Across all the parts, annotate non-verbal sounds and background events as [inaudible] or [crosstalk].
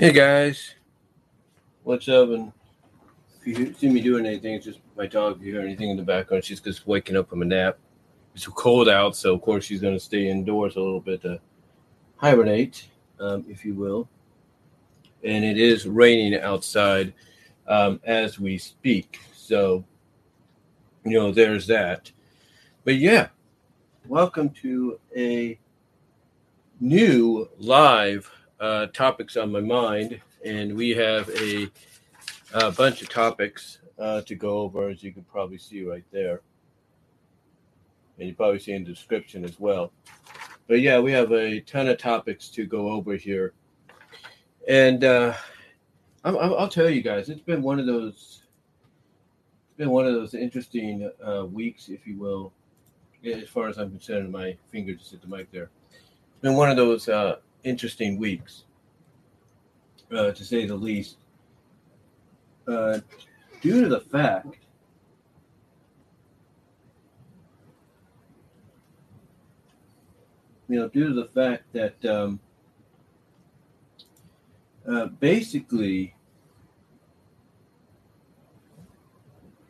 Hey guys, what's up? And if you see me doing anything, it's just my dog. If you hear anything in the background, she's just waking up from a nap. It's cold out, so of course she's going to stay indoors a little bit to hibernate, um, if you will. And it is raining outside um, as we speak, so you know there's that. But yeah, welcome to a new live uh, topics on my mind, and we have a, a bunch of topics uh, to go over, as you can probably see right there. And you probably see in the description as well. But yeah, we have a ton of topics to go over here. And uh, I'll, I'll tell you guys, it's been one of those, it's been one of those interesting uh, weeks, if you will, as far as I'm concerned. My finger just hit the mic there. It's been one of those uh, interesting weeks, uh, to say the least, uh, due to the fact you know, due to the fact that um, uh, basically,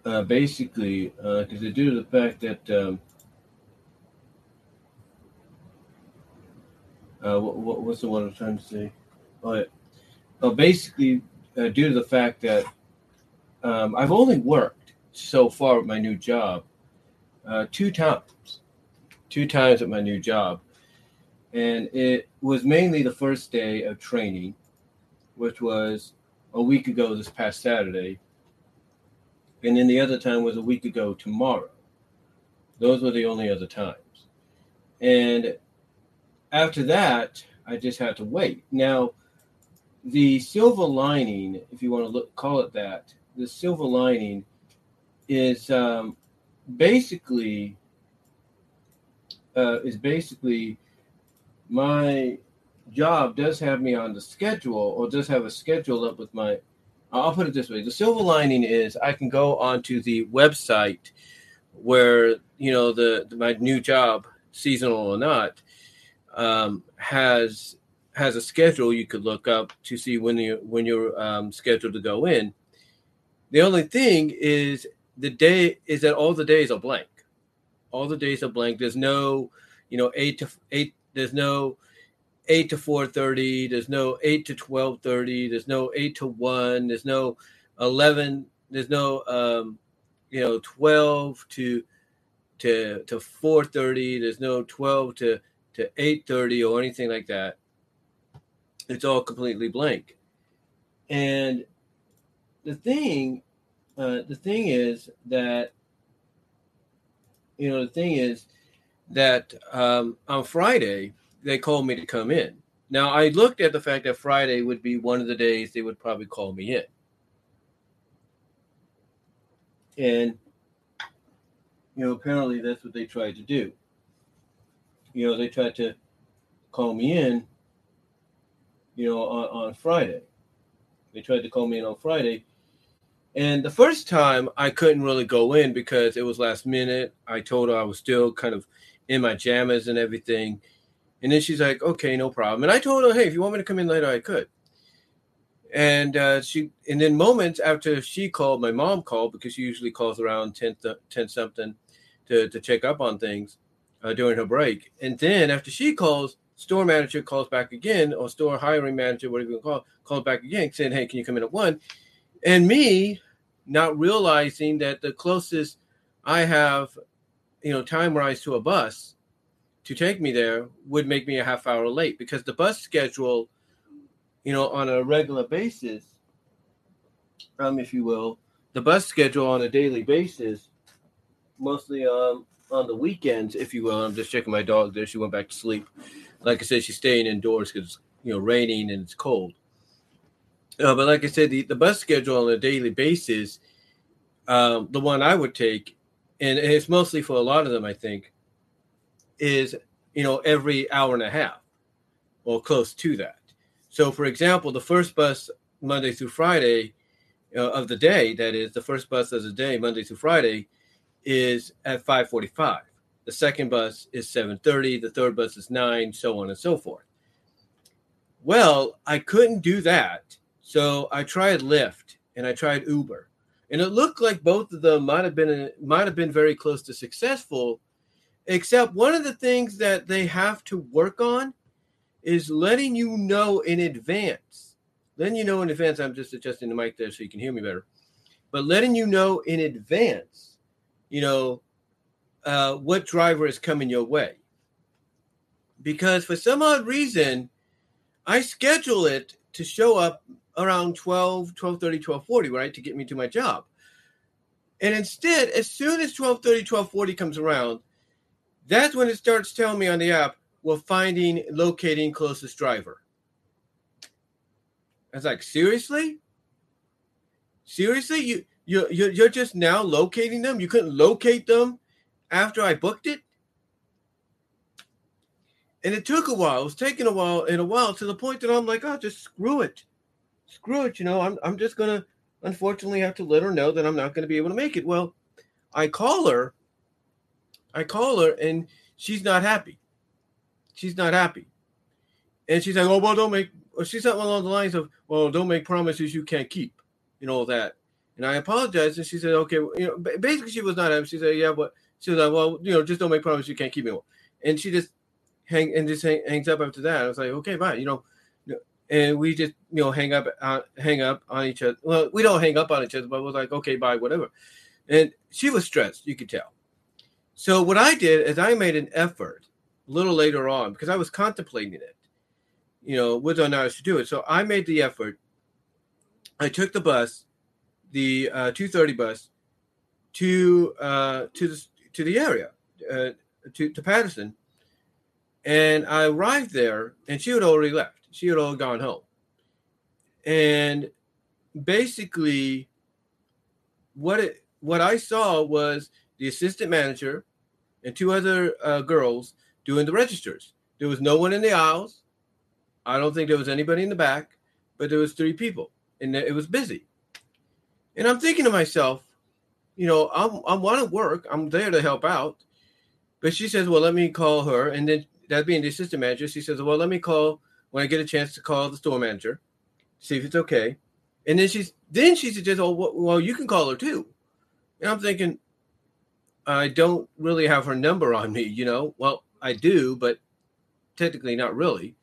uh, basically, because uh, due to the fact that um, Uh, what, what's the one I'm trying to say? But basically, uh, due to the fact that um, I've only worked so far with my new job uh, two times, two times at my new job, and it was mainly the first day of training, which was a week ago this past Saturday, and then the other time was a week ago tomorrow. Those were the only other times, and after that, I just had to wait. Now, the silver lining, if you want to look, call it that, the silver lining is um, basically uh, is basically my job does have me on the schedule or does have a schedule up with my I'll put it this way. The silver lining is I can go onto the website where, you know, the, the my new job, seasonal or not, um, has has a schedule you could look up to see when you when you're um, scheduled to go in. The only thing is the day is that all the days are blank. All the days are blank. There's no, you know, eight to eight. There's no eight to four thirty. There's no eight to twelve thirty. There's no eight to one. There's no eleven. There's no um, you know twelve to to to four thirty. There's no twelve to to 8:30 or anything like that. It's all completely blank. And the thing, uh, the thing is that, you know, the thing is that um, on Friday they called me to come in. Now I looked at the fact that Friday would be one of the days they would probably call me in. And you know, apparently that's what they tried to do you know, they tried to call me in, you know, on, on Friday. They tried to call me in on Friday. And the first time I couldn't really go in because it was last minute. I told her I was still kind of in my jammies and everything. And then she's like, okay, no problem. And I told her, hey, if you want me to come in later, I could. And uh, she, and then moments after she called, my mom called because she usually calls around 10, 10 something to, to check up on things uh, during her break. And then after she calls, store manager calls back again, or store hiring manager, whatever you call, calls back again, saying, "Hey, can you come in at one?" And me not realizing that the closest I have, you know, time rise to a bus to take me there would make me a half hour late because the bus schedule, you know, on a regular basis, um, if you will, the bus schedule on a daily basis, mostly um on the weekends, if you will. I'm just checking my dog there. She went back to sleep. Like I said, she's staying indoors because you know raining and it's cold. Uh, but like I said, the, the bus schedule on a daily basis, um, the one I would take, and it's mostly for a lot of them, I think, is you know every hour and a half or close to that. So, for example, the first bus Monday through Friday uh, of the day, that is the first bus of the day, Monday through Friday, is at 5:45. The second bus is 7:30. The third bus is nine, so on and so forth. Well, I couldn't do that. So I tried Lyft and I tried Uber. And it looked like both of them might have been might have been very close to successful, except one of the things that they have to work on is letting you know in advance. Letting you know in advance, I'm just adjusting the mic there so you can hear me better. But letting you know in advance, you know, uh, what driver is coming your way. Because for some odd reason, I schedule it to show up around 12, 1230, 1240, right? To get me to my job. And instead, as soon as 1230, 1240 comes around, that's when it starts telling me on the app, well, finding, locating closest driver. I was like, seriously? Seriously? You, you, you're just now locating them? You couldn't locate them after I booked it? And it took a while. It was taking a while and a while to the point that I'm like, oh, just screw it screw it, you know, I'm I'm just gonna unfortunately have to let her know that I'm not gonna be able to make it. Well, I call her, I call her, and she's not happy. She's not happy. And she's like, Oh, well, don't make or she's something along the lines of, Well, don't make promises you can't keep, you know, that. And I apologized, and she said, Okay, you know, basically she was not. She said, Yeah, but she was like, Well, you know, just don't make promises you can't keep. Anymore. And she just hang and just hang, hangs up after that. I was like, Okay, bye. You know, and we just you know hang up uh, hang up on each other. Well, we don't hang up on each other, but we're like, okay, bye, whatever. And she was stressed, you could tell. So what I did is I made an effort a little later on because I was contemplating it, you know, whether or not I should do it. So I made the effort. I took the bus, the uh, two thirty bus, to uh, to the to the area, uh, to to Patterson, and I arrived there, and she had already left she had all gone home. And basically, what it what I saw was the assistant manager and two other uh, girls doing the registers. There was no one in the aisles. I don't think there was anybody in the back, but there was three people, and it was busy. And I'm thinking to myself, you know, I'm, I want to work. I'm there to help out. But she says, well, let me call her. And then that being the assistant manager, she says, well, let me call when I get a chance to call the store manager, see if it's okay. And then she's then she suggests, "Oh, well, you can call her too." And I'm thinking, I don't really have her number on me, you know. Well, I do, but technically not really.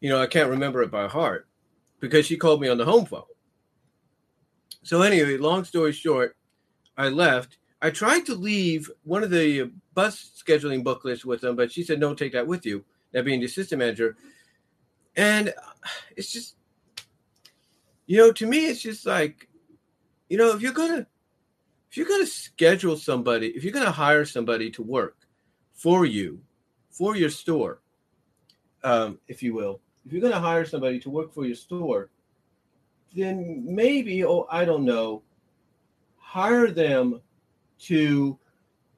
You know, I can't remember it by heart because she called me on the home phone. So anyway, long story short, I left. I tried to leave one of the bus scheduling booklets with them, but she said, "No, take that with you." That being the assistant manager, and it's just, you know, to me, it's just like, you know, if you're gonna, if you're gonna schedule somebody, if you're gonna hire somebody to work for you, for your store, um, if you will, if you're gonna hire somebody to work for your store, then maybe, oh, I don't know, hire them to,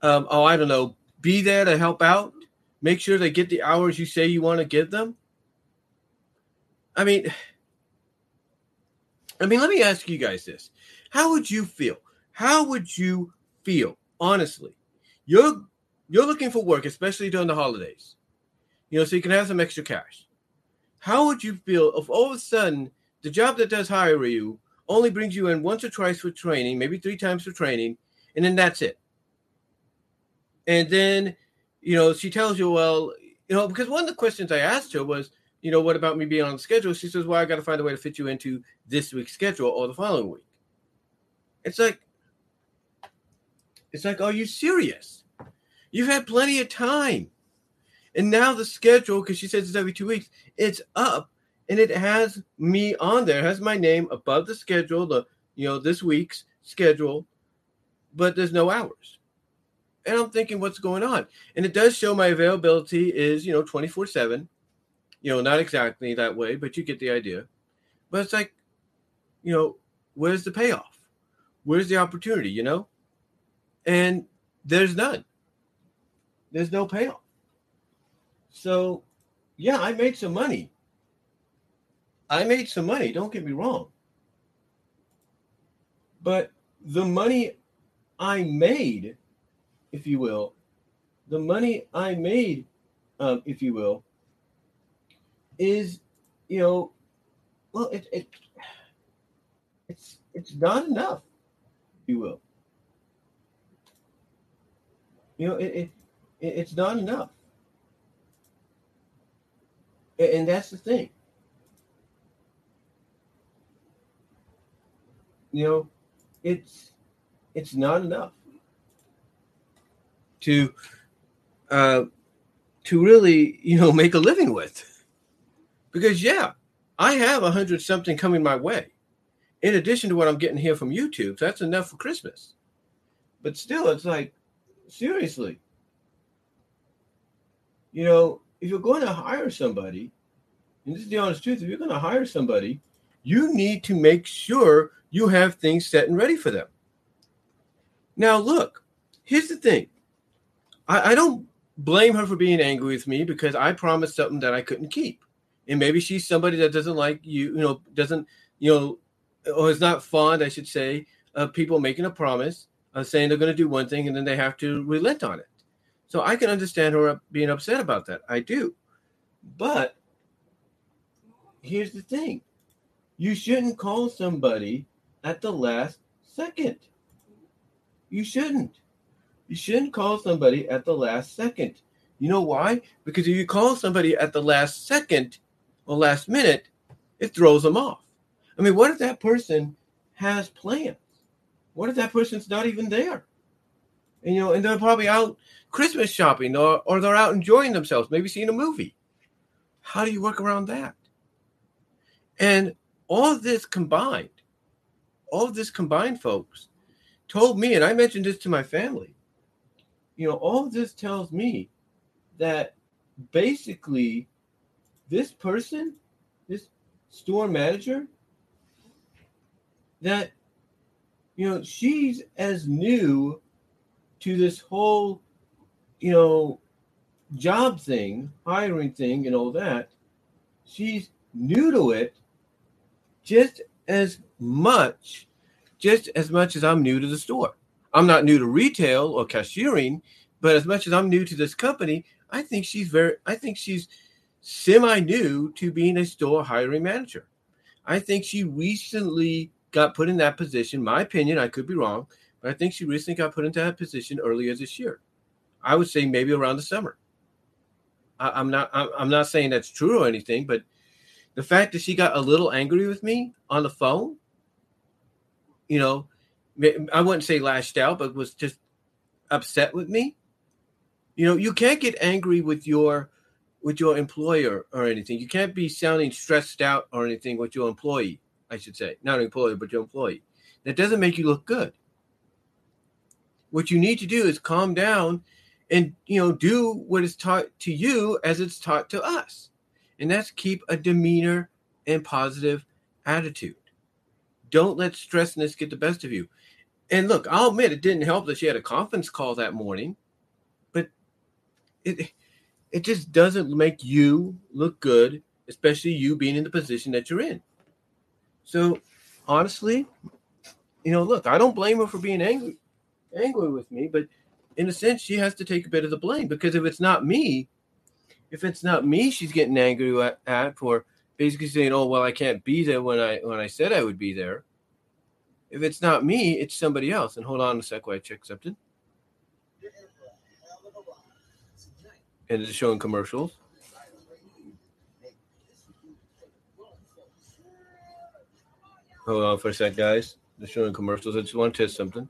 um, oh, I don't know, be there to help out, make sure they get the hours you say you want to give them I mean, I mean, let me ask you guys this: How would you feel? How would you feel, honestly? You're you're looking for work, especially during the holidays, you know, so you can have some extra cash. How would you feel if all of a sudden the job that does hire you only brings you in once or twice for training, maybe three times for training, and then that's it? And then, you know, she tells you, well, you know, because one of the questions I asked her was, you know, what about me being on the schedule? She says, well, I got to find a way to fit you into this week's schedule or the following week. It's like, it's like, are you serious? You've had plenty of time. And now the schedule, because she says it's every two weeks, it's up and it has me on there. It has my name above the schedule, the you know, this week's schedule, but there's no hours. And I'm thinking, what's going on? And it does show my availability is, you know, 24 7 you know, not exactly that way, but you get the idea. But it's like, you know, where's the payoff? Where's the opportunity, you know? And there's none. There's no payoff. So, yeah, I made some money. I made some money, don't get me wrong. But the money I made, if you will, the money I made, um, if you will, is you know, well, it, it it's it's not enough, if you will. You know, it, it it's not enough. And that's the thing. You know, it's it's not enough to uh to really, you know, make a living with. Because yeah, I have a hundred something coming my way. In addition to what I'm getting here from YouTube, so that's enough for Christmas. But still, it's like, seriously. You know, if you're going to hire somebody, and this is the honest truth, if you're going to hire somebody, you need to make sure you have things set and ready for them. Now, look, here's the thing I, I don't blame her for being angry with me because I promised something that I couldn't keep. And maybe she's somebody that doesn't like you, you know, doesn't, you know, or is not fond, I should say, of people making a promise, of saying they're going to do one thing and then they have to relent on it. So I can understand her being upset about that. I do. But here's the thing you shouldn't call somebody at the last second. You shouldn't. You shouldn't call somebody at the last second. You know why? Because if you call somebody at the last second or last minute, it throws them off. I mean, what if that person has plans? What if that person's not even there? And you know, and they're probably out Christmas shopping or, or they're out enjoying themselves, maybe seeing a movie. How do you work around that? And all this combined, all of this combined, folks, told me, and I mentioned this to my family, you know, all of this tells me that basically this person, this store manager, that, you know, she's as new to this whole, you know, job thing, hiring thing, and all that. She's new to it just as much, just as much as I'm new to the store. I'm not new to retail or cashiering, but as much as I'm new to this company, I think she's very I think she's semi new to being a store hiring manager. I think she recently got put in that position. My opinion, I could be wrong, but I think she recently got put into that position earlier this year. I would say maybe around the summer. I, am not I'm not saying that's true or anything, but the fact that she got a little angry with me on the phone, you know, I wouldn't say lashed out, but was just upset with me. You know, you can't get angry with your with your employer or anything. You can't be sounding stressed out or anything with your employee, I should say. Not an employee, but your employee. That doesn't make you look good. What you need to do is calm down and you know do what is taught to you as it's taught to us. And that's keep a demeanor and positive attitude. Don't let stressness get the best of you. And look, I'll admit it didn't help that she had a conference call that morning, but it it just doesn't make you look good, especially you being in the position that you're in. So honestly, you know, look, I don't blame her for being angry angry with me, but in a sense, she has to take a bit of the blame because if it's not me, if it's not me, she's getting angry at, for basically saying, "Oh, well, I can't be there when I when I said I would be there." If it's not me, it's somebody else. And hold on a sec while I check something. And it's showing commercials. Hold on for a sec, guys. They're showing commercials. I just want to test something.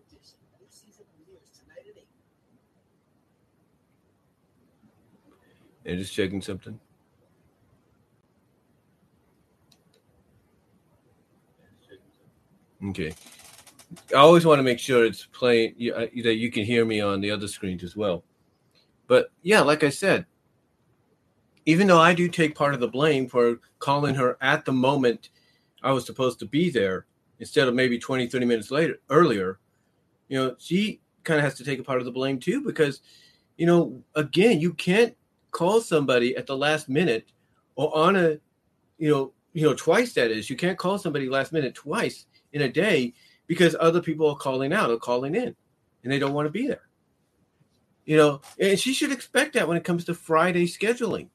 And just checking something. Okay. I always want to make sure it's playing uh, that you can hear me on the other screens as well. But yeah, like I said, even though I do take part of the blame for calling her at the moment I was supposed to be there instead of maybe 20, 30 minutes later earlier, you know, she kind of has to take a part of the blame too because, you know, again, you can't call somebody at the last minute or on a, you know, you know, twice that is. You can't call somebody last minute twice in a day because other people are calling out or calling in and they don't want to be there. You know, and she should expect that when it comes to Friday scheduling.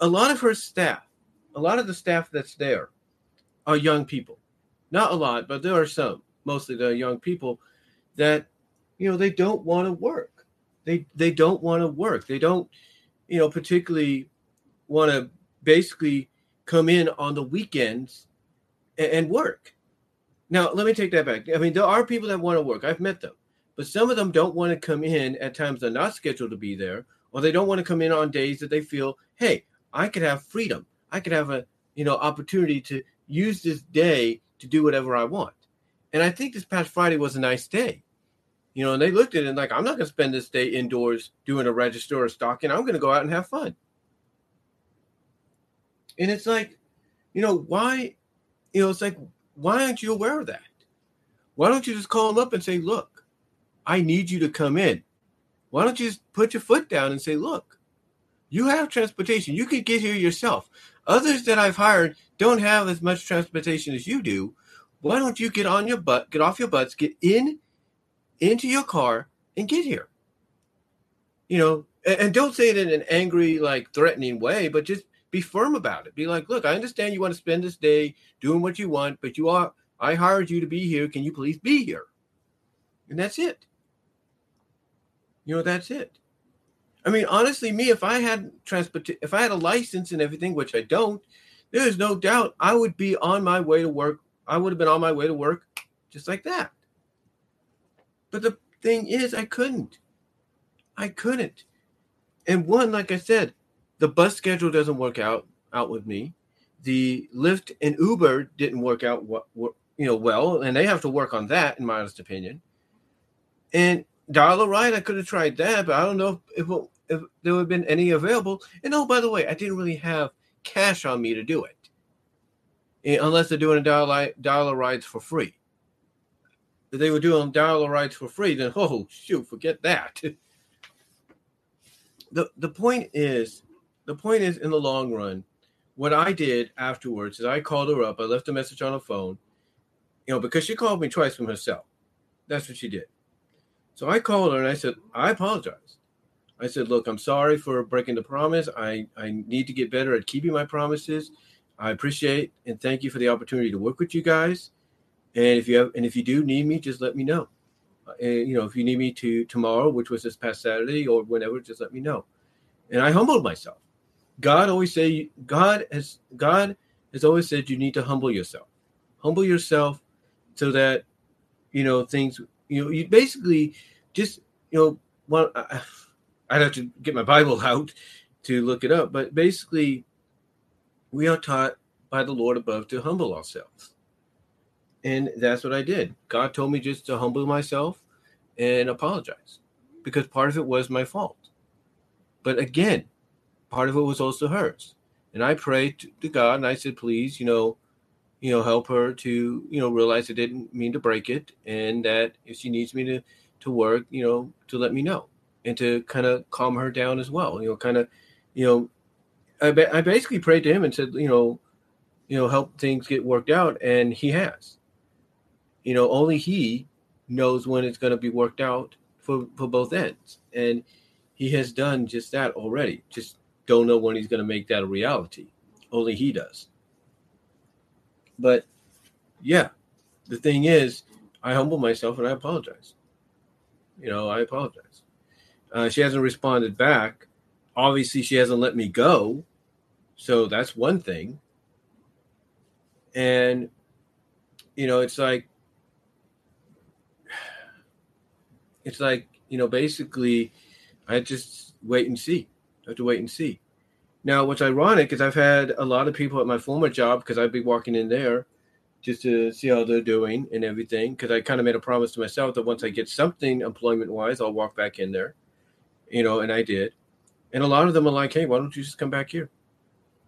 A lot of her staff, a lot of the staff that's there are young people. Not a lot, but there are some, mostly the young people that you know they don't want to work. They they don't want to work. They don't, you know, particularly want to basically come in on the weekends and, and work. Now, let me take that back. I mean, there are people that want to work. I've met them, but some of them don't want to come in at times they're not scheduled to be there, or they don't want to come in on days that they feel, hey, I could have freedom. I could have a you know opportunity to use this day to do whatever I want. And I think this past Friday was a nice day. You know, and they looked at it and like, I'm not going to spend this day indoors doing a register or stocking. I'm going to go out and have fun. And it's like, you know, why, you know, it's like, why aren't you aware of that? Why don't you just call them up and say, look, I need you to come in. Why don't you just put your foot down and say, look, you have transportation. You could get here yourself. Others that I've hired don't have as much transportation as you do. Why don't you get on your butt, get off your butts, get in into your car and get here? You know, and, and don't say it in an angry, like threatening way, but just be firm about it. Be like, look, I understand you want to spend this day doing what you want, but you are I hired you to be here. Can you please be here? And that's it. You know, that's it. I mean, honestly, me, if I had transport, if I had a license and everything, which I don't, there is no doubt I would be on my way to work. I would have been on my way to work just like that. But the thing is, I couldn't. I couldn't. And one, like I said, the bus schedule doesn't work out out with me. The Lyft and Uber didn't work out what, you know well, and they have to work on that, in my honest opinion. And dollar ride, I could have tried that, but I don't know if, if, if there would have been any available. And oh, by the way, I didn't really have cash on me to do it, eh, unless they're doing dollar dollar rides for free. If they were doing dollar rides for free, then oh shoot, forget that. [laughs] the The point is, the point is, in the long run, what I did afterwards is I called her up. I left a message on the phone, you know, because she called me twice from herself. That's what she did. So I called her and I said, I apologize. I said, look, I'm sorry for breaking the promise. I, I need to get better at keeping my promises. I appreciate and thank you for the opportunity to work with you guys. And if you have, and if you do need me, just let me know. Uh, and you know, if you need me to tomorrow, which was this past Saturday, or whenever, just let me know. And I humbled myself. God always say, God has God has always said you need to humble yourself. Humble yourself so that you know things. You know, you basically just you know, well, I'd have to get my Bible [laughs] out to look it up, but basically, we are taught by the Lord above to humble ourselves. And that's what I did. God told me just to humble myself and apologize because part of it was my fault. But again, part of it was also hers. And I prayed to God and I said, please, you know, you know, help her to, you know, realize I didn't mean to break it and that if she needs me to to work, you know, to let me know and to kind of calm her down as well. You know, kind of, you know, I, ba- I basically prayed to him and said, you know, you know, help things get worked out, and he has. You know, only he knows when it's going to be worked out for for both ends, and he has done just that already. Just don't know when he's going to make that a reality. Only he does. But yeah, the thing is, I humble myself and I apologize. You know, I apologize. Uh, she hasn't responded back. Obviously, she hasn't let me go. So that's one thing. And, you know, it's like, it's like, you know, basically, I just wait and see. I have to wait and see. Now, what's ironic is I've had a lot of people at my former job because I'd be walking in there just to see how they're doing and everything. Because I kind of made a promise to myself that once I get something employment wise, I'll walk back in there you know, and I did. And a lot of them are like, hey, why don't you just come back here?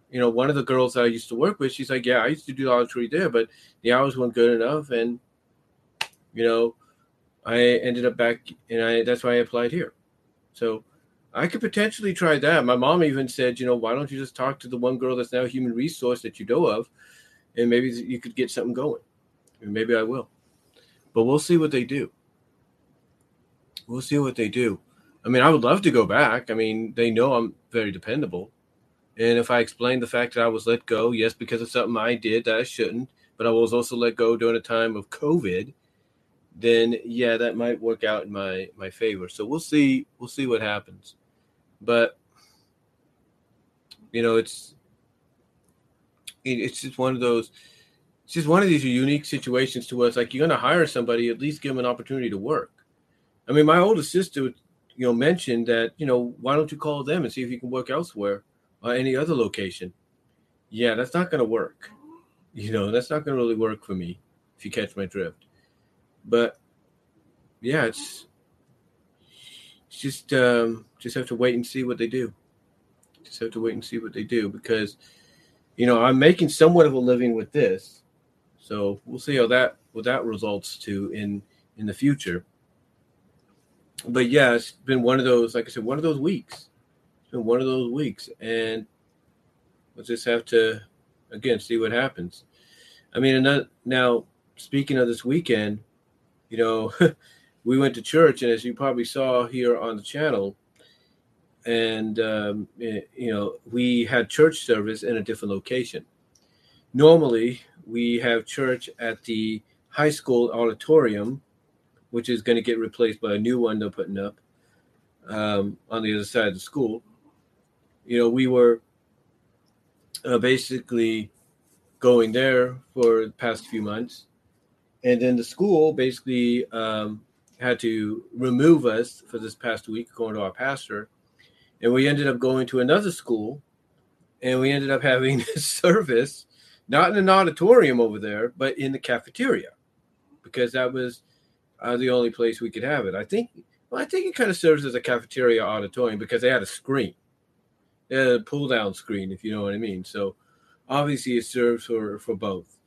You know, one of the girls that I used to work with, she's like, yeah, I used to do all the there, but the hours weren't good enough. And, you know, I ended up back and I that's why I applied here. So I could potentially try that. My mom even said, you know, why don't you just talk to the one girl that's now human resource that you know of, and maybe you could get something going. And maybe I will. But we'll see what they do. We'll see what they do. I mean, I would love to go back. I mean, they know I'm very dependable. And if I explain the fact that I was let go, yes, because of something I did that I shouldn't, but I was also let go during a time of COVID, then yeah, that might work out in my my favor. So we'll see. We'll see what happens. But you know, it's it's just one of those. It's just one of these unique situations to us. Like you're going to hire somebody, at least give them an opportunity to work. I mean, my older sister, you know, mentioned that you know, why don't you call them and see if you can work elsewhere or any other location? Yeah, that's not going to work. You know, that's not going to really work for me if you catch my drift. But yeah, it's, it's just um, just have to wait and see what they do. Just have to wait and see what they do because you know I'm making somewhat of a living with this, so we'll see how that what that results to in in the future. But yeah, it's been one of those, like I said, one of those weeks. It's been one of those weeks, and we'll just have to again see what happens. I mean, now speaking of this weekend, you know, [laughs] we went to church, and as you probably saw here on the channel, and um, you know, we had church service in a different location. Normally, we have church at the high school auditorium, which is going to get replaced by a new one they're putting up um, on the other side of the school. You know, we were uh, basically going there for the past few months and then the school basically um, had to remove us for this past week, according to our pastor. And we ended up going to another school, and we ended up having [laughs] this service, not in an auditorium over there, but in the cafeteria, because that was uh, the only place we could have it. I think. Well, I think it kind of serves as a cafeteria auditorium because they had a screen, they had a pull down screen, if you know what I mean. So obviously, it serves for for both.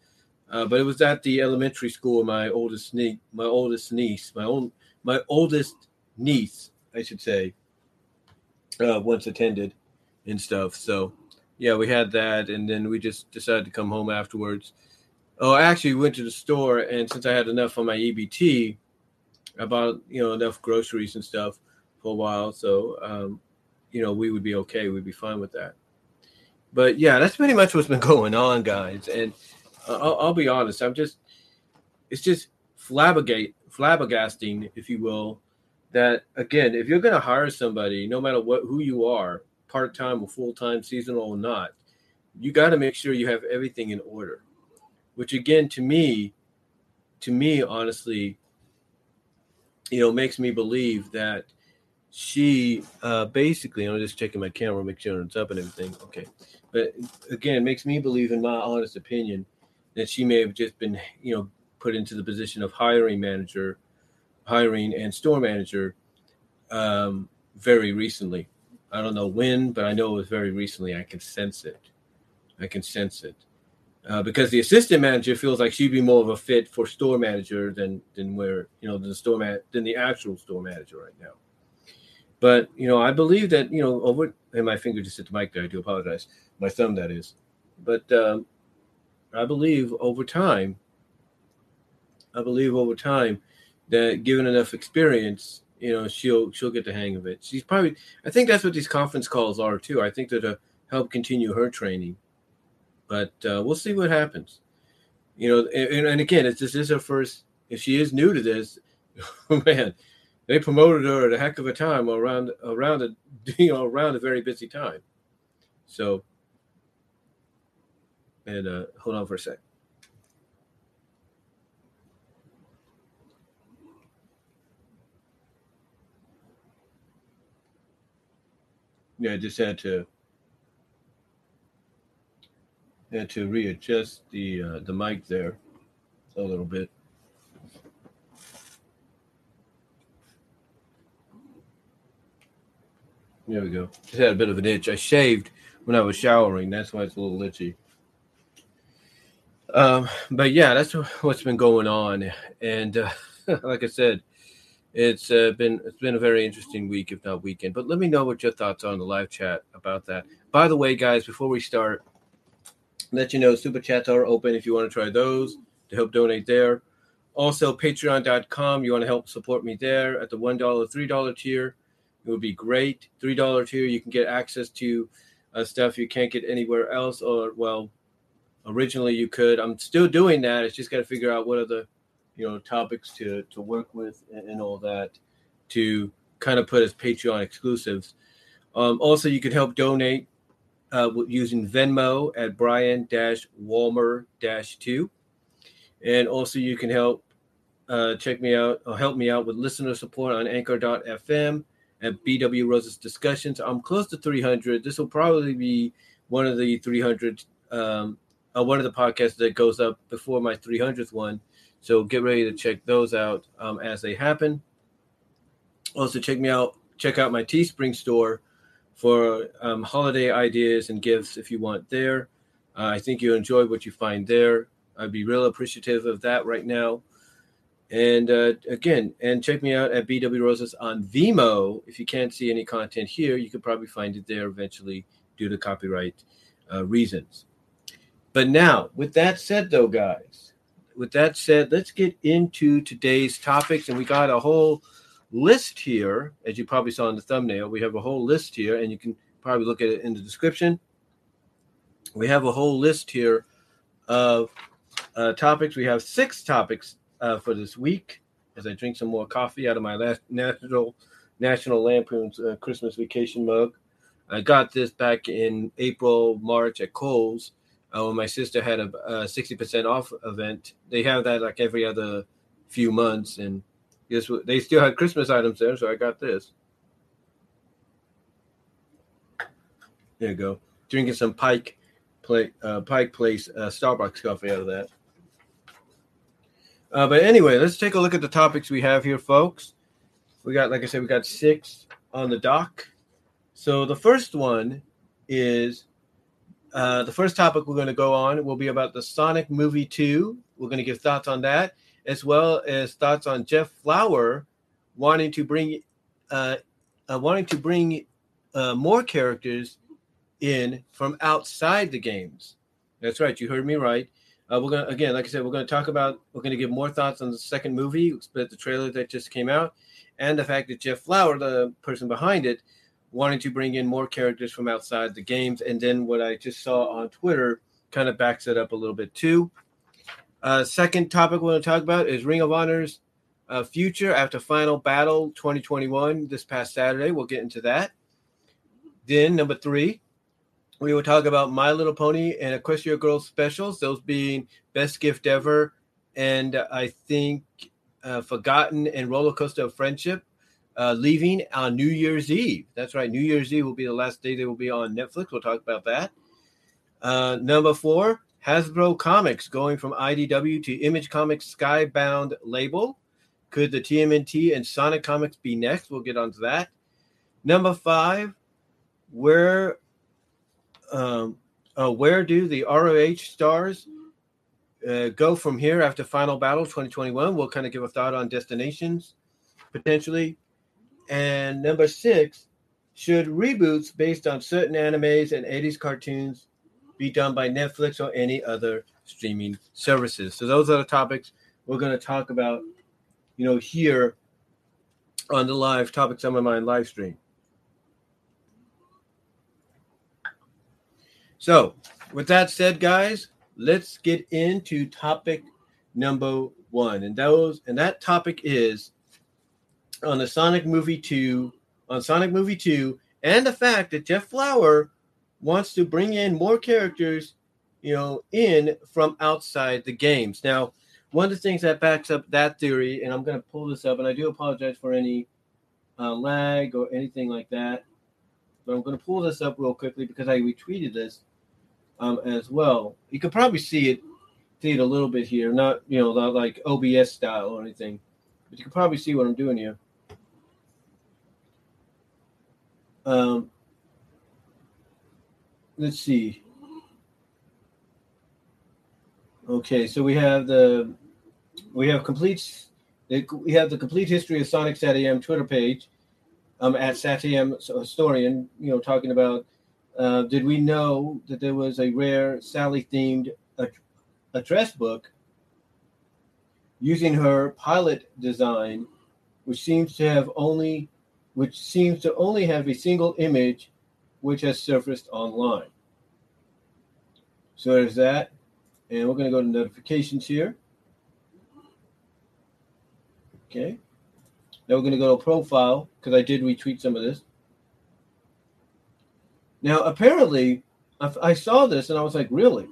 Uh, but it was at the elementary school. My oldest niece, my oldest niece, my own, my oldest niece, I should say, uh, once attended and stuff. So, yeah, we had that, and then we just decided to come home afterwards. Oh, I actually went to the store, and since I had enough on my EBT, I bought you know enough groceries and stuff for a while. So, um, you know, we would be okay. We'd be fine with that. But yeah, that's pretty much what's been [laughs] going on, guys, and I'll, I'll be honest. I'm just, it's just flabbergate, flabbergasting, if you will, that again, if you're going to hire somebody, no matter what who you are, part time or full time, seasonal or not, you got to make sure you have everything in order. Which again, to me, to me, honestly, you know, makes me believe that she uh, basically, I'm just checking my camera, make sure it's up and everything. Okay, but again, makes me believe, in my honest opinion, that she may have just been, you know, put into the position of hiring manager, hiring and store manager um, very recently. I don't know when, but I know it was very recently. I can sense it. I can sense it. Uh, because the assistant manager feels like she'd be more of a fit for store manager than than where you know the store man than the actual store manager right now. But you know, I believe that you know over and my finger just hit the mic there. I do apologize, my thumb that is. But um, I believe over time, I believe over time that given enough experience, you know, she'll she'll get the hang of it. She's probably I think that's what these conference calls are too. I think that to help continue her training. But uh, we'll see what happens. You know, and, and again, if this is her first, if she is new to this, [laughs] oh man, they promoted her at a heck of a time around around a [laughs] you know around a very busy time. So and uh, hold on for a sec. Yeah, I just had to had to readjust the uh, the mic there a little bit. There we go. Just had a bit of an itch. I shaved when I was showering. That's why it's a little itchy. Um, but yeah, that's what's been going on, and uh, [laughs] like I said, it's uh, been it's been a very interesting week, if not weekend. But let me know what your thoughts are on the live chat about that. By the way, guys, before we start, let you know super chats are open if you want to try those to help donate there. Also, patreon.com, you want to help support me there at the $1, $3 tier. It would be great. $3 tier, you can get access to uh, stuff you can't get anywhere else, or well, originally you could. I'm still doing that. It's just got to figure out what are the you know topics to to work with and, and all that to kind of put as Patreon exclusives. Um, also, you can help donate uh, using Venmo at Brian Walmer 2. And also, you can help uh, check me out or help me out with listener support on anchor.fm at BW Roses Discussions. I'm close to 300. This will probably be one of the 300, um, uh, one of the podcasts that goes up before my 300th one. So get ready to check those out um, as they happen. Also, check me out. Check out my Teespring store for um, holiday ideas and gifts if you want there. Uh, I think you'll enjoy what you find there. I'd be real appreciative of that right now. And uh, again, and check me out at BW Roses on Vimeo. If you can't see any content here, you could probably find it there eventually due to copyright uh, reasons. But now, with that said, though, guys, with that said, let's get into today's topics. And we got a whole list here, as you probably saw in the thumbnail. We have a whole list here, and you can probably look at it in the description. We have a whole list here of uh, topics. We have six topics uh, for this week. As I drink some more coffee out of my last national National Lampoon's uh, Christmas vacation mug. I got this back in April, March at Kohl's uh, when my sister had a, a 60% off event. They have that like every other few months, and? They still had Christmas items there, so I got this. There you go. Drinking some Pike, play, uh, Pike Place uh, Starbucks coffee out of that. Uh, but anyway, let's take a look at the topics we have here, folks. We got, like I said, we got six on the dock. So the first one is uh, the first topic we're going to go on will be about the Sonic movie 2. We're going to give thoughts on that as well as thoughts on Jeff Fowler wanting to bring uh, uh, wanting to bring uh, more characters in from outside the games. That's right, you heard me right. Uh, we're gonna again, like I said, we're gonna talk about we're gonna give more thoughts on the second movie, but the trailer that just came out, and the fact that Jeff Fowler, the person behind it, wanting to bring in more characters from outside the games, and then what I just saw on Twitter kind of backs it up a little bit too. Uh, second topic we're going to talk about is Ring of Honor's uh, future after Final Battle 2021 this past Saturday. We'll get into that. Then, number three, we will talk about My Little Pony and Equestria Girls specials, those being Best Gift Ever and I think uh, Forgotten and Roller Coaster of Friendship. Uh, leaving on New Year's Eve. That's right. New Year's Eve will be the last day they will be on Netflix. We'll talk about that. Uh, number four, Hasbro Comics going from IDW to Image Comics Skybound label. Could the TMNT and Sonic Comics be next? We'll get onto that. Number five, where um, uh, where do the ROH stars uh, go from here after Final Battle 2021? We'll kind of give a thought on destinations potentially. And number six, should reboots based on certain animes and 80s cartoons be done by Netflix or any other streaming services. So those are the topics we're going to talk about, you know, here on the live topics on my mind live stream. So, with that said, guys, let's get into topic number one, and those and that topic is on the Sonic Movie Two, on Sonic Movie Two, and the fact that Jeff Fowler wants to bring in more characters, you know, in from outside the games. Now, one of the things that backs up that theory, and I'm going to pull this up, and I do apologize for any uh, lag or anything like that, but I'm going to pull this up real quickly because I retweeted this um, as well. You could probably see it, see it a little bit here, not you know, not like OBS style or anything, but you can probably see what I'm doing here. Um, let's see. Okay, so we have the we have complete we have the complete history of Sonic SatAM Twitter page um, at SatAM historian. You know, talking about uh, did we know that there was a rare Sally themed address book using her pilot design, which seems to have only which seems to only have a single image which has surfaced online. So there's that. And we're going to go to notifications here. Okay. Now we're going to go to profile because I did retweet some of this. Now, apparently, I saw this and I was like, really?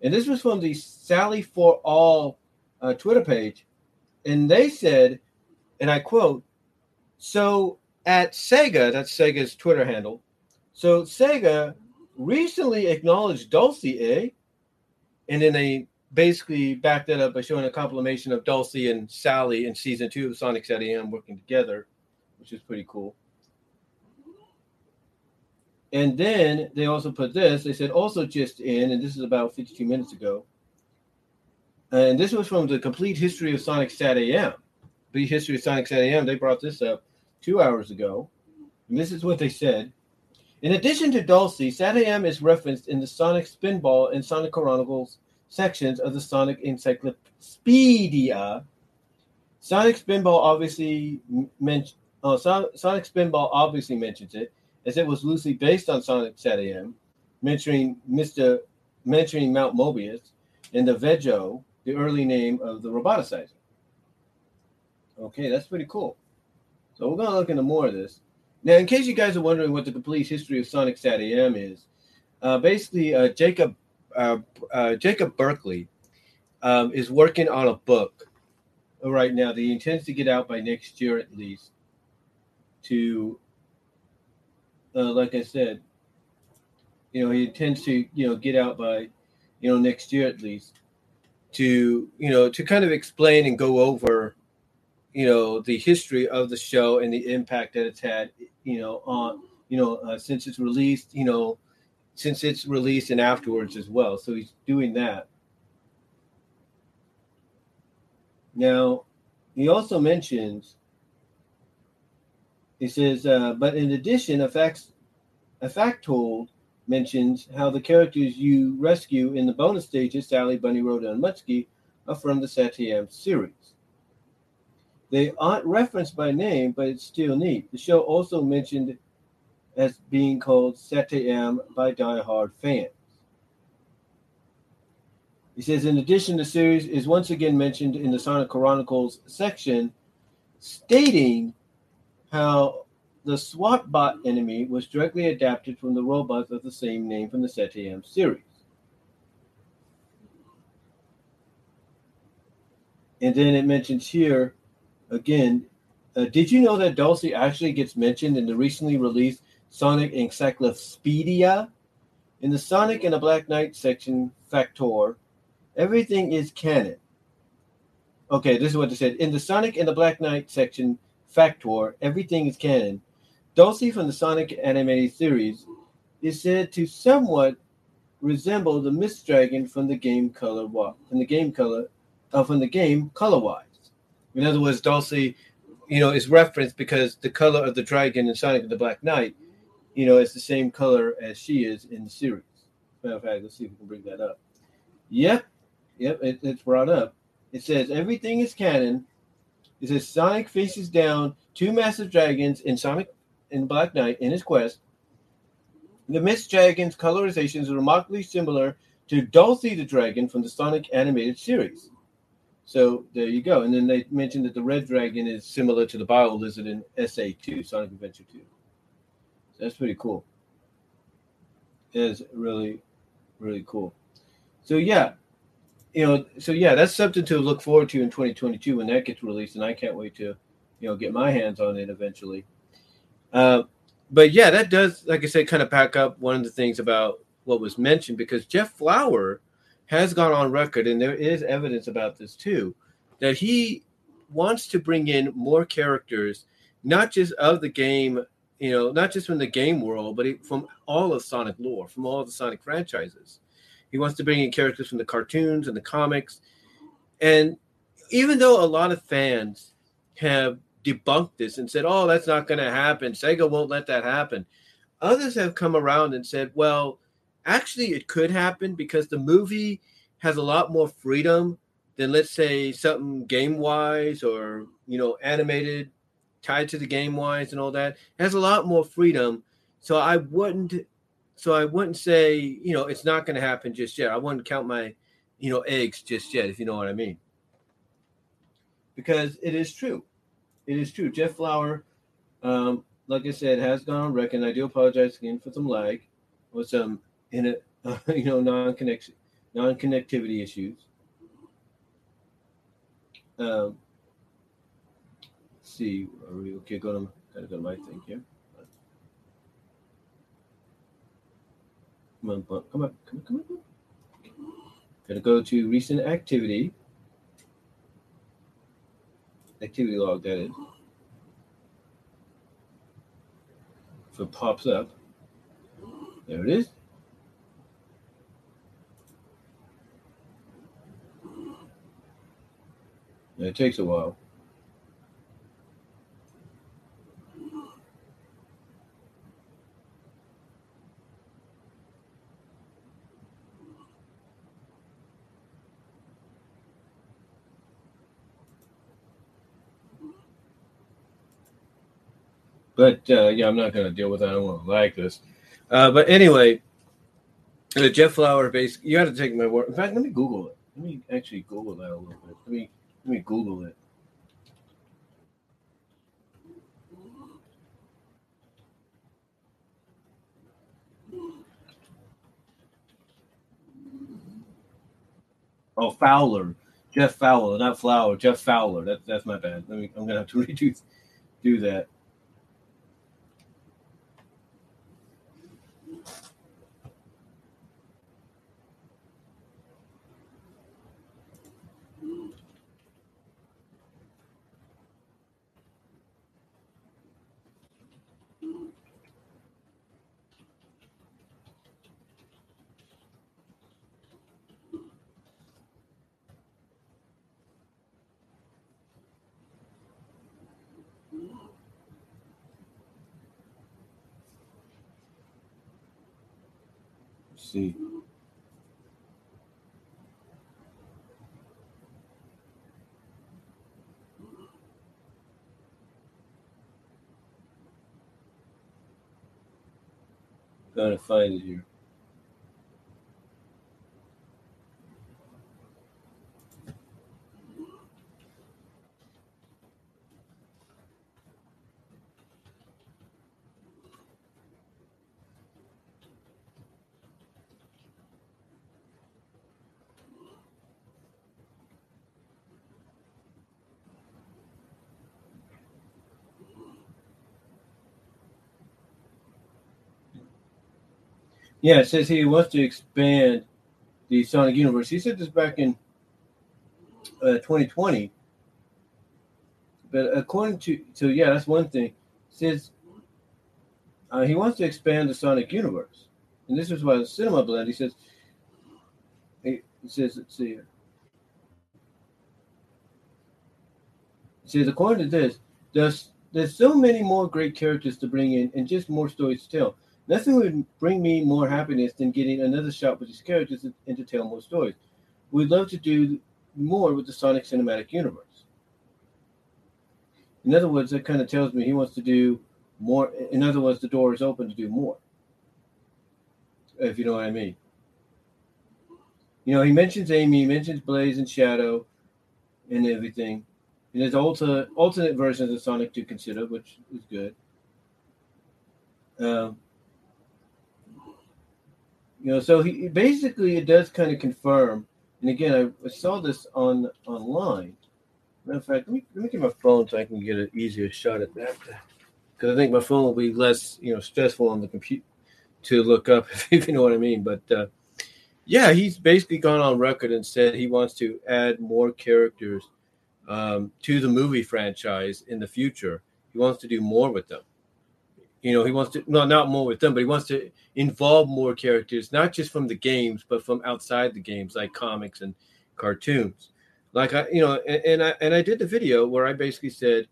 And this was from the Sally for All uh, Twitter page. And they said, and I quote, so at Sega, that's Sega's Twitter handle. So Sega recently acknowledged Dulcie, eh? And then they basically backed that up by showing a compilation of Dulcie and Sally in season two of Sonic AM working together, which is pretty cool. And then they also put this. They said also just in, and this is about 52 minutes ago. And this was from the complete history of Sonic Sat AM. The history of Sonic Sat AM. They brought this up two hours ago. And this is what they said. In addition to Dulcie, Sat AM is referenced in the Sonic Spinball and Sonic Chronicles sections of the Sonic Encyclopedia. Sonic Spinball obviously mentioned. Uh, Sonic Spinball obviously mentions it, as it was loosely based on Sonic Sat AM, mentioning Mr. mentioning Mount Mobius and the Vego, the early name of the roboticizer. Okay, that's pretty cool. So we're gonna look into more of this. Now, in case you guys are wondering what the complete history of Sonic Sat AM is, uh, basically uh, Jacob uh, uh Jacob Berkeley um, is working on a book right now that he intends to get out by next year at least to uh, like I said, you know, he intends to, you know, get out by, you know, next year at least to, you know, to kind of explain and go over, you know, the history of the show and the impact that it's had, you know, on, you know, uh, since it's released, you know, since it's released and afterwards as well. So he's doing that. Now, he also mentions he says, uh, but in addition, a fact, a factoid mentions how the characters you rescue in the bonus stages, Sally, Bunny, Rotor, and Muttski, are from the Sat AM series. They aren't referenced by name, but it's still neat. The show also mentioned as being called Sat AM by die-hard fans. He says, in addition, the series is once again mentioned in the Sonic Chronicles section, stating how the SWAT bot enemy was directly adapted from the robots of the same name from the SatAM series. And then it mentions here again. Uh, did you know that Dulcie actually gets mentioned in the recently released Sonic Encyclopedia? In the Sonic and the Black Knight section, Factor, everything is canon. Okay, this is what they said. In the Sonic and the Black Knight section, Factor, everything is canon. Dulcie from the Sonic animated series is said to somewhat resemble the Mist Dragon from the game Color from the game Color uh, from the game Colorwise. In other words, Dulcie, you know, is referenced because the color of the dragon in Sonic the Black Knight, you know, is the same color as she is in the series. Matter of fact, let's see if we can bring that up. Yep, yep, it, it's brought up. It says everything is canon it says Sonic faces down two massive dragons in Sonic and Black Knight in his quest. The Mist Dragon's colorization is remarkably similar to Dulcie the Dragon from the Sonic animated series. So there you go. And then they mentioned that the Red Dragon is similar to the Bio Lizard in SA2, Sonic Adventure 2. So that's pretty cool. It is really, really cool. So yeah, you know, so yeah, that's something to look forward to in 2022 when that gets released, and I can't wait to, you know, get my hands on it eventually. Uh, but yeah, that does, like I said, kind of pack up one of the things about what was mentioned because Jeff Flower has gone on record, and there is evidence about this too, that he wants to bring in more characters, not just of the game, you know, not just from the game world, but from all of Sonic lore, from all the Sonic franchises. He wants to bring in characters from the cartoons and the comics. And even though a lot of fans have debunked this and said, oh, that's not going to happen, Sega won't let that happen, others have come around and said, well, actually, it could happen because the movie has a lot more freedom than, let's say, something game wise or, you know, animated tied to the game wise and all that. It has a lot more freedom. So I wouldn't so I wouldn't say, you know, it's not going to happen just yet. I wouldn't count my, you know, eggs just yet, if you know what I mean. Because it is true. It is true. Jeff Flower, um, like I said, has gone on record. I do apologize again for some lag with some in it, [laughs] you know, non-connection, non-connectivity issues. Um, see, are we okay? Go to gotta go to my thing here. Come on, come on, come on, come on. Gotta go to recent activity. Activity log, that is. If it pops up. There it is. It takes a while. But uh, yeah, I'm not going to deal with that. I don't want to like this. Uh, but anyway, Jeff Flower, base. You got to take my word. In fact, let me Google it. Let me actually Google that a little bit. Let me let me Google it. Oh, Fowler, Jeff Fowler, not Flower, Jeff Fowler. That's that's my bad. Let me. I'm gonna have to [laughs] redo do that. See. To find it here. Yeah, it says he wants to expand the Sonic universe. He said this back in uh, 2020. But according to, so yeah, that's one thing. It says uh, he wants to expand the Sonic universe. And this is why the Cinema Blend, he says, he, says, let's see here. He says, according to this, there's, there's so many more great characters to bring in and just more stories to tell. Nothing would bring me more happiness than getting another shot with these characters and to tell more stories. We'd love to do more with the Sonic Cinematic Universe. In other words, that kind of tells me he wants to do more. In other words, the door is open to do more. If you know what I mean. You know, he mentions Amy, he mentions Blaze and Shadow and everything. And there's alternate alternate versions of Sonic to consider, which is good. Um, you know, so he basically it does kind of confirm. And again, I, I saw this on online. Matter of fact, let me, let me get my phone so I can get an easier shot at that. Because I think my phone will be less, you know, stressful on the computer to look up, [laughs] if you know what I mean. But uh, yeah, he's basically gone on record and said he wants to add more characters um, to the movie franchise in the future. He wants to do more with them. You know, he wants to no, not more with them, but he wants to involve more characters, not just from the games, but from outside the games, like comics and cartoons. Like I, you know, and, and I and I did the video where I basically said,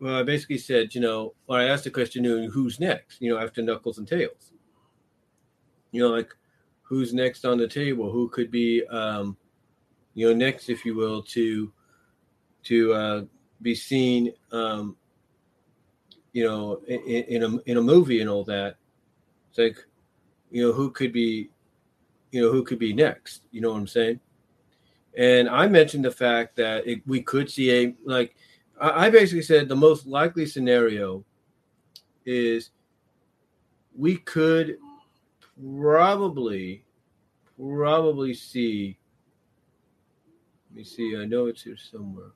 well, I basically said, you know, when I asked the question, who's next? You know, after Knuckles and Tails. You know, like who's next on the table? Who could be, um, you know, next, if you will, to to uh, be seen um, you know, in, in a in a movie and all that. It's like, you know, who could be, you know, who could be next? You know what I'm saying? And I mentioned the fact that it, we could see a like I, I basically said the most likely scenario is we could probably probably see let me see i know it's here somewhere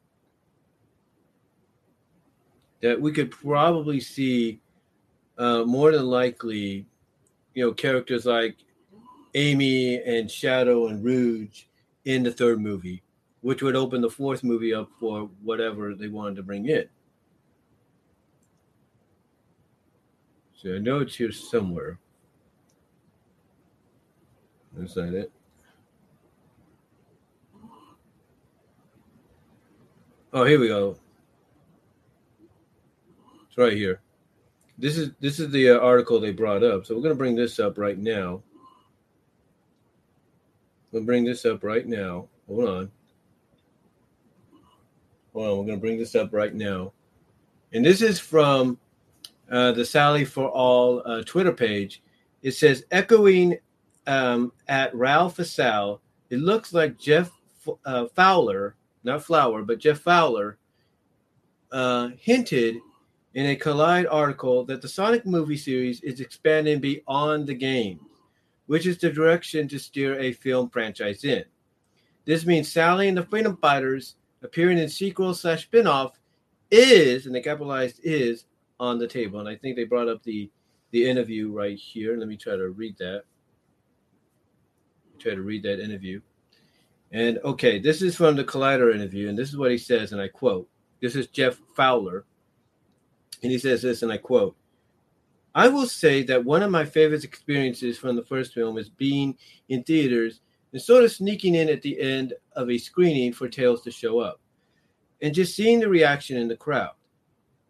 that we could probably see uh, more than likely you know characters like amy and shadow and rouge in the third movie which would open the fourth movie up for whatever they wanted to bring in so i know it's here somewhere is that it? Oh, here we go. It's right here. This is this is the uh, article they brought up. So we're going to bring this up right now. We'll bring this up right now. Hold on. Hold on. We're going to bring this up right now. And this is from uh, the Sally for All uh, Twitter page. It says, echoing um, at Ralph Asal, it looks like Jeff uh, Fowler, not Flower, but Jeff Fowler, uh, hinted in a Collide article that the Sonic movie series is expanding beyond the games, which is the direction to steer a film franchise in. This means Sally and the Freedom Fighters appearing in sequel slash spinoff is, and they capitalized is, on the table. And I think they brought up the the interview right here. Let me try to read that try to read that interview. And okay, this is from the Collider interview, and this is what he says, and I quote. This is Jeff Fowler, and he says this, and I quote. I will say that one of my favorite experiences from the first film is being in theaters and sort of sneaking in at the end of a screening for Tails to show up and just seeing the reaction in the crowd.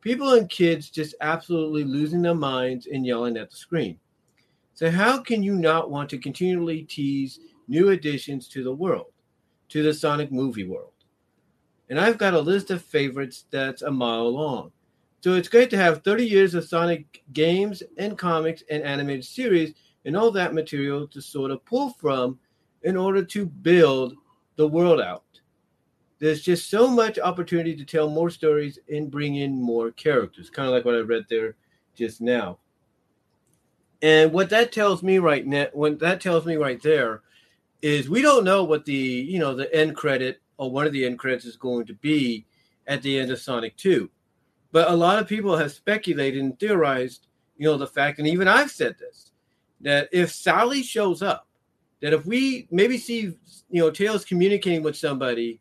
People and kids just absolutely losing their minds and yelling at the screen. So, how can you not want to continually tease new additions to the world, to the Sonic movie world? And I've got a list of favorites that's a mile long. So, it's great to have 30 years of Sonic games and comics and animated series and all that material to sort of pull from in order to build the world out. There's just so much opportunity to tell more stories and bring in more characters, kind of like what I read there just now. And what that tells me right now, when that tells me right there, is we don't know what the you know the end credit or one of the end credits is going to be at the end of Sonic Two, but a lot of people have speculated and theorized, you know, the fact, and even I've said this, that if Sally shows up, that if we maybe see you know Tails communicating with somebody,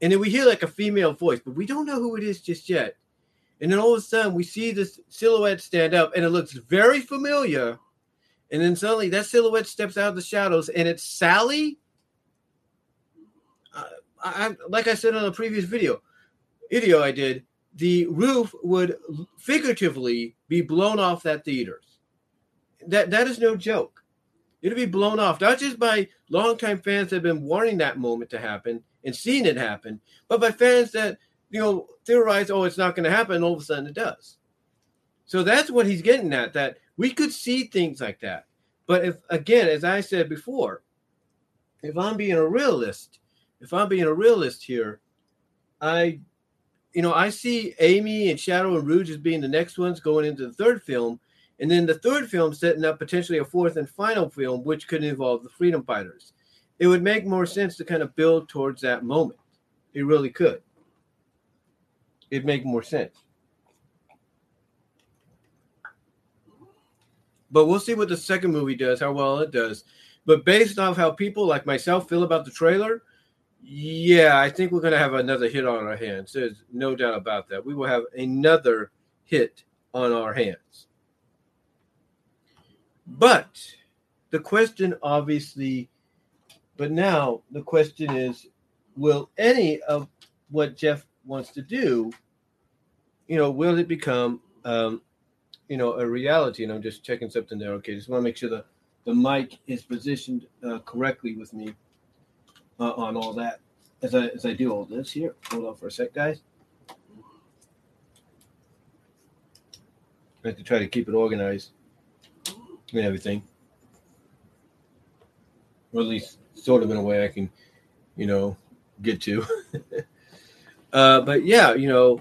and then we hear like a female voice, but we don't know who it is just yet and then all of a sudden, we see this silhouette stand up, and it looks very familiar. And then suddenly, that silhouette steps out of the shadows, and it's Sally. Uh, I, like I said on a previous video, video I did, the roof would figuratively be blown off that theaters. That that is no joke. It'll be blown off not just by longtime fans that have been wanting that moment to happen and seeing it happen, but by fans that you know, theorize, oh, it's not going to happen. all of a sudden it does. So that's what he's getting at, that we could see things like that. But if, again, as I said before, if I'm being a realist, if I'm being a realist here, I, you know, I see Amy and Shadow and Rouge as being the next ones going into the third film. And then the third film setting up potentially a fourth and final film, which could involve the Freedom Fighters. It would make more sense to kind of build towards that moment. It really could it'd make more sense. But we'll see what the second movie does, how well it does. But based off how people like myself feel about the trailer, yeah, I think we're going to have another hit on our hands. There's no doubt about that. We will have another hit on our hands. But the question, obviously, but now the question is will any of what Jeff wants to do, you know, will it become, um, you know, a reality? And I'm just checking something there. Okay, just want to make sure the the mic is positioned uh, correctly with me uh, on all that as I as I do all this here. Hold on for a sec, guys. I have to try to keep it organized. and everything, or at least sort of in a way I can, you know, get to. [laughs] uh, but yeah, you know,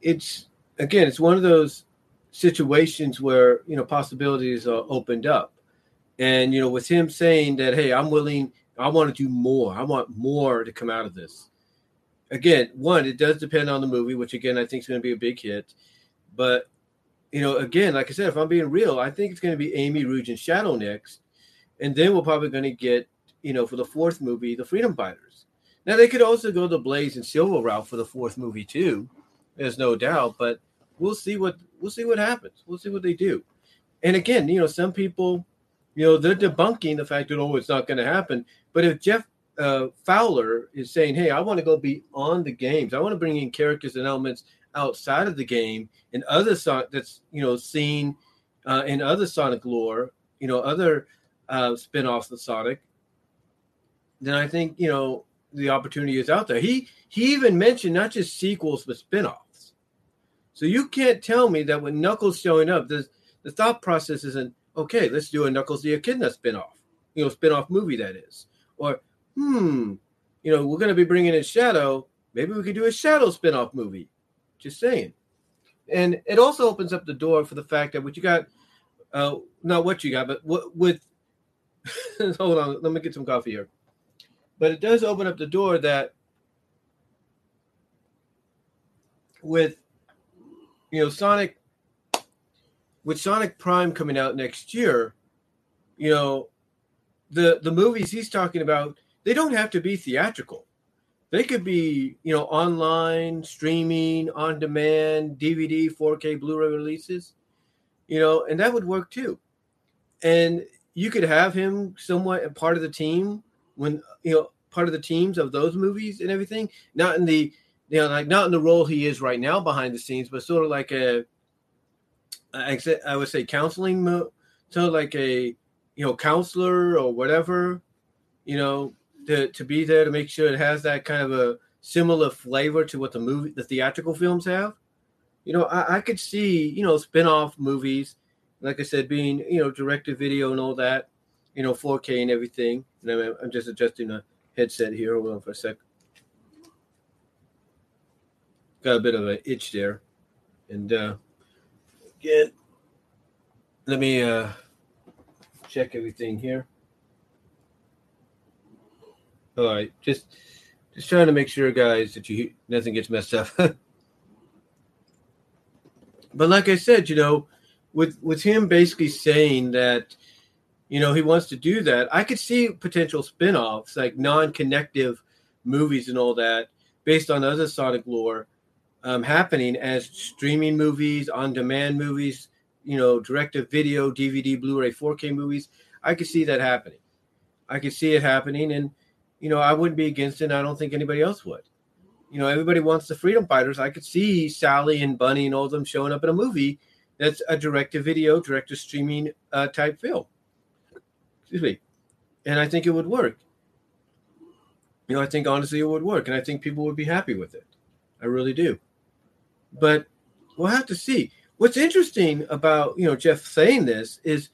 it's again, it's one of those situations where you know possibilities are opened up, and you know, with him saying that, hey, I'm willing, I want to do more, I want more to come out of this. Again, one, it does depend on the movie, which again I think is going to be a big hit, but you know, again, like I said, if I'm being real, I think it's going to be Amy Rouge and Shadow next, and then we're probably going to get, you know, for the fourth movie, the Freedom Fighters. Now they could also go the Blaze and Silver route for the fourth movie too. There's no doubt, but we'll see what we'll see what happens. We'll see what they do. And again, you know, some people, you know, they're debunking the fact that oh, it's not going to happen. But if Jeff uh, Fowler is saying, "Hey, I want to go beyond the games. I want to bring in characters and elements outside of the game and other Sonic that's you know seen uh, in other Sonic lore, you know, other uh, spin-offs of Sonic." Then I think you know the opportunity is out there. He he even mentioned not just sequels but spin-offs. So you can't tell me that when Knuckles showing up, the the thought process isn't okay. Let's do a Knuckles the Echidna spin-off, you know, spin-off movie that is, or hmm, you know, we're going to be bringing in Shadow. Maybe we could do a Shadow spin-off movie. Just saying. And it also opens up the door for the fact that what you got, uh, not what you got, but what with. [laughs] hold on, let me get some coffee here. But it does open up the door that with you know Sonic with Sonic Prime coming out next year, you know, the the movies he's talking about, they don't have to be theatrical. They could be, you know, online, streaming, on demand, DVD, 4K, Blu-ray releases, you know, and that would work too. And you could have him somewhat a part of the team when you know part of the teams of those movies and everything. Not in the you know like not in the role he is right now behind the scenes, but sort of like a I would say counseling, so like a you know counselor or whatever, you know, to to be there to make sure it has that kind of a similar flavor to what the movie the theatrical films have. You know, I, I could see you know spin-off movies, like I said, being you know direct to video and all that, you know, 4K and everything. And I'm, I'm just adjusting a headset here. Hold on for a sec. Got a bit of an itch there, and uh, again, let me uh, check everything here. All right, just just trying to make sure, guys, that you nothing gets messed up. [laughs] but like I said, you know, with with him basically saying that, you know, he wants to do that, I could see potential spin-offs like non-connective movies and all that based on other Sonic lore um, happening as streaming movies, on-demand movies, you know, direct-to-video, DVD, Blu-ray, 4K movies. I could see that happening. I could see it happening, and you know, I wouldn't be against it. And I don't think anybody else would. You know, everybody wants the freedom fighters. I could see Sally and Bunny and all of them showing up in a movie that's a direct to video, direct to streaming uh, type film. Excuse me. And I think it would work. You know, I think honestly it would work, and I think people would be happy with it. I really do. But we'll have to see. What's interesting about you know Jeff saying this is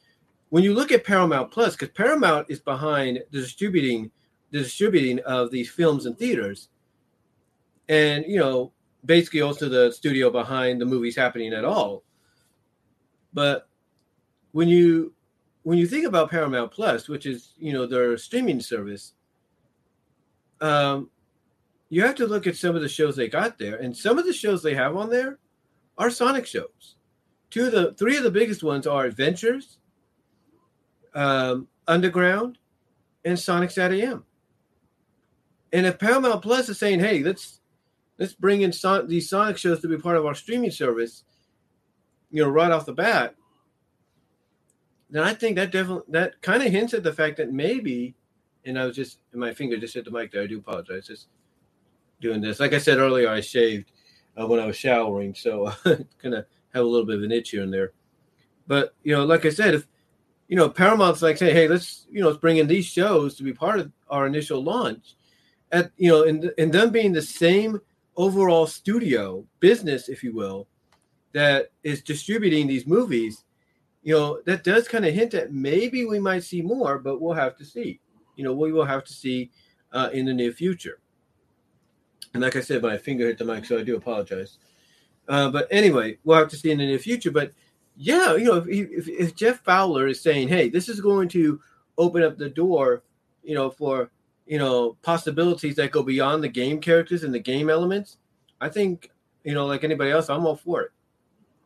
when you look at Paramount Plus, because Paramount is behind the distributing the distributing of these films in theaters, and you know, basically also the studio behind the movies happening at all. But when you when you think about Paramount Plus, which is you know their streaming service, um, you have to look at some of the shows they got there, and some of the shows they have on there are Sonic shows. Two of the three of the biggest ones are Adventures, um, Underground, and Sonic SatAM. And if Paramount Plus is saying, "Hey, let's let's bring in these Sonic shows to be part of our streaming service," you know, right off the bat, then I think that definitely that kind of hints at the fact that maybe, and I was just my finger just hit the mic there. I do apologize. Just doing this. Like I said earlier, I shaved uh, when I was showering, so [laughs] gonna have a little bit of an itch here and there. But you know, like I said, if you know Paramount's like say, hey, let's you know let's bring in these shows to be part of our initial launch at you know, and and them being the same overall studio business, if you will, that is distributing these movies, you know, that does kind of hint at maybe we might see more, but we'll have to see. You know, we will have to see uh, in the near future. And like I said, my finger hit the mic, so I do apologize. Uh, but anyway, we'll have to see in the near future. But yeah, you know, if, if, if Jeff Fowler is saying, "Hey, this is going to open up the door," you know, for you know possibilities that go beyond the game characters and the game elements, I think you know, like anybody else, I'm all for it.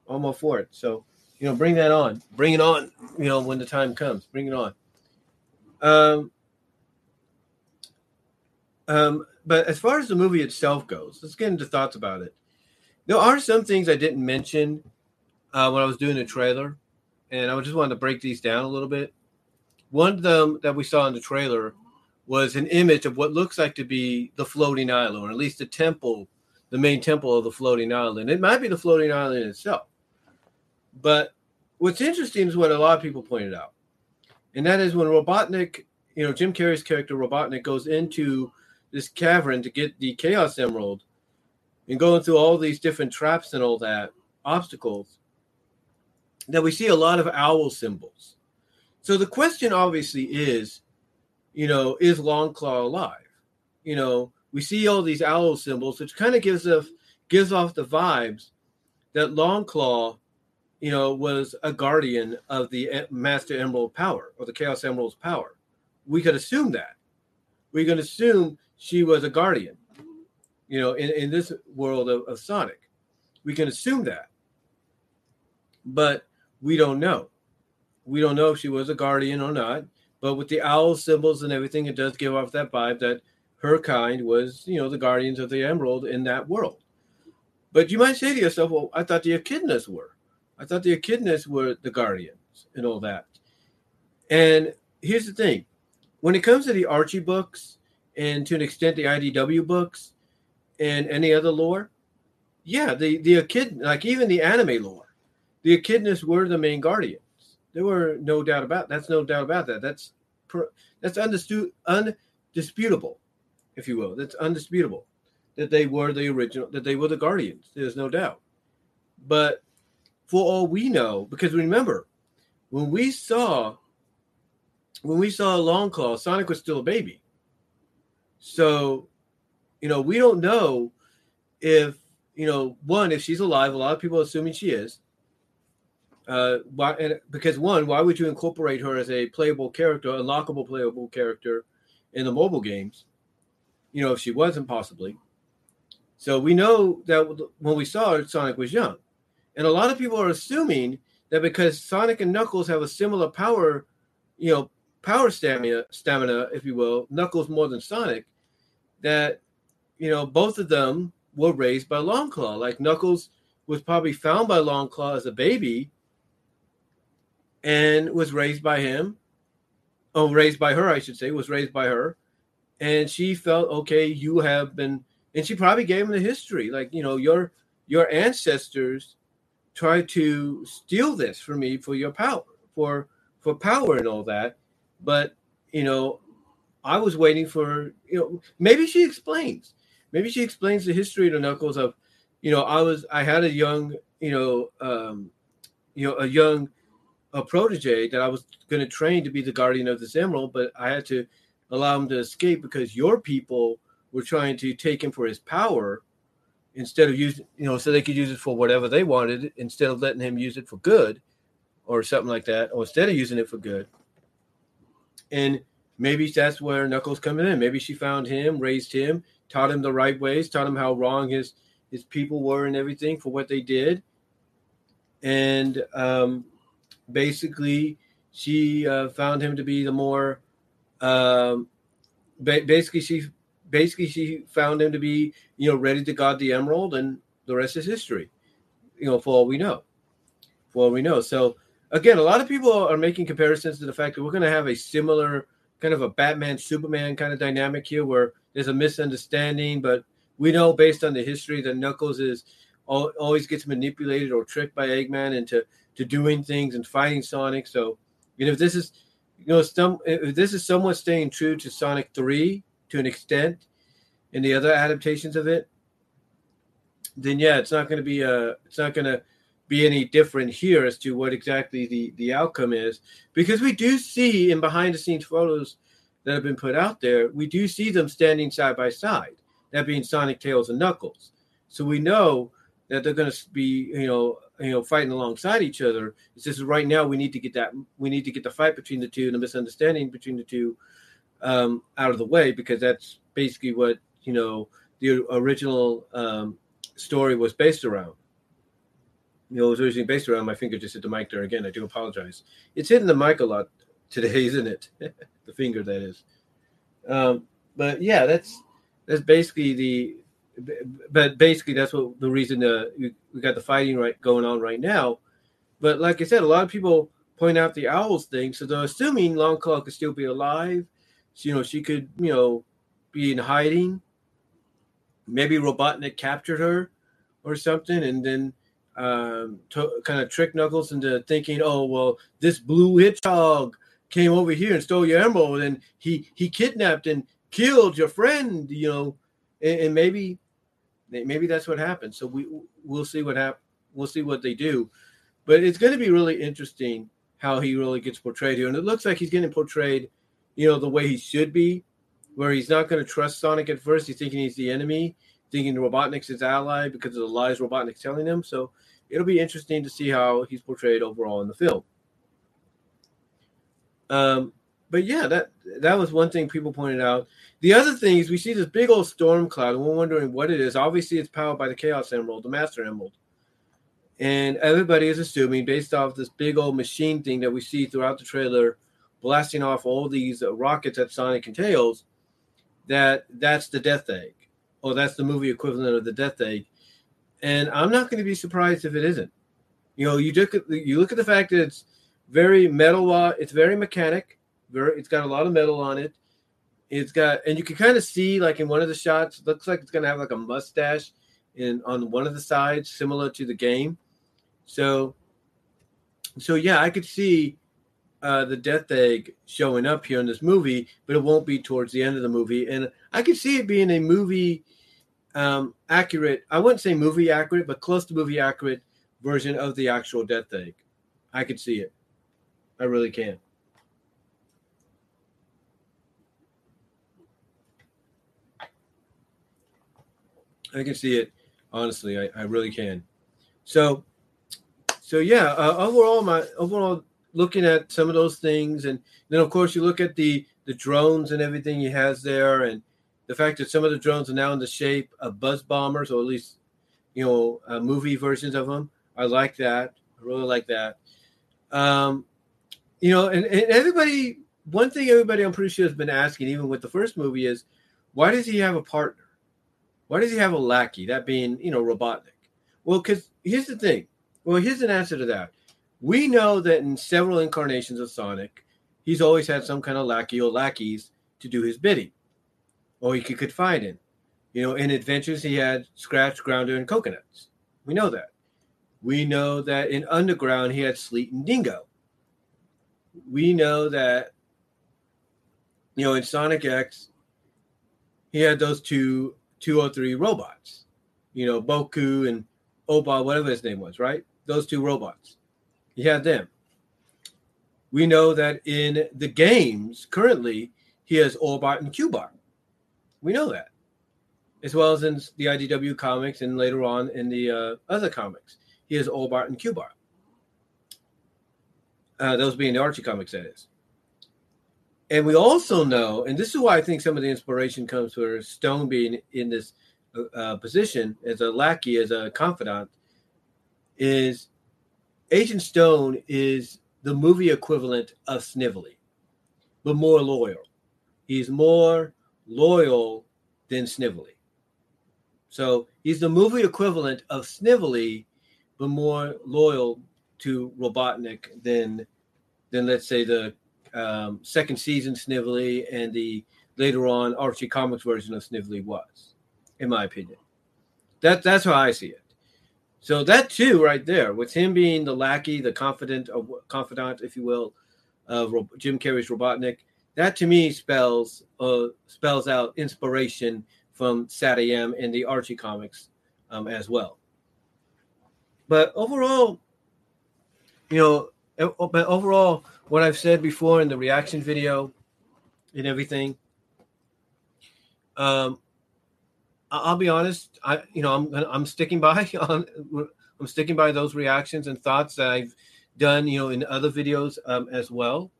I'm all for it. So you know, bring that on. Bring it on. You know, when the time comes, bring it on. Um, um, but as far as the movie itself goes, let's get into thoughts about it. There are some things I didn't mention uh, when I was doing the trailer, and I just wanted to break these down a little bit. One of them that we saw in the trailer was an image of what looks like to be the floating island, or at least the temple, the main temple of the floating island. It might be the floating island itself. But what's interesting is what a lot of people pointed out, and that is when Robotnik, you know, Jim Carrey's character Robotnik goes into this cavern to get the Chaos Emerald and going through all these different traps and all that obstacles, that we see a lot of owl symbols. So the question obviously is, you know, is Longclaw alive? You know, we see all these owl symbols, which kind of gives us gives off the vibes that Longclaw, you know, was a guardian of the Master Emerald power or the Chaos Emerald's power. We could assume that. We can assume she was a guardian, you know, in, in this world of, of Sonic. We can assume that. But we don't know. We don't know if she was a guardian or not. But with the owl symbols and everything, it does give off that vibe that her kind was, you know, the guardians of the emerald in that world. But you might say to yourself, well, I thought the echidnas were. I thought the echidnas were the guardians and all that. And here's the thing when it comes to the Archie books, and to an extent the IDW books and any other lore. Yeah, the the echid like even the anime lore, the echidnas were the main guardians. There were no doubt about that's no doubt about that. That's that's undisputable, if you will. That's undisputable that they were the original, that they were the guardians. There's no doubt. But for all we know, because remember, when we saw when we saw Long Longclaw, Sonic was still a baby. So, you know, we don't know if, you know, one, if she's alive. A lot of people are assuming she is. Uh, why? And because one, why would you incorporate her as a playable character, unlockable playable character in the mobile games? You know, if she wasn't possibly. So we know that when we saw her, Sonic was young, and a lot of people are assuming that because Sonic and Knuckles have a similar power, you know, power stamina, stamina, if you will, Knuckles more than Sonic, that you know both of them were raised by Longclaw. Like Knuckles was probably found by Longclaw as a baby and was raised by him. Oh, raised by her, I should say, was raised by her. And she felt, okay, you have been, and she probably gave him the history. Like, you know, your your ancestors tried to steal this from me for your power, for for power and all that. But you know, I was waiting for you know maybe she explains, maybe she explains the history of the Knuckles of, you know, I was I had a young you know um, you know a young a protege that I was going to train to be the guardian of this emerald, but I had to allow him to escape because your people were trying to take him for his power instead of using you know so they could use it for whatever they wanted instead of letting him use it for good or something like that or instead of using it for good and maybe that's where Knuckles coming in. Maybe she found him, raised him, taught him the right ways, taught him how wrong his his people were and everything for what they did. And um, basically, she uh, found him to be the more um, ba- basically she basically she found him to be you know ready to guard the emerald, and the rest is history. You know, for all we know, for all we know. So again, a lot of people are making comparisons to the fact that we're going to have a similar kind of a Batman Superman kind of dynamic here where there's a misunderstanding, but we know based on the history that Knuckles is always gets manipulated or tricked by Eggman into to doing things and fighting Sonic. So, you know, if this is you know some if this is somewhat staying true to Sonic 3 to an extent in the other adaptations of it, then yeah, it's not going to be a it's not going to be any different here as to what exactly the the outcome is. Because we do see in behind the scenes photos that have been put out there we do see them standing side by side that being sonic tails and knuckles. So we know that they're going to be you know you know fighting alongside each other. It's just right now we need to get that we need to get the fight between the two and the misunderstanding between the two um, out of the way because that's basically what you know the original um, story was based around you know, it was originally based around my finger just hit the mic there again. I do apologize. It's hitting the mic a lot today, [laughs] isn't it? [laughs] the finger that is. Um, but yeah, that's that's basically the. But basically, that's what the reason uh, we, we got the fighting right going on right now. But like I said, a lot of people point out the owls thing, so they're assuming Longclaw could still be alive. So, you know, she could, you know, be in hiding. Maybe Robotnik captured her or something, and then um, to, kind of trick Knuckles into thinking, oh well, this blue hedgehog came over here and stole your emerald, and he he kidnapped and killed your friend, you know, and, and maybe maybe that's what happened. So we we'll see what happen. We'll see what they do, but it's going to be really interesting how he really gets portrayed here, and it looks like he's getting portrayed, you know, the way he should be, where he's not going to trust Sonic at first. He's thinking he's the enemy, thinking Robotnik's his ally because of the lies Robotnik's telling him. So it'll be interesting to see how he's portrayed overall in the film. Um, but yeah, that that was one thing people pointed out. The other thing is we see this big old storm cloud, and we're wondering what it is. Obviously, it's powered by the Chaos Emerald, the Master Emerald, and everybody is assuming, based off this big old machine thing that we see throughout the trailer, blasting off all these rockets at Sonic and Tails, that that's the Death Egg, or that's the movie equivalent of the Death Egg and I'm not going to be surprised if it isn't. You know, you look at the, you look at the fact that it's very metal. It's very mechanic. Very, it's got a lot of metal on it. It's got, and you can kind of see, like in one of the shots, looks like it's going to have like a mustache in on one of the sides, similar to the game. So, so yeah, I could see uh, the Death Egg showing up here in this movie, but it won't be towards the end of the movie, and I could see it being a movie um, accurate. I wouldn't say movie accurate, but close to movie accurate version of the actual Death Egg. I could see it. I really can. I can see it. Honestly, I, I really can. So, so yeah. Uh, overall, my overall looking at some of those things, and then of course you look at the the drones and everything he has there, and the fact that some of the drones are now in the shape of buzz bombers, or at least you know uh, movie versions of them. I like that. I really like that. Um, you know, and, and everybody. One thing everybody I'm pretty sure has been asking, even with the first movie, is why does he have a partner? Why does he have a lackey? That being, you know, Robotnik. Well, because here's the thing. Well, here's an answer to that. We know that in several incarnations of Sonic, he's always had some kind of lackey or lackeys to do his bidding or he could confide in. You know, in adventures, he had Scratch, Grounder, and Coconuts. We know that. We know that in Underground, he had Sleet and Dingo. We know that, you know, in Sonic X, he had those two, two or three robots. You know, Boku and Oba, whatever his name was, right? Those two robots. He had them. We know that in the games currently, he has Orbot and Cubot. We know that, as well as in the IDW comics and later on in the uh, other comics. He has Orbot and Cubot. Uh, those being the Archie comics, that is. And we also know, and this is why I think some of the inspiration comes for Stone being in this uh, uh position as a lackey, as a confidant, is Agent Stone is the movie equivalent of Snively, but more loyal. He's more loyal than Snively. So he's the movie equivalent of Snively, but more loyal to Robotnik than than let's say the um, second season Snively and the later on Archie Comics version of Snively was, in my opinion. That that's how I see it. So that too, right there, with him being the lackey, the confident, confidant, if you will, of Jim Carrey's Robotnik, that to me spells uh, spells out inspiration from SatAM and the Archie comics um, as well. but overall, you know, but overall, what I've said before in the reaction video and everything, um, I'll be honest. I, you know, I'm I'm sticking by [laughs] on I'm sticking by those reactions and thoughts that I've done, you know, in other videos um, as well.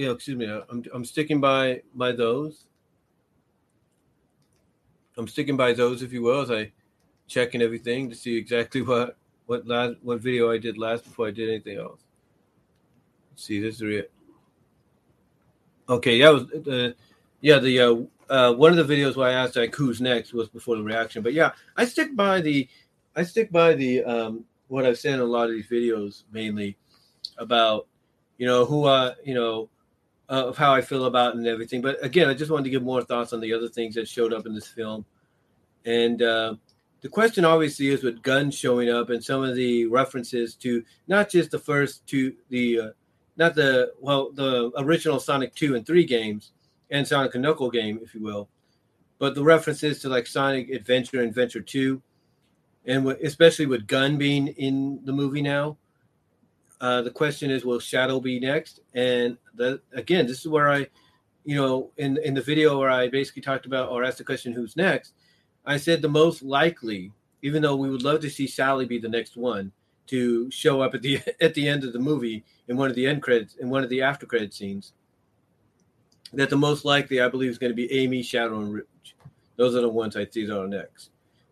You know, excuse me. I'm I'm sticking by by those. I'm sticking by those, if you will, as I check checking everything to see exactly [laughs] what what last what video I did last before I did anything else. Let's see, this is real. Okay, yeah, was uh, yeah the uh, uh, one of the videos where I asked like who's next was before the reaction, but yeah, I stick by the I stick by the um, what I've said in a lot of these videos mainly about you know who I you know of how I feel about and everything. But again, I just wanted to give more thoughts on the other things that showed up in this film, and uh, the question obviously is with guns showing up and some of the references to not just the first two the uh, not the well the original Sonic two and three games and Sonic Knuckle game, if you will, but the references to like Sonic Adventure and Adventure two and especially with Gun being in the movie now, uh, the question is, will Shadow be next? And the, again, this is where I, you know, in in the video where I basically talked about or asked the question, who's next? I said the most likely, even though we would love to see Sally be the next one to show up at the [laughs] at the end of the movie in one of the end credits in one of the after credit scenes. That the most likely, I believe, is going to be Amy, Shadow, and Rouge. Those are the ones I see that are next.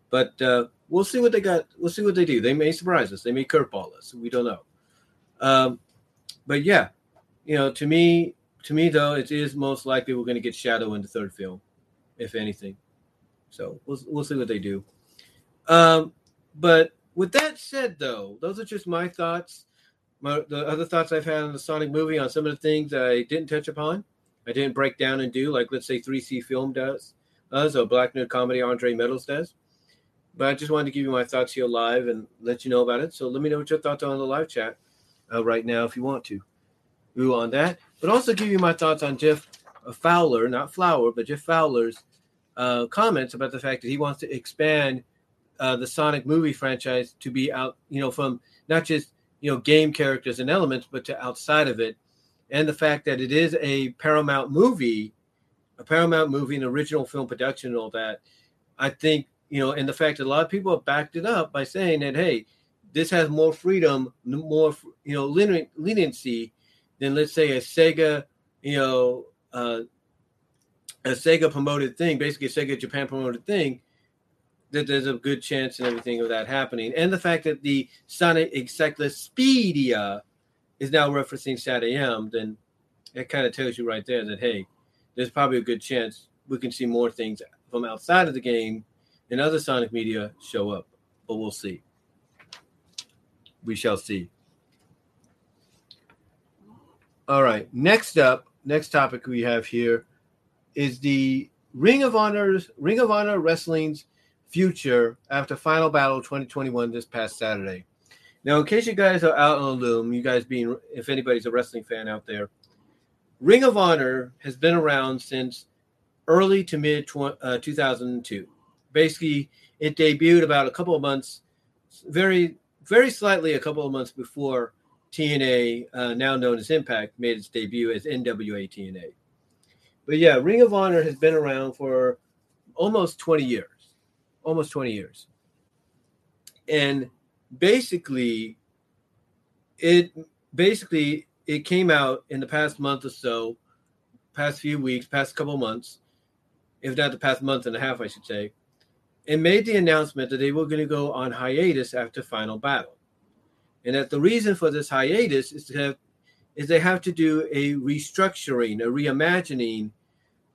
But uh, we'll see what they got. We'll see what they do. They may surprise us. They may curveball us. We don't know. Um, but yeah, you know, to me, to me though, it is most likely we're going to get Shadow in the third film, if anything. So we'll we'll see what they do. Um, but with that said, though, those are just my thoughts. My, the other thoughts I've had on the Sonic movie on some of the things I didn't touch upon, I didn't break down and do like let's say 3C Film does, uh, so Black Nerd Comedy Andre Meadows does. But I just wanted to give you my thoughts here live and let you know about it. So let me know what your thoughts are on the live chat uh, right now if you want to. Ooh, on that. But also give you my thoughts on Jeff Fowler, not Flower, but Jeff Fowler's uh, comments about the fact that he wants to expand uh, the Sonic movie franchise to be out, you know, from not just you know game characters and elements, but to outside of it, and the fact that it is a Paramount movie, a Paramount movie, an original film production, and all that. I think you know, and the fact that a lot of people have backed it up by saying that, hey, this has more freedom, more you know, leniency than let's say a Sega, you know, uh, a Sega promoted thing, basically a Sega Japan promoted thing. That there's a good chance and everything of that happening, and the fact that the Sonic Encyclopedia is now referencing SatAM, then it kind of tells you right there that hey, there's probably a good chance we can see more things from outside of the game and other Sonic media show up, but we'll see. We shall see. All right. Next up, next topic we have here is the Ring of Honor's Ring of Honor Wrestling's future after Final Battle 2021 this past Saturday. Now, in case you guys are out on the loom, you guys being, if anybody's a wrestling fan out there, Ring of Honor has been around since early to mid uh, 2002 basically it debuted about a couple of months, very very slightly a couple of months before TNA, uh, now known as Impact, made its debut as NWA TNA. But yeah, Ring of Honor has been around for almost 20 years, almost 20 years, and basically, it basically it came out in the past month or so, past few weeks, past couple months, if not the past month and a half, I should say, and made the announcement that they were going to go on hiatus after Final Battle, and that the reason for this hiatus is to have is they have to do a restructuring, a reimagining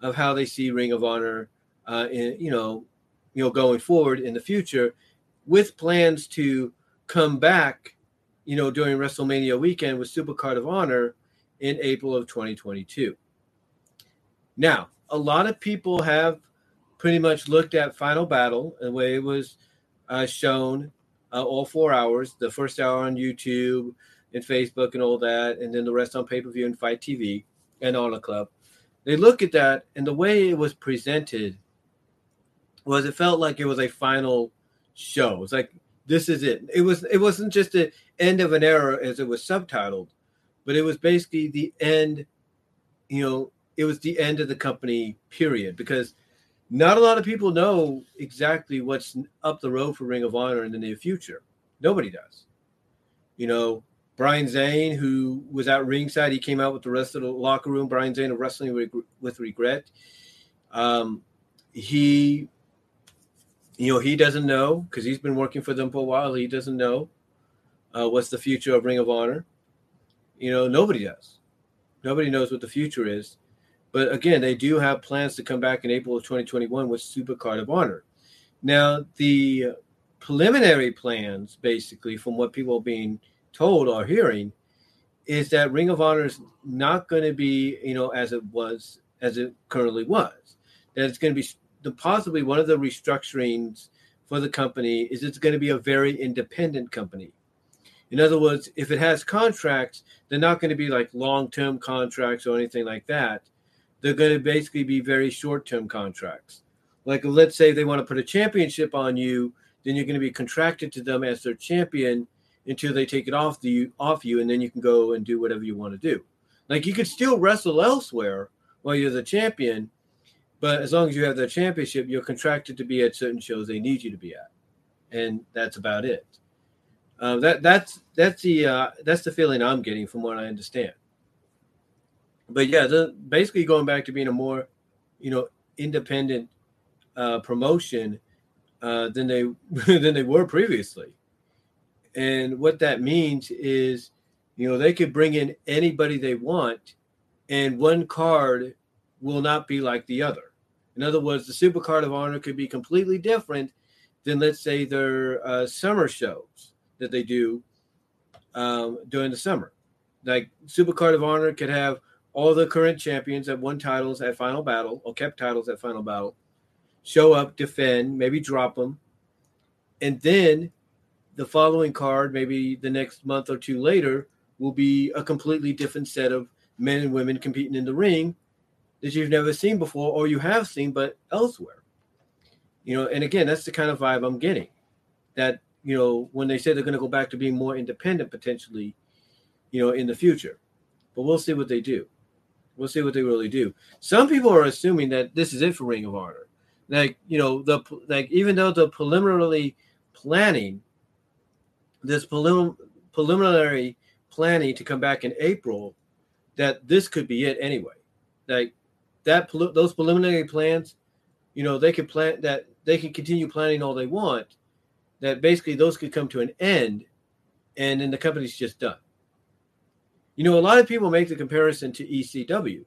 of how they see Ring of Honor, uh, in, you know, you know, going forward in the future, with plans to come back, you know, during WrestleMania weekend with Supercard of Honor in April of 2022. Now, a lot of people have pretty much looked at Final Battle and the way it was uh, shown uh, all four hours. The first hour on YouTube and Facebook and all that, and then the rest on pay per view and Fight TV and Honor Club. They look at that, and the way it was presented was it felt like it was a final show. It's like this is it. It was it wasn't just the end of an era as it was subtitled, but it was basically the end. You know, it was the end of the company. Period. Because not a lot of people know exactly what's up the road for Ring of Honor in the near future. Nobody does. You know, Brian Zane, who was at ringside, he came out with the rest of the locker room. Brian Zane of Wrestling with Wregret. Um, he, you know, he doesn't know because he's been working for them for a while. He doesn't know uh, what's the future of Ring of Honor. You know, nobody does. Nobody knows what the future is. But again, they do have plans to come back in April of 2021 with Supercard of Honor. Now, the preliminary plans, basically, from what people are being told or hearing, is that Ring of Honor is not going to be, you know, as it was, as it currently was. That it's going to be the, possibly one of the restructurings for the company is it's going to be a very independent company. In other words, if it has contracts, they're not going to be like long-term contracts or anything like that. They're going to basically be very short-term contracts. Like let's say they want to put a championship on you, then you're going to be contracted to them as their champion until they take it off the off you, and then you can go and do whatever you want to do. Like you could still wrestle elsewhere while you're the champion, but as long as you have the championship, you're contracted to be at certain shows they need you to be at, and that's about it. Uh, that that's that's the uh, that's the feeling I'm getting from what I understand. But yeah, basically going back to being a more, you know, independent uh, promotion uh, than they [laughs] than they were previously. And what that means is, you know, they could bring in anybody they want, and one card will not be like the other. In other words, the Super Card of Honor could be completely different than, let's say, their uh, summer shows that they do um, during the summer. Like Super Card of Honor could have all the current champions that won titles at Final Battle or kept titles at Final Battle show up, defend, maybe drop them, and then the following card, maybe the next month or two later, will be a completely different set of men and women competing in the ring that you've never seen before or you have seen but elsewhere. You know, and again, that's the kind of vibe I'm getting. That, you know, when they say they're going to go back to being more independent potentially, you know, in the future. But we'll see what they do. We'll see what they really do. Some people are assuming that this is it for Ring of Honor. Like you know the like even though the preliminary planning this prelim- preliminary planning to come back in april that this could be it anyway. Like that those preliminary plans you know they could plan that they can continue planning all they want that basically those could come to an end and then the company's just done you know a lot of people make the comparison to ecw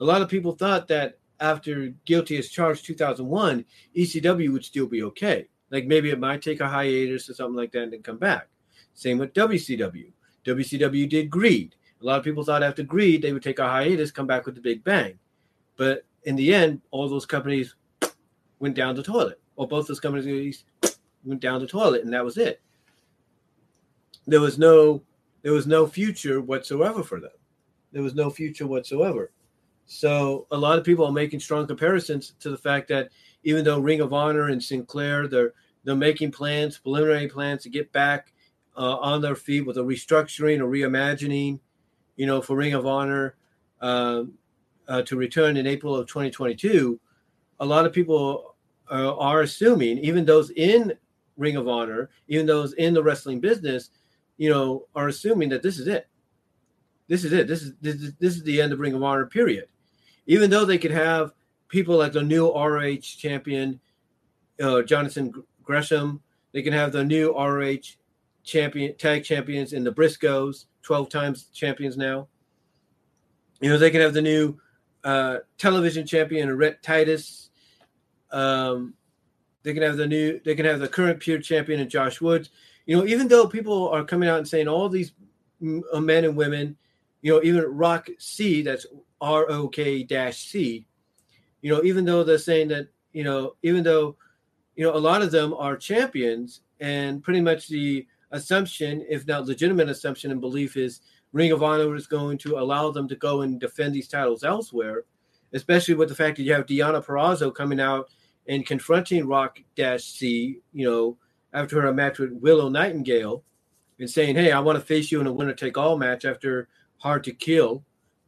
a lot of people thought that after guilty as charged 2001, ECW would still be okay. Like maybe it might take a hiatus or something like that and then come back. Same with WCW. WCW did Greed. A lot of people thought after Greed they would take a hiatus, come back with the big bang. But in the end, all those companies [clears throat] went down the toilet. Or both those companies went down the toilet, and that was it. There was no there was no future whatsoever for them. There was no future whatsoever. So a lot of people are making strong comparisons to the fact that even though Ring of Honor and Sinclair, they're they're making plans, preliminary plans to get back uh, on their feet with a restructuring or reimagining, you know, for Ring of Honor uh, uh, to return in April of 2022. A lot of people uh, are assuming, even those in Ring of Honor, even those in the wrestling business, you know, are assuming that this is it. This is it. This is this is, this is the end of Ring of Honor. Period even though they could have people like the new ROH champion, uh, Jonathan Gresham, they can have the new ROH champion tag champions in the Briscoes, 12 times champions now. You know, they can have the new uh, television champion, Rhett Titus. Um, they can have the new, they can have the current pure champion in Josh Woods. You know, even though people are coming out and saying all these uh, men and women, you know, even Rock C, that's R O K dash C. You know, even though they're saying that, you know, even though, you know, a lot of them are champions, and pretty much the assumption, if not legitimate assumption and belief, is Ring of Honor is going to allow them to go and defend these titles elsewhere, especially with the fact that you have Deonna Purrazzo coming out and confronting Rock Dash C, you know, after her match with Willow Nightingale and saying, Hey, I want to face you in a winner take all match after Hard to Kill.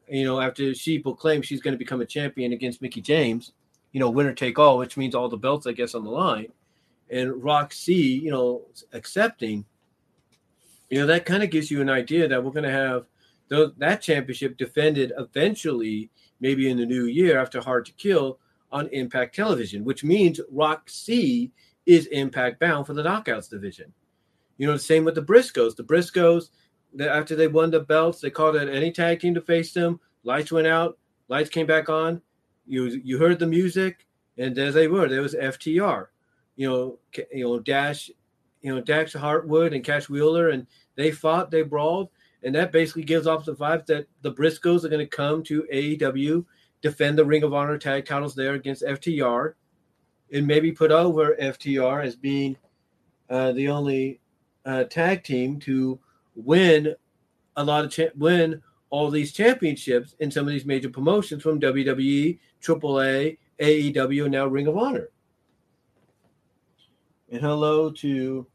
You know, after she proclaimed she's going to become a champion against Mickie James, you know, winner take all, which means all the belts, I guess, on the line. And Roxy, you know, accepting, you know, that kind of gives you an idea that we're going to have that championship defended eventually, maybe in the new year after Hard to Kill on Impact Television, which means Roxy is Impact bound for the Knockouts division. You know, the same with the Briscoes. The Briscoes, after they won the belts, they called it any tag team to face them. Lights went out, lights came back on. You you heard the music, and there they were. There was FTR. You know, you know Dash, you know Dax Harwood and Cash Wheeler, and they fought, they brawled, and that basically gives off the vibe that the Briscoes are going to come to AEW, defend the Ring of Honor tag titles there against FTR, and maybe put over FTR as being uh, the only uh, tag team to win a lot of cha- win all these championships in some of these major promotions from WWE, AAA, AEW, and now Ring of Honor. And hello to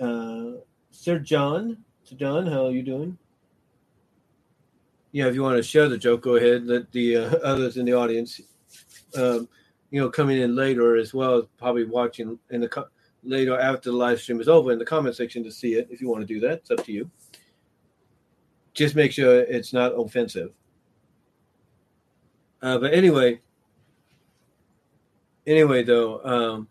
uh, Sir John. Sir John, how are you doing? Yeah, if you want to share the joke, go ahead. Let the uh, others in the audience, um, you know, coming in later as well as probably watching in the co- later after the live stream is over in the comment section to see it. If you want to do that, it's up to you. Just make sure it's not offensive. Uh, but anyway, anyway, though, um,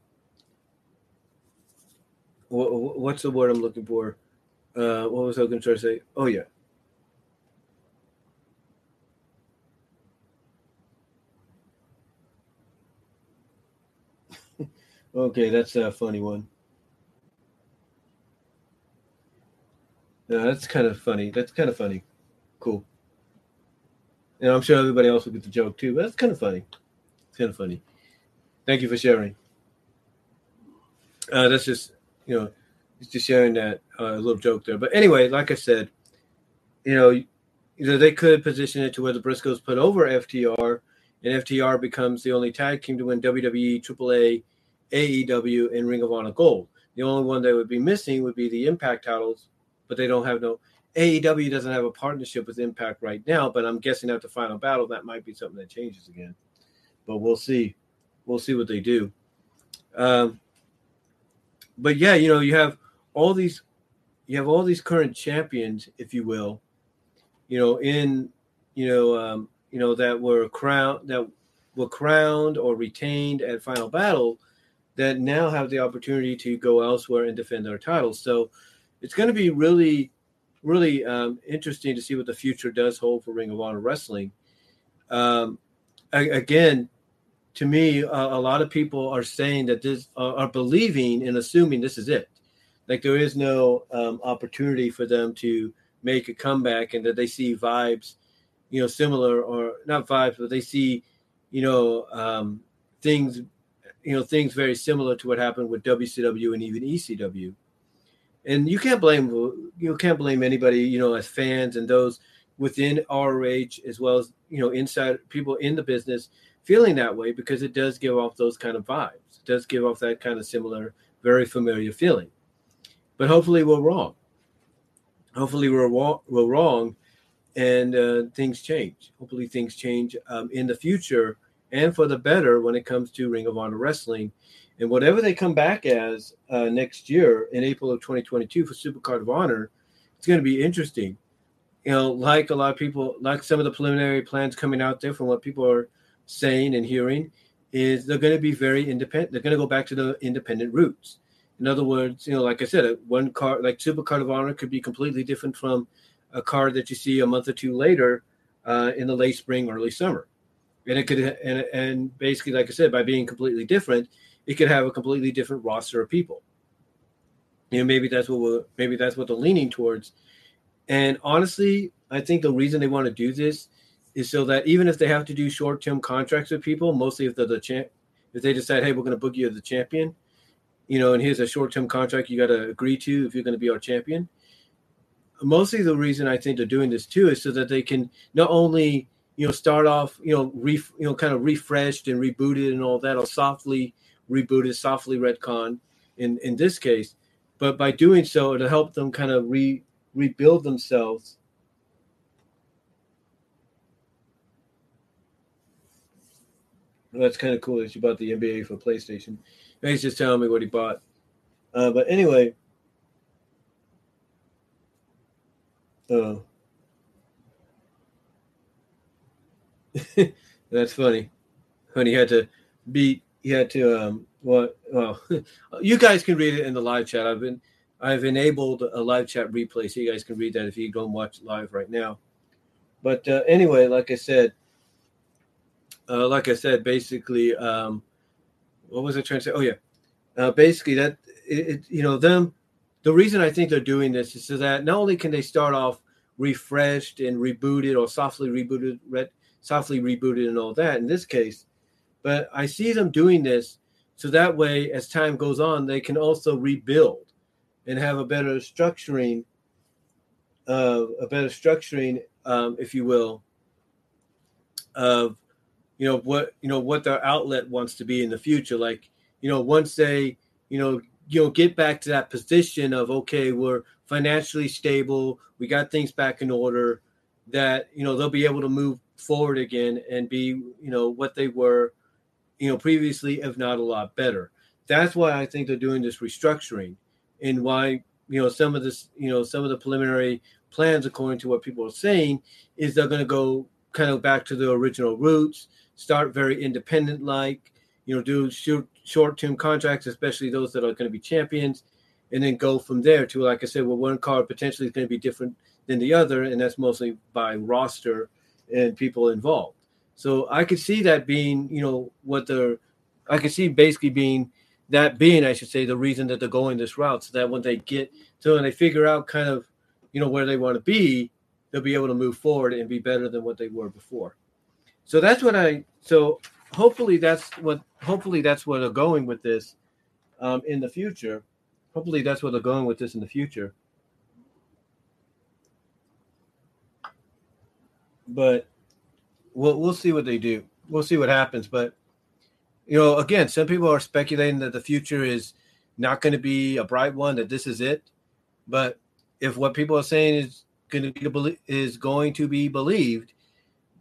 what, what's the word I'm looking for? Uh, what was I going to try to say? Oh yeah. Okay, that's a funny one. That's kind of funny. That's kind of funny. Cool. And I'm sure everybody else will get the joke too, but that's kind of funny. It's kind of funny. Thank you for sharing. Uh, that's just, you know, just sharing that uh, little joke there. But anyway, like I said, you know, you know, they could position it to where the Briscoes put over FTR, and FTR becomes the only tag team to win WWE, AAA, AEW, and Ring of Honor Gold. The only one that would be missing would be the Impact titles, but they don't have no AEW doesn't have a partnership with Impact right now, but I'm guessing at the final battle that might be something that changes again. But we'll see. We'll see what they do. Um, but yeah, you know, you have all these you have all these current champions, if you will, you know, in you know, um, you know, that were crowned that were crowned or retained at final battle that now have the opportunity to go elsewhere and defend their titles. So it's going to be really, really um, interesting to see what the future does hold for Ring of Honor Wrestling. Um, again, to me, uh, a lot of people are saying that this uh, are believing and assuming this is it. Like there is no um, opportunity for them to make a comeback, and that they see vibes, you know, similar or not vibes, but they see, you know, um, things, you know, things very similar to what happened with WCW and even ECW and you can't blame you can't blame anybody you know as fans and those within ROH as well as you know inside people in the business feeling that way because it does give off those kind of vibes. It does give off that kind of similar, very familiar feeling. But hopefully we're wrong. Hopefully we're, we're wrong, and uh, things change. Hopefully things change um, in the future and for the better when it comes to Ring of Honor Wrestling and whatever they come back as uh, next year in April of 2022 for Supercard of Honor, it's going to be interesting. You know, like a lot of people, like some of the preliminary plans coming out there from what people are saying and hearing, is they're going to be very independent. They're going to go back to the independent roots. In other words, you know, like I said, one card like Supercard of Honor could be completely different from a card that you see a month or two later uh, in the late spring, early summer. And it could, and, and basically, like I said, by being completely different, it could have a completely different roster of people. You know, maybe that's what we're, maybe that's what they're leaning towards. And honestly, I think the reason they want to do this is so that even if they have to do short-term contracts with people, mostly if they're the champ, if they decide, hey, we're going to book you as the champion, you know, and here's a short-term contract you got to agree to if you're going to be our champion. Mostly the reason I think they're doing this too is so that they can not only you know start off you know you know kind of refreshed and rebooted and all that, or softly rebooted, softly retcon, in in this case, but by doing so, it'll help them kind of re rebuild themselves. That's kind of cool that you bought the NBA for PlayStation. He's just telling me what he bought. Uh, but anyway, uh, [laughs] that's funny. When he had to beat, he had to um, what? Well, [laughs] you guys can read it in the live chat. I've been, I've enabled a live chat replay, so you guys can read that if you go and watch live right now. But uh, anyway, like I said, uh, like I said, basically, um, what was I trying to say? Oh yeah, uh, basically that it, it, you know them. The reason I think they're doing this is so that not only can they start off refreshed and rebooted or softly rebooted, re- softly rebooted, and all that in this case, but I see them doing this so that way, as time goes on, they can also rebuild and have a better structuring, uh, a better structuring, um, if you will, of you know what you know what their outlet wants to be in the future. Like you know, once they you know you know get back to that position of okay, we're financially stable, we got things back in order, that you know they'll be able to move forward again and be you know what they were you know, previously, if not a lot better. That's why I think they're doing this restructuring and why, you know, some of this, you know, some of the preliminary plans, according to what people are saying, is they're going to go kind of back to the original roots, start very independent like, you know, do short term contracts, especially those that are going to be champions, and then go from there to, like I said, well, one card potentially is going to be different than the other, and that's mostly by roster and people involved. So I could see that being, you know, what they're, I could see basically being that being, I should say, the reason that they're going this route, so that when they get so when they figure out kind of, you know, where they want to be, they'll be able to move forward and be better than what they were before. So that's what I. So hopefully that's what. Hopefully that's where they're going with this um, in the future. Hopefully that's where they're going with this in the future. But we'll we'll see what they do. We'll see what happens. But you know, again, some people are speculating that the future is not going to be a bright one. That this is it. But if what people are saying is going to be is going to be believed,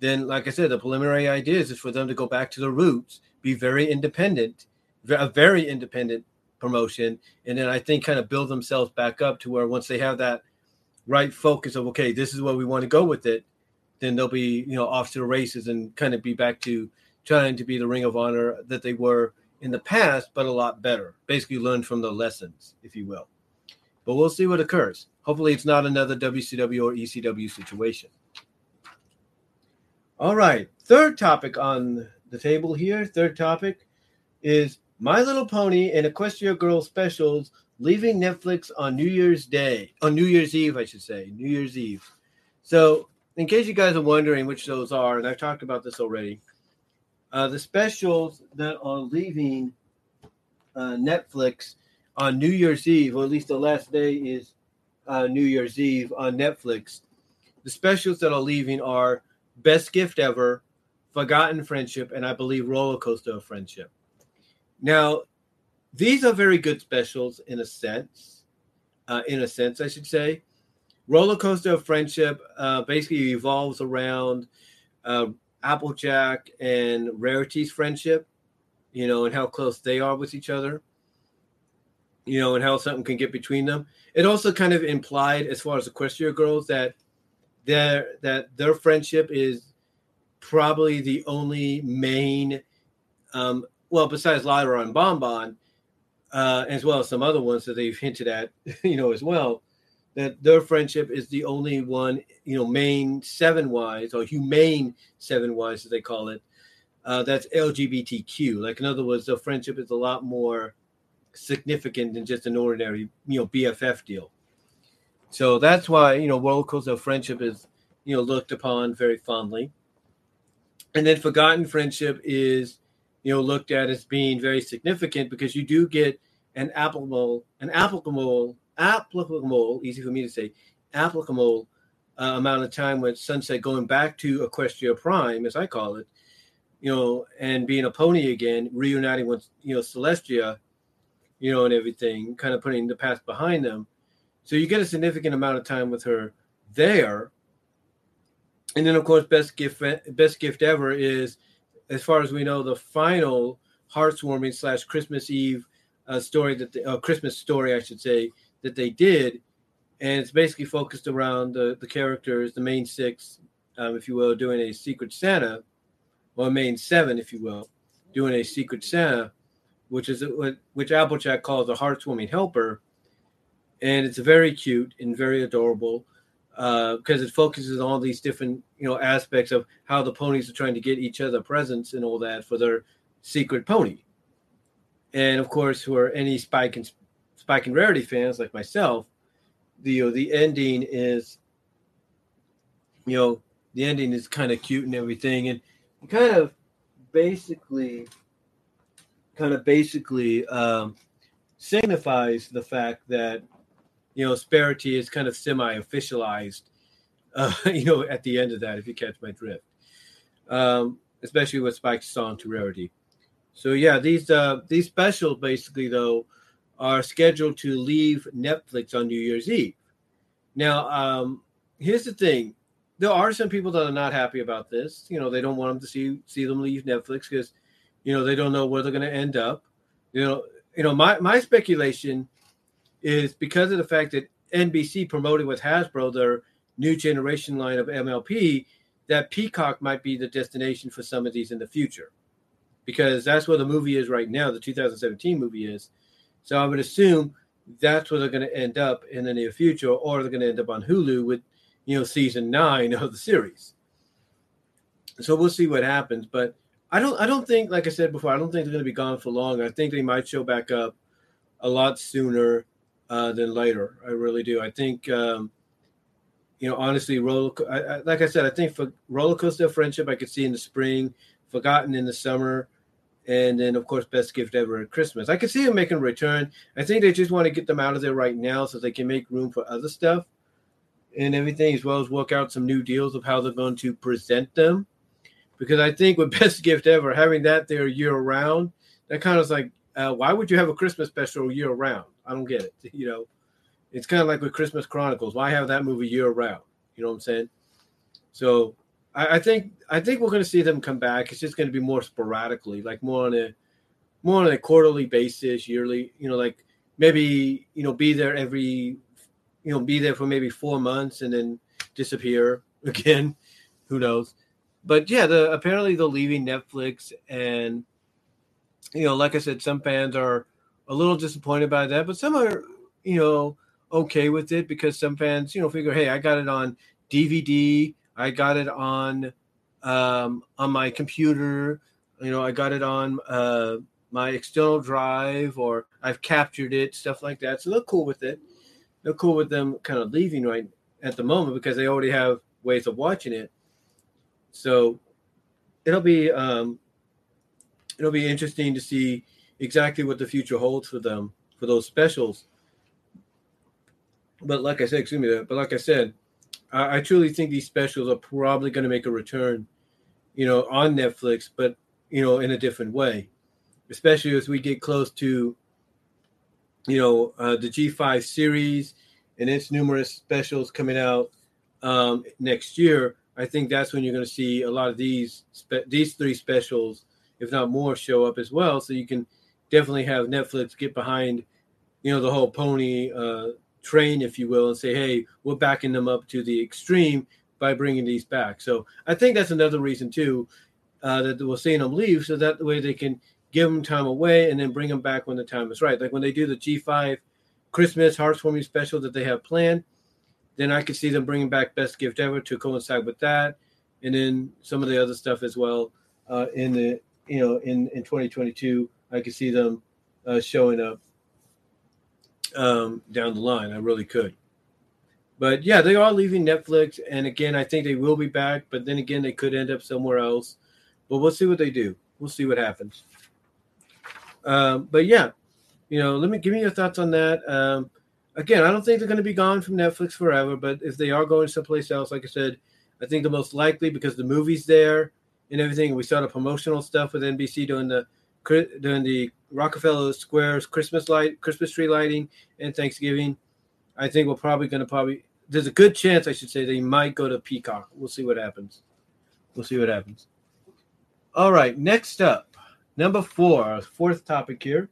then, like I said, the preliminary idea is for them to go back to the roots, be very independent, a very independent promotion, and then I think kind of build themselves back up to where once they have that right focus of okay, this is where we want to go with it, then they'll be you know off to the races and kind of be back to trying to be the Ring of Honor that they were in the past, but a lot better. Basically, learn from the lessons, if you will. But we'll see what occurs. Hopefully, it's not another WCW or ECW situation. All right, third topic on the table here. Third topic is My Little Pony and Equestria Girl specials leaving Netflix on New Year's Day, on New Year's Eve, I should say, New Year's Eve. So in case you guys are wondering which those are, and I've talked about this already, uh, the specials that are leaving uh, Netflix on New Year's Eve, or at least the last day is uh, New Year's Eve on Netflix. The specials that are leaving are Best Gift Ever, Forgotten Friendship, and I believe Roller Coaster of Friendship. Now, these are very good specials in a sense. Uh, in a sense, I should say roller coaster of friendship uh, basically evolves around uh, Applejack and Rarity's friendship, you know, and how close they are with each other, you know, and how something can get between them. It also kind of implied, as far as Equestria girls, that their that their friendship is probably the only main, um, well, besides Lyra and Bonbon, uh, as well as some other ones that they've hinted at, [laughs] you know, as well that their friendship is the only one, you know, main seven wise or humane seven wise, as they call it. Uh, that's LGBTQ. Like in other words, their friendship is a lot more significant than just an ordinary, you know, BFF deal. So that's why you know, coaster of friendship is you know looked upon very fondly. And then forgotten friendship is you know looked at as being very significant because you do get an applicable an applicable applicable, easy for me to say, applicable uh, amount of time with Sunset going back to Equestria Prime, as I call it, you know, and being a pony again, reuniting with, you know, Celestia you know, and everything, kind of putting the past behind them. So you get a significant amount of time with her there. And then, of course, best gift best gift ever is, as far as we know, the final heartwarming slash Christmas Eve uh, story that the uh, Christmas story, I should say, that they did, and it's basically focused around the the characters, the main six, um, if you will, doing a Secret Santa, or main seven, if you will, doing a Secret Santa, which is which Applejack calls a heartwarming helper, and it's very cute and very adorable because uh, it focuses on all these different you know aspects of how the ponies are trying to get each other presents and all that for their secret pony. And of course, who are any Spike and Spike and Rarity fans like myself, the you know, the ending is, you know, the ending is kind of cute and everything, and kind of basically, kind of basically um, signifies the fact that you know Sparity is kind of semi-officialized, [laughs] uh, you know, at the end of that. If you catch my drift, um, especially with Spike's song to Rarity. So yeah, these uh these specials basically though are scheduled to leave Netflix on New Year's Eve. Now, um, here's the thing: there are some people that are not happy about this. You know, they don't want them to see see them leave Netflix because, you know, they don't know where they're going to end up. You know, you know, my my speculation is because of the fact that NBC promoted with Hasbro their new generation line of MLP, that Peacock might be the destination for some of these in the future because that's where the movie is right now. The 2017 movie is. So I would assume that's where they're going to end up in the near future, or they're going to end up on Hulu with, you know, season nine of the series. So we'll see what happens. But I don't, I don't think, like I said before, I don't think they're going to be gone for long. I think they might show back up a lot sooner uh, than later. I really do. I think, um, you know, honestly, roller. I, I, like I said, I think for roller coaster friendship, I could see in the spring, forgotten in the summer and then of course best gift ever at christmas. I can see them making a return. I think they just want to get them out of there right now so they can make room for other stuff and everything as well as work out some new deals of how they're going to present them. Because i think with [laughs] best gift ever having that there year round that kind of is like uh, why would you have a christmas special year round i don't get it [laughs] you know? It's kind of like with christmas chronicles. Why have that movie year round you know what i'm saying? So I, think I think we're going to see them come back. It's just going to be more sporadically, like more on a more on a quarterly basis, yearly. You know, like maybe you know be there every you know be there for maybe four months and then disappear [laughs] again. Who knows? But yeah, the apparently they're leaving Netflix, and you know, like I said, some fans are a little disappointed by that, but some are you know okay with it because some fans you know figure, hey, I got it on DVD I got it on um, on my computer. You know, I got it on uh, my external drive, or I've captured it, stuff like that. So they're cool with it. They're cool with them kind of leaving right at the moment because they already have ways of watching it. So it'll be um, it'll be interesting to see exactly what the future holds for them for those specials. But like I said, excuse me, but like I said, I, I truly think these specials are probably going to make a return, you know, on Netflix, but you know, in a different way, especially as we get close to, you know, uh, the G5 series and its numerous specials coming out um, next year. I think that's when you're going to see a lot of these spe- these three specials, if not more, show up as well. So you can definitely have Netflix get behind, you know, the whole pony uh, train, if you will, and say, hey, we're backing them up to the extreme by bringing these back. So I think that's another reason too uh, that we're seeing them leave, so that way they can give them time away and then bring them back when the time is right. Like when they do the G5 Christmas heartwarming special that they have planned, then I could see them bringing back Best Gift Ever to coincide with that, and then some of the other stuff as well uh, in the you know in in 2022. I could see them uh, showing up um, down the line. I really could. But yeah, they are leaving Netflix, and again, I think they will be back. But then again, they could end up somewhere else. But we'll see what they do. We'll see what happens. Um, but yeah, you know, let me give me your thoughts on that. Um, again, I don't think they're going to be gone from Netflix forever. But if they are going someplace else, like I said, I think the most likely because the movie's there and everything. We saw the promotional stuff with NBC doing the during the Rockefeller Square's Christmas light, Christmas tree lighting, and Thanksgiving. I think we're probably going to probably. There's a good chance, I should say, they might go to Peacock. We'll see what happens. We'll see what happens. All right, next up, number four, our fourth topic here.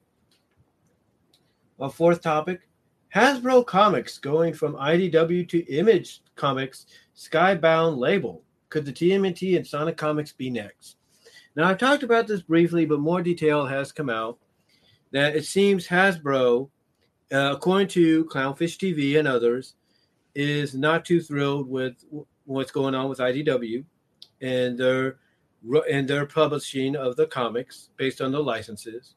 Our fourth topic Hasbro Comics going from IDW to Image Comics Skybound label. Could the TMNT and Sonic Comics be next? Now, I've talked about this briefly, but more detail has come out that it seems Hasbro, uh, according to Clownfish TV and others, is not too thrilled with what's going on with IDW and their and their publishing of the comics based on the licenses.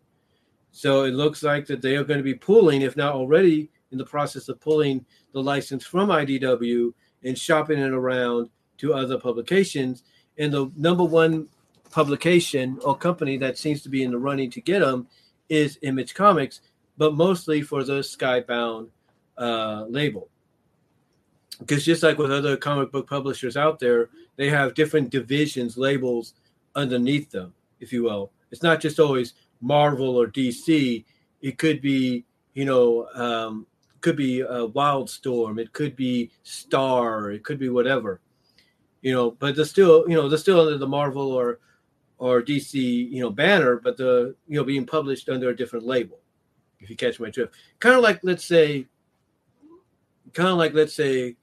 So it looks like that they are going to be pulling, if not already in the process of pulling the license from IDW and shopping it around to other publications. And the number one publication or company that seems to be in the running to get them is Image Comics, but mostly for the Skybound uh, label. Because just like with other comic book publishers out there, they have different divisions, labels underneath them, if you will. It's not just always Marvel or DC. It could be, you know, um, could be a Wildstorm. It could be Star. It could be whatever, you know. But they're still, you know, they're still under the Marvel or or DC, you know, banner, but the you know being published under a different label. If you catch my drift, kind of like let's say, kind of like let's say,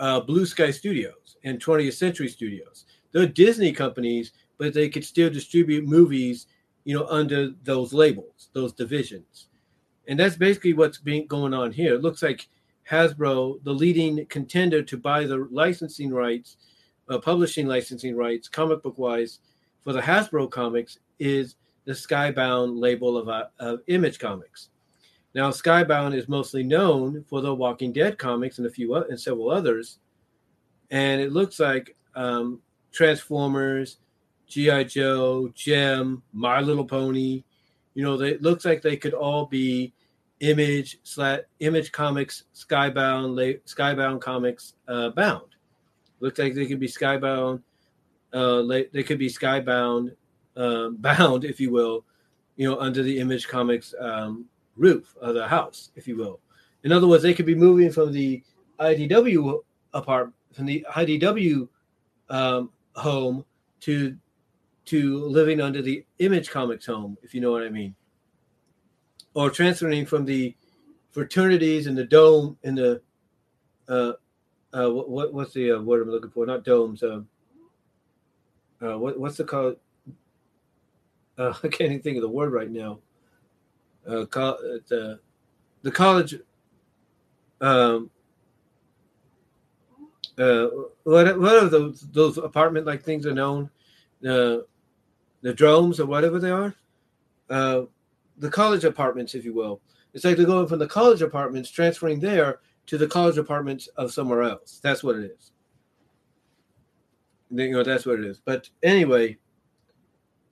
uh, Blue Sky Studios and 20th Century Studios. They're Disney companies, but they could still distribute movies, you know, under those labels, those divisions, and that's basically what's being going on here. It looks like Hasbro, the leading contender to buy the licensing rights, uh, publishing licensing rights, comic book wise for the Hasbro comics is the Skybound label of, uh, of Image Comics. Now, Skybound is mostly known for the Walking Dead comics and a few and several others, and it looks like um, Transformers, GI Joe, Jem, My Little Pony. You know, they, it looks like they could all be Image Image Comics Skybound Skybound Comics uh, bound. Looks like they could be Skybound uh, they could be skybound, uh, [laughs] bound, if you will, you know, under the Image Comics um, roof of the house, if you will. In other words, they could be moving from the IDW apart from the IDW um, home to to living under the Image Comics home, if you know what I mean, or transferring from the fraternities and the dome in the uh, uh, what, what's the uh, word I'm looking for? Not domes. Uh, uh, what, what's the call? Uh, [laughs] I can't even think of the word right now. Uh, co- the the college. Um, uh, what what are those those apartment like things are known, the the dromes or whatever they are, uh, the college apartments, if you will. It's like they're going from the college apartments, transferring there to the college apartments of somewhere else. That's what it is you know that's what it is. But anyway,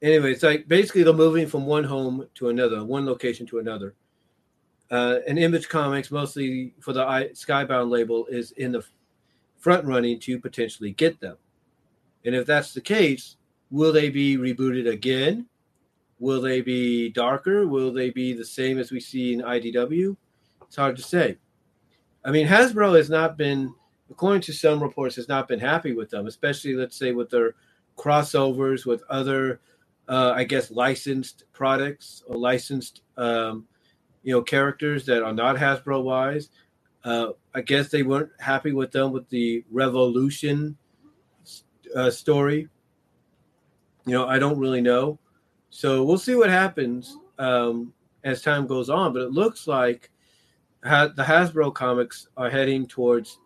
anyway, it's like basically they're moving from one home to another, one location to another. Uh, and Image Comics, mostly for the Skybound label, is in the front running to potentially get them. And if that's the case, will they be rebooted again? Will they be darker? Will they be the same as we see in IDW? It's hard to say. I mean, Hasbro has not been according to some reports, has not been happy with them, especially let's say with their crossovers with other, uh, I guess, licensed products or licensed, um, you know, characters that are not Hasbro wise. Uh, I guess they weren't happy with them with the Revolution uh, story. You know, I don't really know. So we'll see what happens um, as time goes on. But it looks like ha- the Hasbro comics are heading towards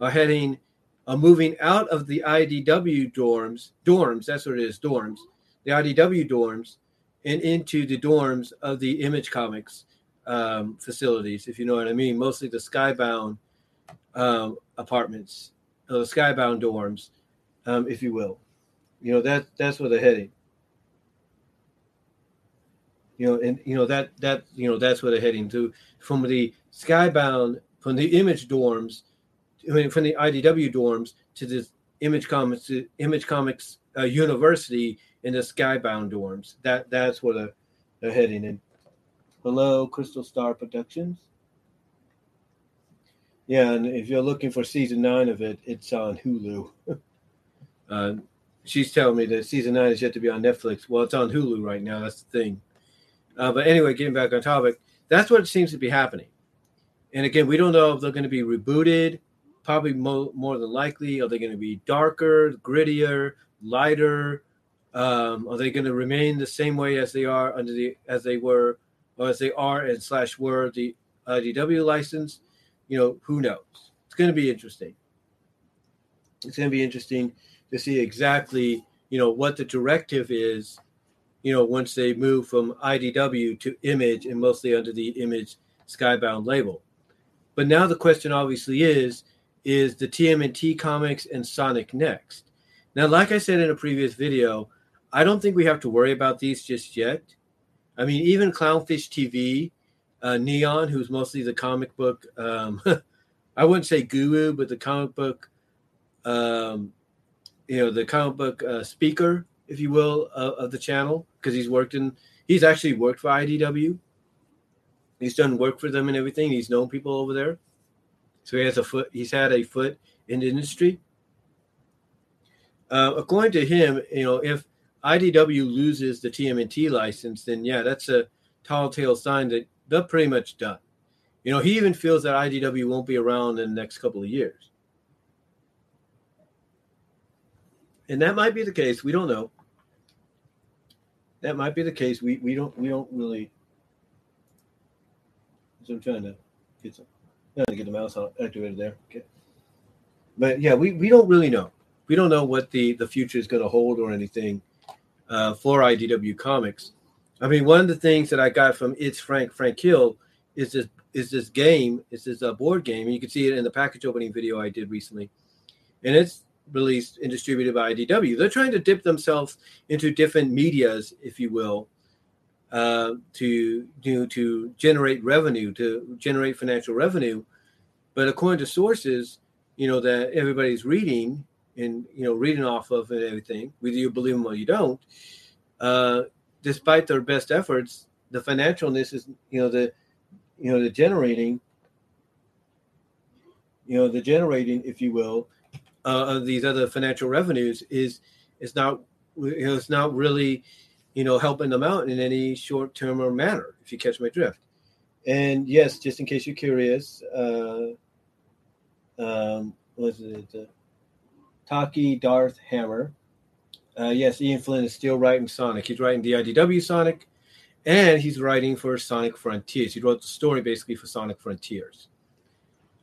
are heading, are moving out of the IDW dorms, dorms, that's what it is, dorms, the IDW dorms, and into the dorms of the Image Comics um, facilities, if you know what I mean. Mostly the Skybound um, apartments, the Skybound dorms, um, if you will. You know that that's where they're heading. You know, and you know that that you know that's where they're heading to from the Skybound from the Image dorms from the IDW dorms to the Image Comics, Image Comics uh, University in the Skybound dorms. That that's where they're heading in. Hello, Crystal Star Productions. Yeah, and if you're looking for season nine of it, it's on Hulu. [laughs] uh, she's telling me that season nine is yet to be on Netflix. Well, it's on Hulu right now. That's the thing. Uh, but anyway, getting back on topic, that's what seems to be happening. And again, we don't know if they're going to be rebooted. Probably mo- more than likely, are they going to be darker, grittier, lighter? Um, are they going to remain the same way as they are under the as they were or as they are and slash were the IDW license? You know, who knows? It's going to be interesting. It's going to be interesting to see exactly you know what the directive is. You know, once they move from IDW to Image and mostly under the Image Skybound label. But now the question obviously is is the TMNT comics and Sonic next? Now, like I said in a previous video, I don't think we have to worry about these just yet. I mean, even Clownfish TV, uh, Kneon, who's mostly the comic book, um, [laughs] I wouldn't say guru, but the comic book, um, you know, the comic book uh, speaker, if you will, uh, of the channel, because he's worked in, he's actually worked for IDW. He's done work for them and everything. He's known people over there. So he has a foot, he's had a foot in the industry. Uh, according to him, you know, if IDW loses the TMNT license, then yeah, that's a tall tale sign that they're pretty much done. You know, he even feels that IDW won't be around in the next couple of years. And that might be the case. We don't know. That might be the case. We we don't we don't really so I'm trying to get some, to get the mouse activated there. Okay. But yeah, we, we don't really know. We don't know what the, the future is going to hold or anything uh, for IDW Comics. I mean, one of the things that I got from It's Frank Frank Hill is this is this game. It's this uh, board game, and you can see it in the package opening video I did recently, and it's released and distributed by IDW. They're trying to dip themselves into different medias, if you will, uh, to you to generate revenue, to generate financial revenue. But according to sources, you know that everybody's reading and you know reading off of and everything, whether you believe them or you don't. Uh, despite their best efforts, the financialness is you know the you know the generating you know the generating, if you will, uh, of these other financial revenues is is not you know it's not really you know, helping them out in any short term or manner, if you catch my drift. And yes, just in case you're curious, uh, um, was it uh, Taki Darth Hammer? Uh, yes, Ian Flynn is still writing Sonic. He's writing the IDW Sonic, and he's writing for Sonic Frontiers. He wrote the story basically for Sonic Frontiers.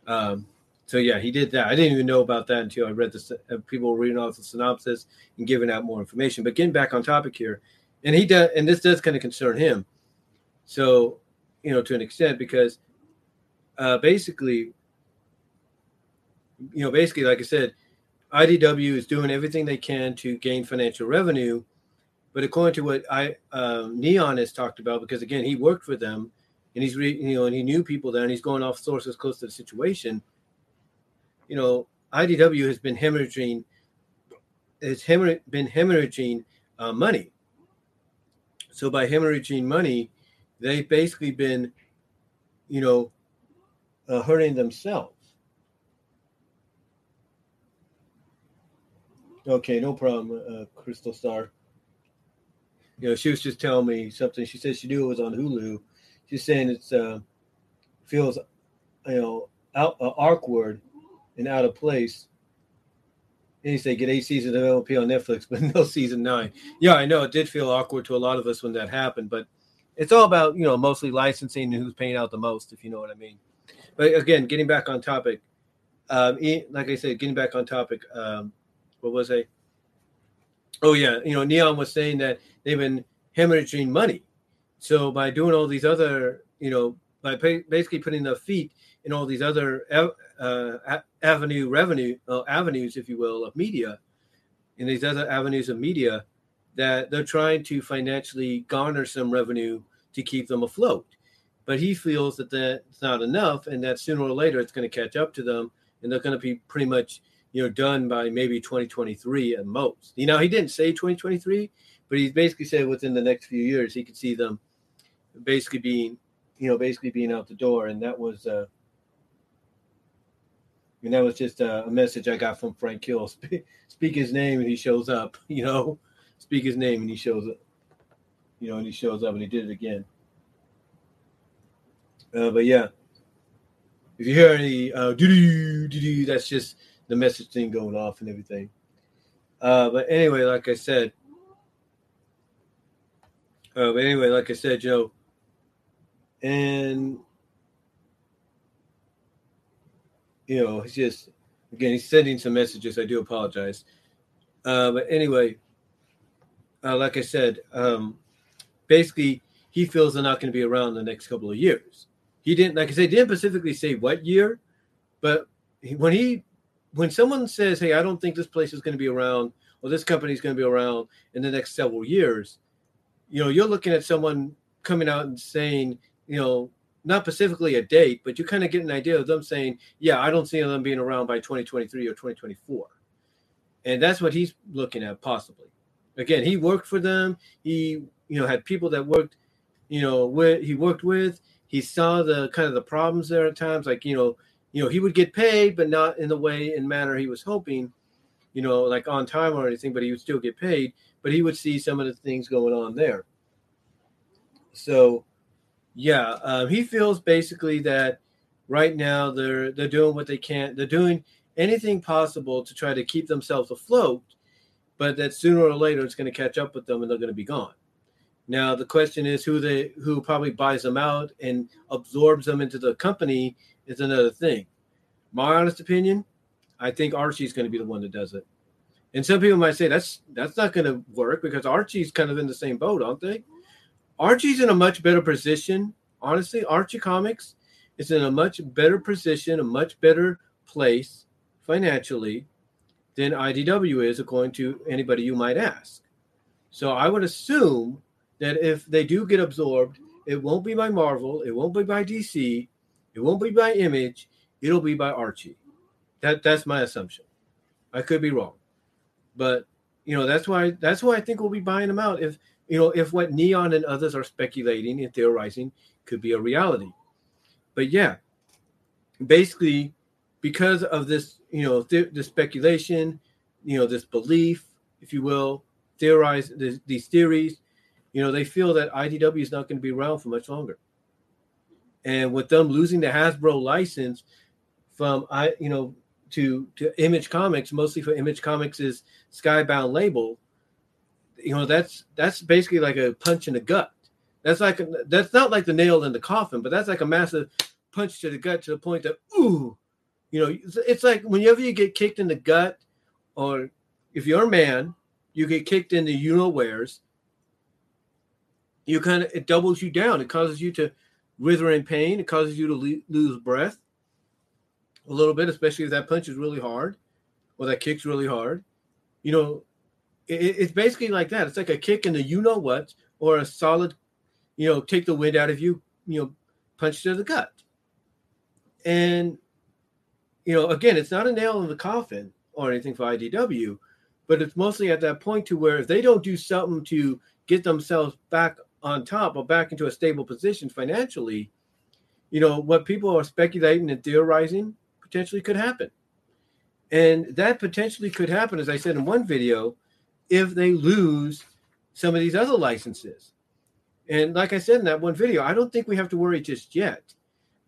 Um, so yeah, he did that. I didn't even know about that until I read the uh, people reading off the synopsis and giving out more information. But getting back on topic here, and he does, and this does kind of concern him. So, you know, to an extent, because uh, basically, you know, basically, like I said, IDW is doing everything they can to gain financial revenue, but according to what I um, Kneon has talked about, because again, he worked for them, and he's re, you know, and he knew people there, and he's going off sources close to the situation. You know, IDW has been hemorrhaging, has hemorrh- been hemorrhaging uh, money so by hemorrhaging money, they've basically been, you know, uh, hurting themselves. Okay, no problem, uh, Crystal Star. You know, she was just telling me something. She said she knew it was on Hulu. She's saying it's uh, feels, you know, out uh, awkward and out of place you say get eight seasons of MLP on Netflix, [laughs] but no season nine. Yeah, I know it did feel awkward to a lot of us when that happened, but it's all about you know mostly licensing and who's paying out the most, if you know what I mean. But again, getting back on topic, um, like I said, getting back on topic. Um, what was I? Oh yeah, you know, Kneon was saying that they've been hemorrhaging money. So by doing all these other, you know, by basically putting their feet in all these other uh, avenue revenue uh, avenues, if you will, of media, in these other avenues of media, that they're trying to financially garner some revenue to keep them afloat. But he feels that that's not enough, and that sooner or later it's going to catch up to them, and they're going to be pretty much you know done by maybe 2023 at most. You know, he didn't say 2023, but he basically said within the next few years he could see them basically being, you know, basically being out the door, and that was, uh, and that was just a, message I got from Frank Kill. [laughs] Speak, speak his name, and he shows up. [laughs] You know, speak his name, and he shows up. You know, and he shows up, and he did it again. Uh, but yeah, if you hear any uh, doo doo that's just the message thing going off and everything. Uh, but anyway, like I said, uh, but anyway, like I said, you know, and you know, he's just again he's sending some messages. I do apologize, uh, but anyway, uh, like I said, um, basically he feels they're not going to be around the next couple of years. He didn't, like I said, didn't specifically say what year, but when he when someone says, "Hey, I don't think this place is going to be around," or "This company is going to be around in the next several years," you know, you're looking at someone coming out and saying, you know, not specifically a date, but you kind of get an idea of them saying, yeah, I don't see them being around by 2023 or 2024. And that's what he's looking at possibly. Again, he worked for them. He, you know, had people that worked, you know, with he worked with. He saw the kind of the problems there at times, like, you know, you know, he would get paid, but not in the way and manner he was hoping, you know, like on time or anything, but he would still get paid but he would see some of the things going on there. So, yeah, um, he feels basically that right now they're they're doing what they can. They're doing anything possible to try to keep themselves afloat, but that sooner or later it's going to catch up with them and they're going to be gone. Now the question is who they who probably buys them out and absorbs them into the company is another thing. My honest opinion, I think Archie's going to be the one that does it. And some people might say that's that's not going to work because Archie's kind of in the same boat, aren't they? Archie's in a much better position, honestly. Archie Comics is in a much better position, a much better place financially than IDW is, according to anybody you might ask. So I would assume that if they do get absorbed, it won't be by Marvel, it won't be by DC, it won't be by Image, it'll be by Archie. That that's my assumption. I could be wrong. But you know, that's why that's why I think we'll be buying them out. If you know, if what Kneon and others are speculating and theorizing could be a reality. But yeah, basically, because of this, you know, th- the speculation, you know, this belief, if you will, theorize this, these theories, you know, they feel that IDW is not going to be around for much longer. And with them losing the Hasbro license from I, you know, to to Image Comics, mostly for Image Comics Skybound label. You know, that's that's basically like a punch in the gut. That's like a, that's not like the nail in the coffin, but that's like a massive punch to the gut to the point that ooh, you know, it's like whenever you get kicked in the gut, or if you're a man, you get kicked in the you know where's. You kind of it doubles you down. It causes you to wither in pain. It causes you to le- lose breath a little bit, especially if that punch is really hard or that kick's really hard. You know, it, it's basically like that. It's like a kick in the you know what or a solid, you know, take the wind out of you, you know, punch to the gut. And, you know, again, it's not a nail in the coffin or anything for IDW, but it's mostly at that point to where if they don't do something to get themselves back on top or back into a stable position financially, you know, what people are speculating and theorizing potentially could happen. And that potentially could happen, as I said in one video, if they lose some of these other licenses. And like I said in that one video, I don't think we have to worry just yet.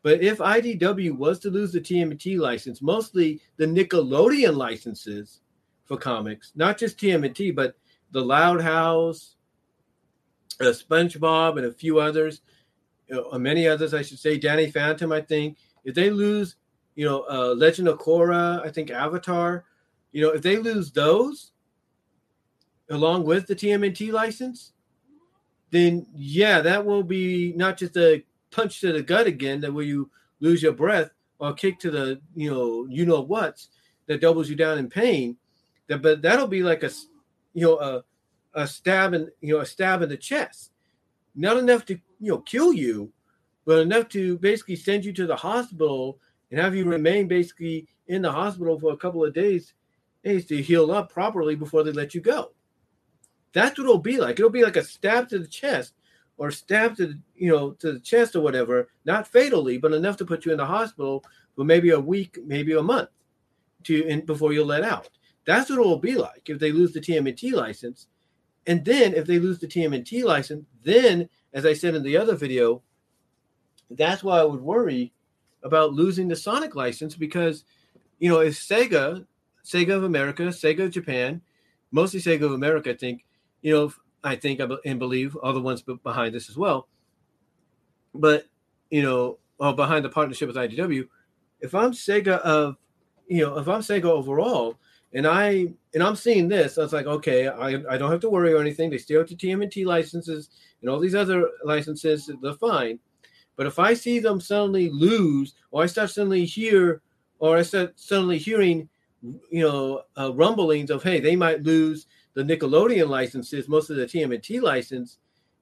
But if IDW was to lose the TMNT license, mostly the Nickelodeon licenses for comics, not just TMNT, but the Loud House, uh, SpongeBob, and a few others, you know, many others, I should say, Danny Phantom, I think, if they lose you know, uh, Legend of Korra, I think Avatar. You know, if they lose those along with the TMNT license, then yeah, that will be not just a punch to the gut again, that where you lose your breath or kick to the you know you know what's that doubles you down in pain. That but that'll be like a you know a a stab in you know a stab in the chest, not enough to you know kill you, but enough to basically send you to the hospital and have you remain basically in the hospital for a couple of days, days to heal up properly before they let you go. That's what it'll be like. It'll be like a stab to the chest or stab to you know to the chest or whatever, not fatally, but enough to put you in the hospital for maybe a week, maybe a month, to before you're let out. That's what it will be like if they lose the TMNT license. And then if they lose the TMNT license, then as I said in the other video, that's why I would worry about losing the Sonic license because you know if Sega, Sega of America, Sega of Japan, mostly Sega of America, I think, you know, I think and believe other ones behind this as well. But you know, well, behind the partnership with IDW, if I'm Sega of, you know, if I'm Sega overall, and I and I'm seeing this, I was like, okay, I, I don't have to worry or anything. They still have the TMNT licenses and all these other licenses, they're fine. But if I see them suddenly lose, or I start suddenly hear, or I start suddenly hearing, you know, uh, rumblings of, hey, they might lose the Nickelodeon licenses, most of the TMNT license.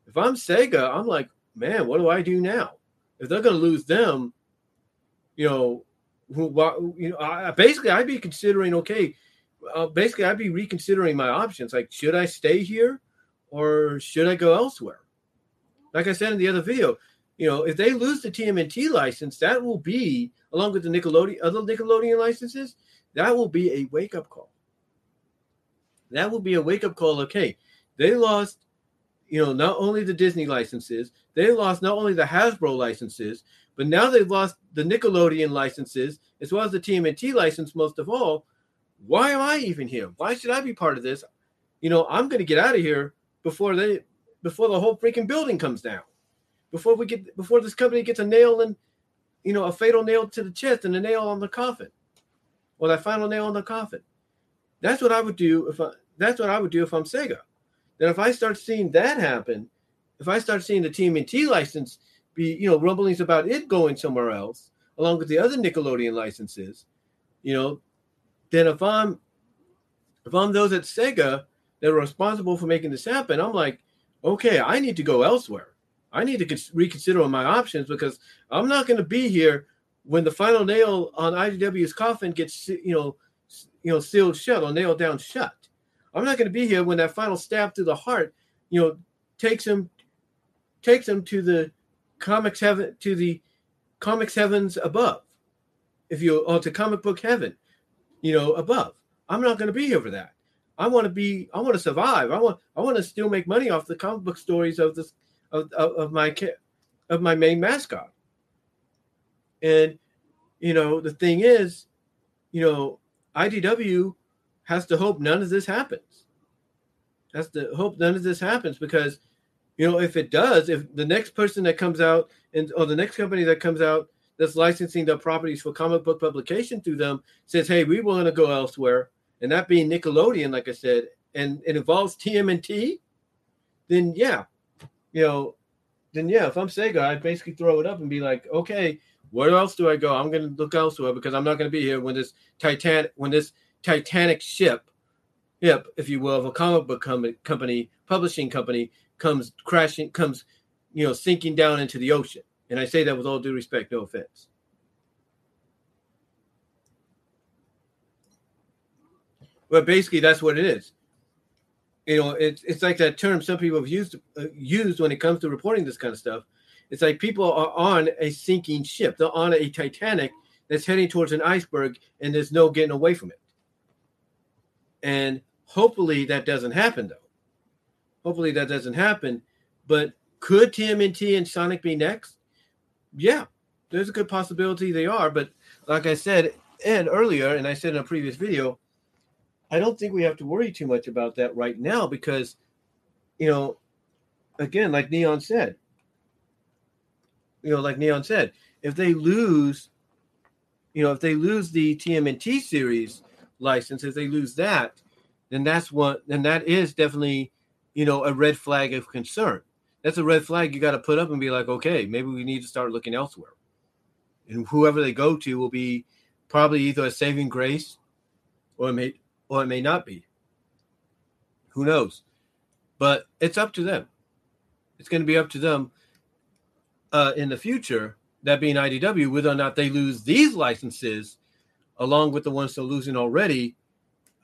If I'm Sega, I'm like, man, what do I do now? If they're going to lose them, you know, who, you know, I, basically I'd be considering, okay, uh, basically I'd be reconsidering my options. Like, should I stay here or should I go elsewhere? Like I said in the other video, you know, if they lose the TMNT license, that will be along with the Nickelodeon other Nickelodeon licenses, that will be a wake up call that will be a wake up call. Okay, they lost, you know, not only the Disney licenses, they lost not only the Hasbro licenses, but now they've lost the Nickelodeon licenses as well as the TMNT license. Most of all, why am I even here? Why should I be part of this? You know, I'm going to get out of here before they before the whole freaking building comes down. Before we get before this company gets a nail and you know a fatal nail to the chest and a nail on the coffin, or that final nail on the coffin. That's what I would do if I that's what I would do if I'm Sega. Then if I start seeing that happen, if I start seeing the TMNT license be, you know, rumblings about it going somewhere else, along with the other Nickelodeon licenses, you know, then if I'm if I'm those at Sega that are responsible for making this happen, I'm like, okay, I need to go elsewhere. I need to reconsider my options because I'm not going to be here when the final nail on IDW's coffin gets, you know, you know, sealed shut or nailed down shut. I'm not going to be here when that final stab to the heart, you know, takes him takes him to the comics heaven to the comics heavens above. If you or to comic book heaven, you know, above. I'm not going to be here for that. I want to be. I want to survive. I want. I want to still make money off the comic book stories of this of, of, of my of my main mascot. And you know, the thing is, you know, IDW has to hope none of this happens. Has to hope none of this happens because, you know, if it does, if the next person that comes out and or the next company that comes out that's licensing their properties for comic book publication through them says, "Hey, we want to go elsewhere," and that being Nickelodeon, like I said, and it involves TMNT, then yeah, you know, then yeah, if I'm Sega, I'd basically throw it up and be like, okay, where else do I go? I'm going to look elsewhere because I'm not going to be here when this Titan when this Titanic ship, yep, if you will, of a comic book com- company, publishing company, comes crashing, comes, you know, sinking down into the ocean. And I say that with all due respect, no offense. But basically, that's what it is. You know, it's it's like that term some people have used uh, used when it comes to reporting this kind of stuff. It's like people are on a sinking ship. They're on a Titanic that's heading towards an iceberg, and there's no getting away from it. And hopefully that doesn't happen, though. Hopefully that doesn't happen. But could TMNT and Sonic be next? Yeah, there's a good possibility they are. But like I said, Ed earlier, and I said in a previous video, I don't think we have to worry too much about that right now because, you know, again, like Kneon said, you know, like Kneon said, if they lose, you know, if they lose the TMNT series, license, if they lose that, then that's what then that is definitely, you know, a red flag of concern. That's a red flag you got to put up and be like, okay, maybe we need to start looking elsewhere. And whoever they go to will be probably either a saving grace or it may or it may not be. Who knows? But it's up to them. It's going to be up to them uh, in the future, that being IDW, whether or not they lose these licenses along with the ones they're losing already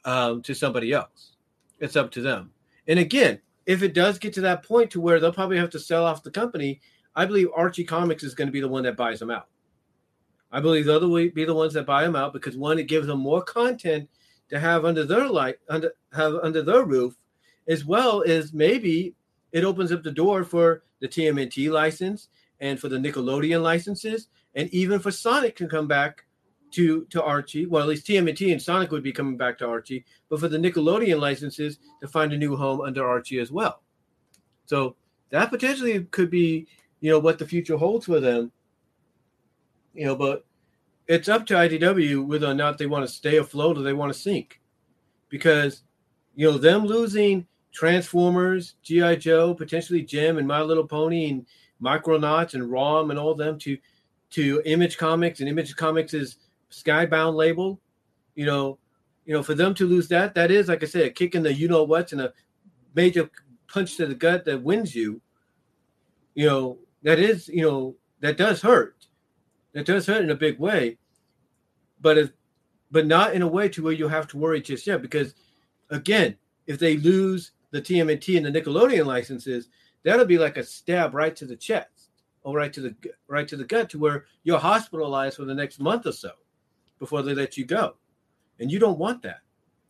um, to somebody else. It's up to them. And again, if it does get to that point to where they'll probably have to sell off the company, I believe Archie Comics is going to be the one that buys them out. I believe they'll be the ones that buy them out because one, it gives them more content to have under their light, under have under their roof, as well as maybe it opens up the door for the TMNT license and for the Nickelodeon licenses, and even for Sonic to come back to to Archie. Well, at least TMNT and Sonic would be coming back to Archie, but for the Nickelodeon licenses to find a new home under Archie as well. So that potentially could be, you know, what the future holds for them. You know, but it's up to IDW whether or not they want to stay afloat or they want to sink, because you know them losing Transformers, GI Joe, potentially Jem and My Little Pony and Micronauts and ROM and all them to to Image Comics and Image Comics is Skybound label, you know, you know, for them to lose that, that is like I said, a kick in the you know what's and a major punch to the gut that wins you. You know, that is, you know, that does hurt. That does hurt in a big way. But if but not in a way to where you have to worry just yet, because again, if they lose the TMNT and the Nickelodeon licenses, that'll be like a stab right to the chest or right to the right to the gut to where you're hospitalized for the next month or so before they let you go. And you don't want that.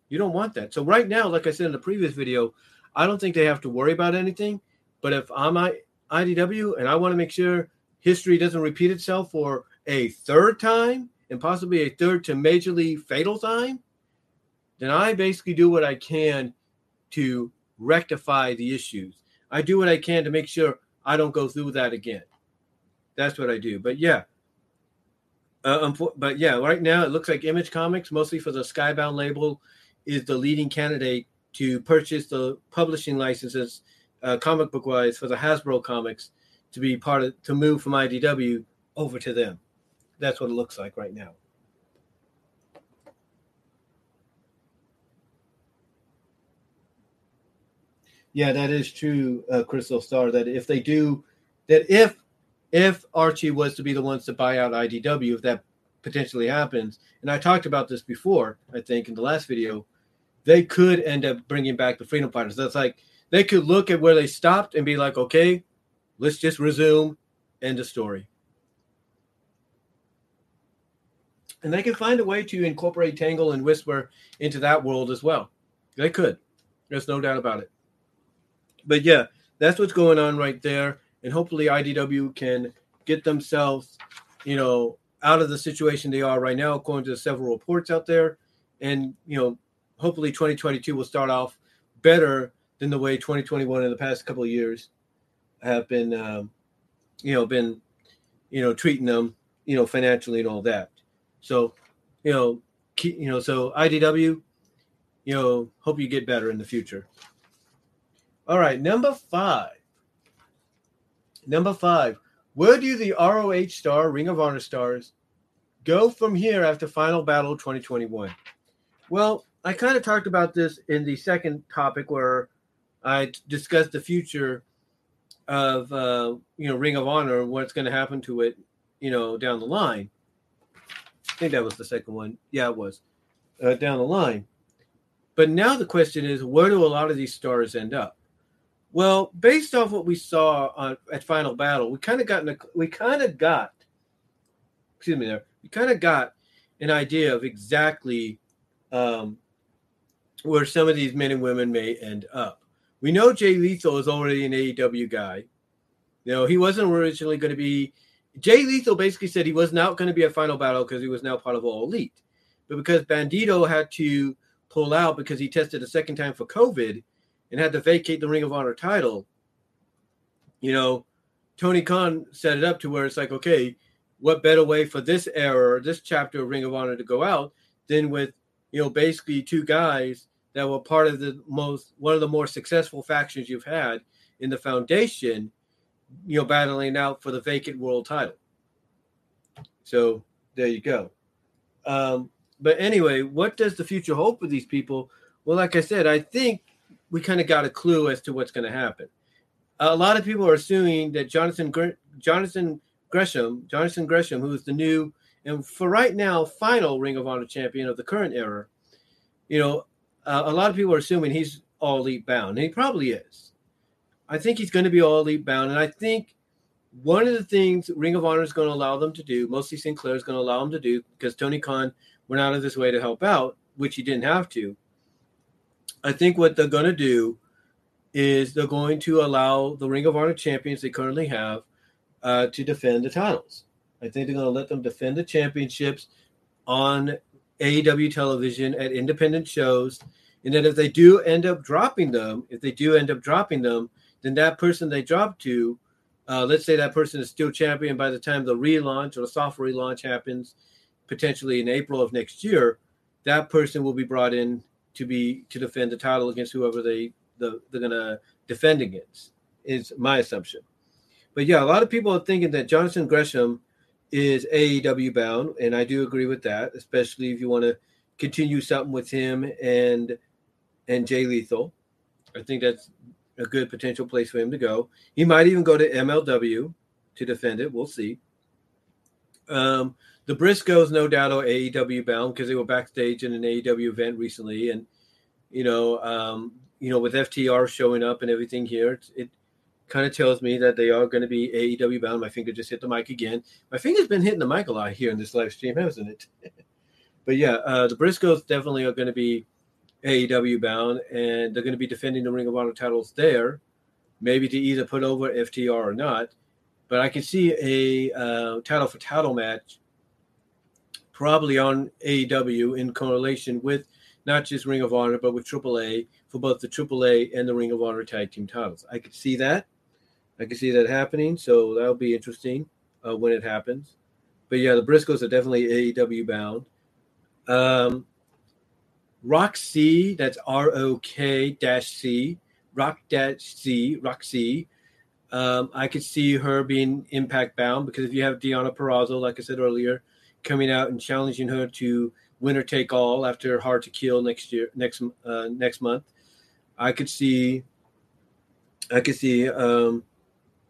You don't want that. So right now, like I said in the previous video, I don't think they have to worry about anything. But if I'm IDW and I want to make sure history doesn't repeat itself for a third time and possibly a third to majorly fatal time, then I basically do what I can to rectify the issues. I do what I can to make sure I don't go through that again. That's what I do. But yeah, uh, but yeah, right now it looks like Image Comics, mostly for the Skybound label, is the leading candidate to purchase the publishing licenses, uh, comic book wise, for the Hasbro comics to be part of to move from IDW over to them. That's what it looks like right now. Yeah, that is true, uh, Crystal Star. That if they do, that if if Archie was to be the ones to buy out IDW, if that potentially happens, and I talked about this before, I think in the last video, they could end up bringing back the Freedom Fighters. That's like they could look at where they stopped and be like, okay, let's just resume, end of story. And they can find a way to incorporate Tangle and Whisper into that world as well. They could. There's no doubt about it. But yeah, that's what's going on right there and hopefully IDW can get themselves, you know, out of the situation they are right now, according to several reports out there, and you know, hopefully 2022 will start off better than the way 2021 in the past couple of years have been, um, you know, been, you know, treating them, you know, financially and all that. So, you know, keep, you know, so IDW, you know, hope you get better in the future. All right, number five. Number five, where do the ROH star, Ring of Honor stars, go from here after Final Battle 2021? Well, I kind of talked about this in the second topic where I discussed the future of uh, you know Ring of Honor and what's going to happen to it, you know, down the line. I think that was the second one. Yeah, it was uh, down the line. But now the question is, where do a lot of these stars end up? Well, based off what we saw on, at Final Battle, we kind of got a, we kind of got excuse me there we kind of got an idea of exactly um, where some of these men and women may end up. We know Jay Lethal is already an AEW guy. You know, he wasn't originally going to be. Jay Lethal basically said he was not going to be a final battle because he was now part of All Elite. But because Bandido had to pull out because he tested a second time for COVID, and had to vacate the Ring of Honor title, you know, Tony Khan set it up to where it's like, okay, what better way for this era, this chapter of Ring of Honor to go out than with, you know, basically two guys that were part of the most one of the more successful factions you've had in the foundation, you know, battling out for the vacant world title. So there you go. Um, but anyway, what does the future hold for these people? Well, like I said, I think we kind of got a clue as to what's going to happen. A lot of people are assuming that Jonathan Jonathan Gresham, Jonathan Gresham, who is the new and for right now final Ring of Honor champion of the current era, you know, uh, a lot of people are assuming he's all elite bound, and he probably is. I think he's going to be all elite bound, and I think one of the things Ring of Honor is going to allow them to do, mostly Sinclair is going to allow them to do, because Tony Khan went out of his way to help out, which he didn't have to. I think what they're going to do is they're going to allow the Ring of Honor champions they currently have uh, to defend the titles. I think they're going to let them defend the championships on AEW television at independent shows. And then if they do end up dropping them, if they do end up dropping them, then that person they drop to, uh, let's say that person is still champion by the time the relaunch or the soft relaunch happens, potentially in April of next year, that person will be brought in to be to defend the title against whoever they the, they're gonna defend against. Is my assumption. But yeah, a lot of people are thinking that Jonathan Gresham is AEW bound, and I do agree with that, especially if you want to continue something with him and and Jay Lethal. I think that's a good potential place for him to go. He might even go to MLW to defend it. We'll see. Um, the Briscoes, no doubt, are AEW bound because they were backstage in an AEW event recently, and you know, um, you know, with FTR showing up and everything here, it, it kind of tells me that they are going to be AEW bound. My finger just hit the mic again. My finger's been hitting the mic a lot here in this live stream, hasn't it? [laughs] but yeah, uh, the Briscoes definitely are going to be AEW bound, and they're going to be defending the Ring of Honor titles there, maybe to either put over FTR or not. But I can see a uh, title for title match probably on AEW in correlation with not just Ring of Honor, but with AAA for both the AAA and the Ring of Honor tag team titles. I could see that. I could see that happening. So that'll be interesting uh, when it happens. But yeah, the Briscoes are definitely AEW bound. Um, Roxy, that's R O K dash C, Rock dash C, Roxy. Um, I could see her being impact bound because if you have Deonna Purrazzo, like I said earlier, coming out and challenging her to winner take all after Hard to Kill next year, next uh, next month, I could see, I could see um,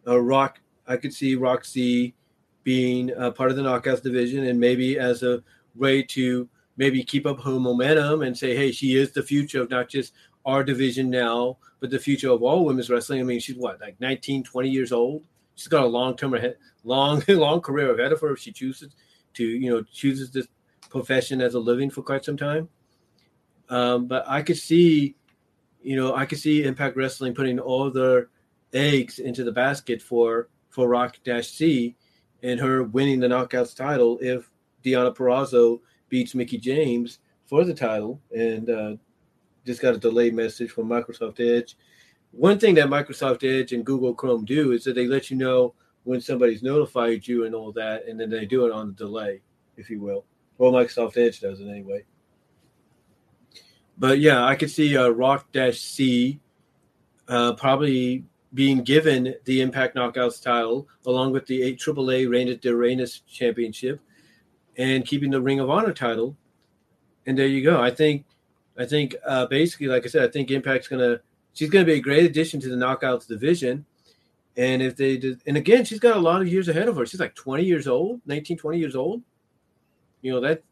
a Rock. I could see Roxy being a part of the Knockouts division, and maybe as a way to maybe keep up her momentum and say, hey, she is the future of not just our division now, but the future of all women's wrestling. I mean, she's what, like 19, 20 years old? She's got a long term ahead, long, [laughs] long career ahead of her if she chooses to, you know, chooses this profession as a living for quite some time. Um, but I could see you know, I could see Impact Wrestling putting all their eggs into the basket for for Rock Dash C and her winning the Knockouts title if Deonna Purrazzo beats Mickie James for the title. And uh, just got a delayed message from Microsoft Edge. One thing that Microsoft Edge and Google Chrome do is that they let you know when somebody's notified you and all that, and then they do it on the delay, if you will. Well, Microsoft Edge does it anyway. But yeah, I could see uh, Rock Dash C uh, probably being given the Impact Knockouts title along with the AAA Reina de Reinas Championship and keeping the Ring of Honor title. And there you go. I think, I think uh, basically, like I said, I think Impact's gonna she's gonna be a great addition to the Knockouts division. And if they did, and again, she's got a lot of years ahead of her. She's like 20 years old, 19, 20 years old. You know, that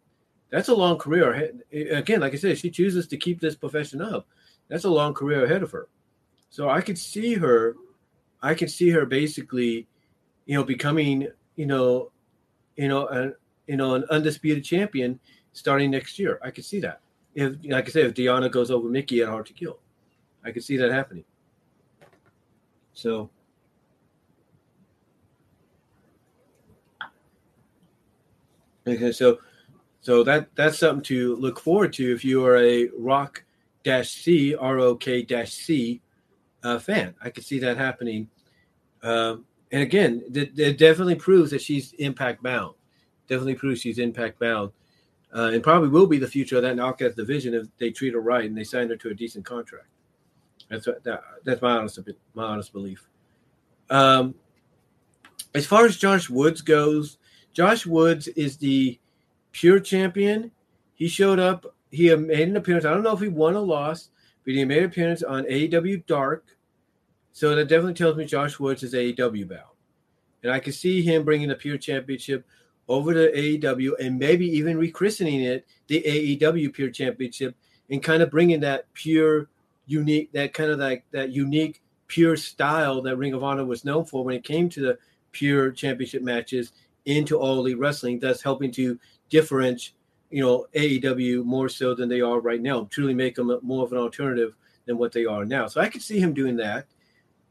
that's a long career. Ahead. Again, like I said, she chooses to keep this profession up. That's a long career ahead of her. So I could see her, I could see her basically, you know, becoming, you know, you know, an you know, an undisputed champion starting next year. I could see that. If, like I said, if Deonna goes over Mickie at Hard to Kill, I could see that happening. So. Okay, so so that that's something to look forward to if you are a rock dash C R O K dash C uh, fan. I could see that happening. Um, and again, it, it, definitely proves that she's impact bound. Definitely proves she's impact bound, uh, and probably will be the future of that knockout division if they treat her right and they sign her to a decent contract. That's what, that, that's my honest my honest belief. Um, as far as Josh Woods goes, Josh Woods is the pure champion. He showed up. He made an appearance. I don't know if he won or lost, but he made an appearance on AEW Dark. So that definitely tells me Josh Woods is AEW bound. And I can see him bringing the Pure Championship over to AEW and maybe even rechristening it the AEW Pure Championship and kind of bringing that pure, unique, that kind of like that unique pure style that Ring of Honor was known for when it came to the pure championship matches into all elite wrestling, thus helping to differentiate, you know, AEW more so than they are right now, truly make them more of an alternative than what they are now. So I could see him doing that.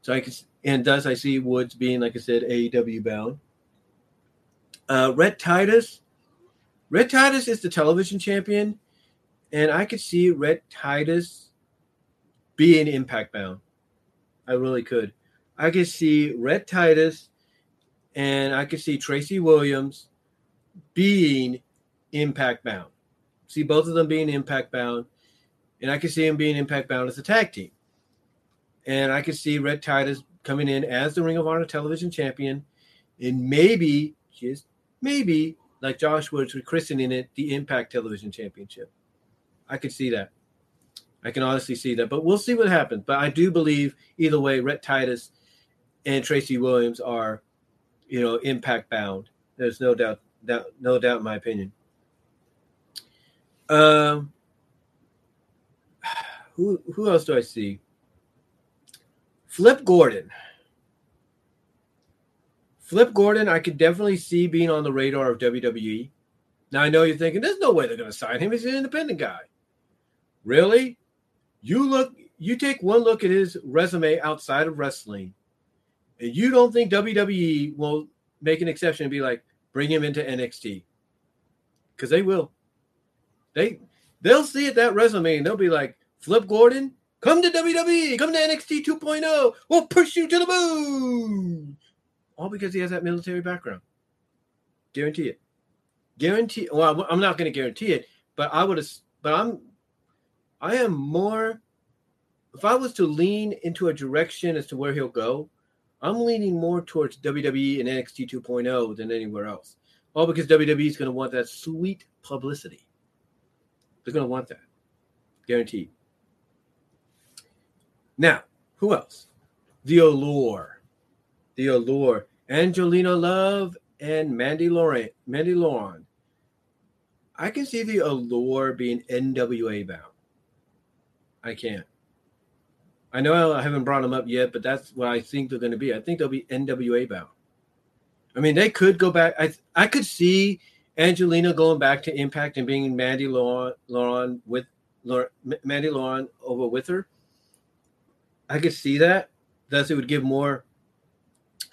So I could, and thus I see Woods being, like I said, AEW bound. Uh, Rhett Titus, Rhett Titus is the television champion, and I could see Rhett Titus being impact bound. I really could. I could see Rhett Titus and I could see Tracy Williams being impact bound. See both of them being impact bound, and I could see him being impact bound as a tag team. And I could see Rhett Titus coming in as the Ring of Honor television champion, and maybe, just maybe, like Josh Woods christening it the Impact Television Championship. I could see that. I can honestly see that, but we'll see what happens. But I do believe either way, Rhett Titus and Tracy Williams are, you know, impact bound. There's no doubt, doubt no doubt in my opinion. Um, who who else do I see? Flip Gordon. Flip Gordon, I could definitely see being on the radar of WWE. Now I know you're thinking, there's no way they're going to sign him. He's an independent guy. Really? You look, you take one look at his resume outside of wrestling, you don't think WWE will make an exception and be like, bring him into NXT. Because they will. They they'll see it that resume and they'll be like, Flip Gordon, come to WWE, come to NXT 2.0, we'll push you to the moon all because he has that military background. Guarantee it. Guarantee. Well, I'm not going to guarantee it, but I would. But I'm. I am more. If I was to lean into a direction as to where he'll go, I'm leaning more towards WWE and NXT 2.0 than anywhere else. All because WWE is going to want that sweet publicity. They're going to want that. Guaranteed. Now, who else? The Allure the Allure, Angelina Love, and Mandy Lauren. Mandy Lauren. I can see the Allure being NWA bound. I can't. I know I haven't brought them up yet, but that's what I think they're going to be. I think they'll be NWA bound. I mean, they could go back. I I could see Angelina going back to Impact and being Mandy Lauren, Lauren with Lauren, Mandy Lauren over with her. I could see that. Thus, it would give more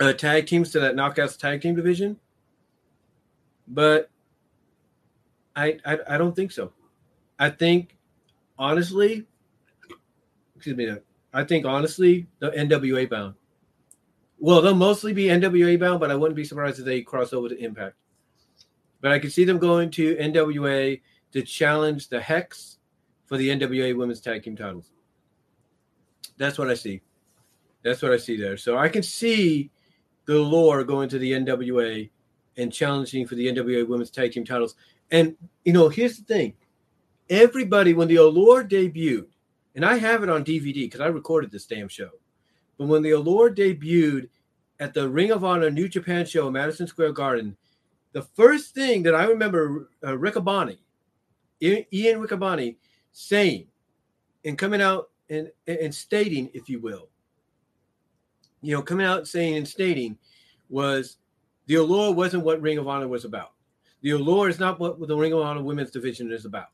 uh, tag teams to that knockouts tag team division, but I, I I don't think so. I think honestly, excuse me, I think honestly the NWA bound. Well, they'll mostly be NWA bound, but I wouldn't be surprised if they cross over to Impact. But I could see them going to NWA to challenge the Hex for the NWA Women's Tag Team titles. That's what I see. That's what I see there. So I can see the Allure going to the NWA and challenging for the NWA Women's Tag Team titles. And you know, here's the thing: everybody, when the Allure debuted, and I have it on DVD because I recorded this damn show. But when the Allure debuted at the Ring of Honor New Japan show in Madison Square Garden, the first thing that I remember uh, Riccaboni, Ian Riccaboni, saying and coming out and, and stating, if you will, you know, coming out saying and stating was the allure wasn't what Ring of Honor was about. The allure is not what the Ring of Honor women's division is about.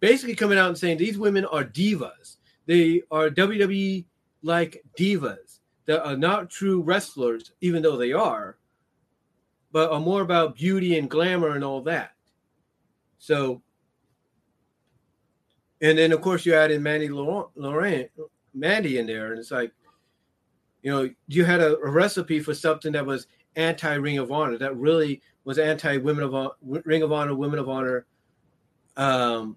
Basically, coming out and saying these women are divas. They are WWE like divas that are not true wrestlers, even though they are, but are more about beauty and glamour and all that. So, and then of course you add in Mandy Laurent, Mandy in there, and it's like, you know, you had a, a recipe for something that was anti Ring of Honor, that really was anti Women of Ring of Honor, Women of Honor. Um,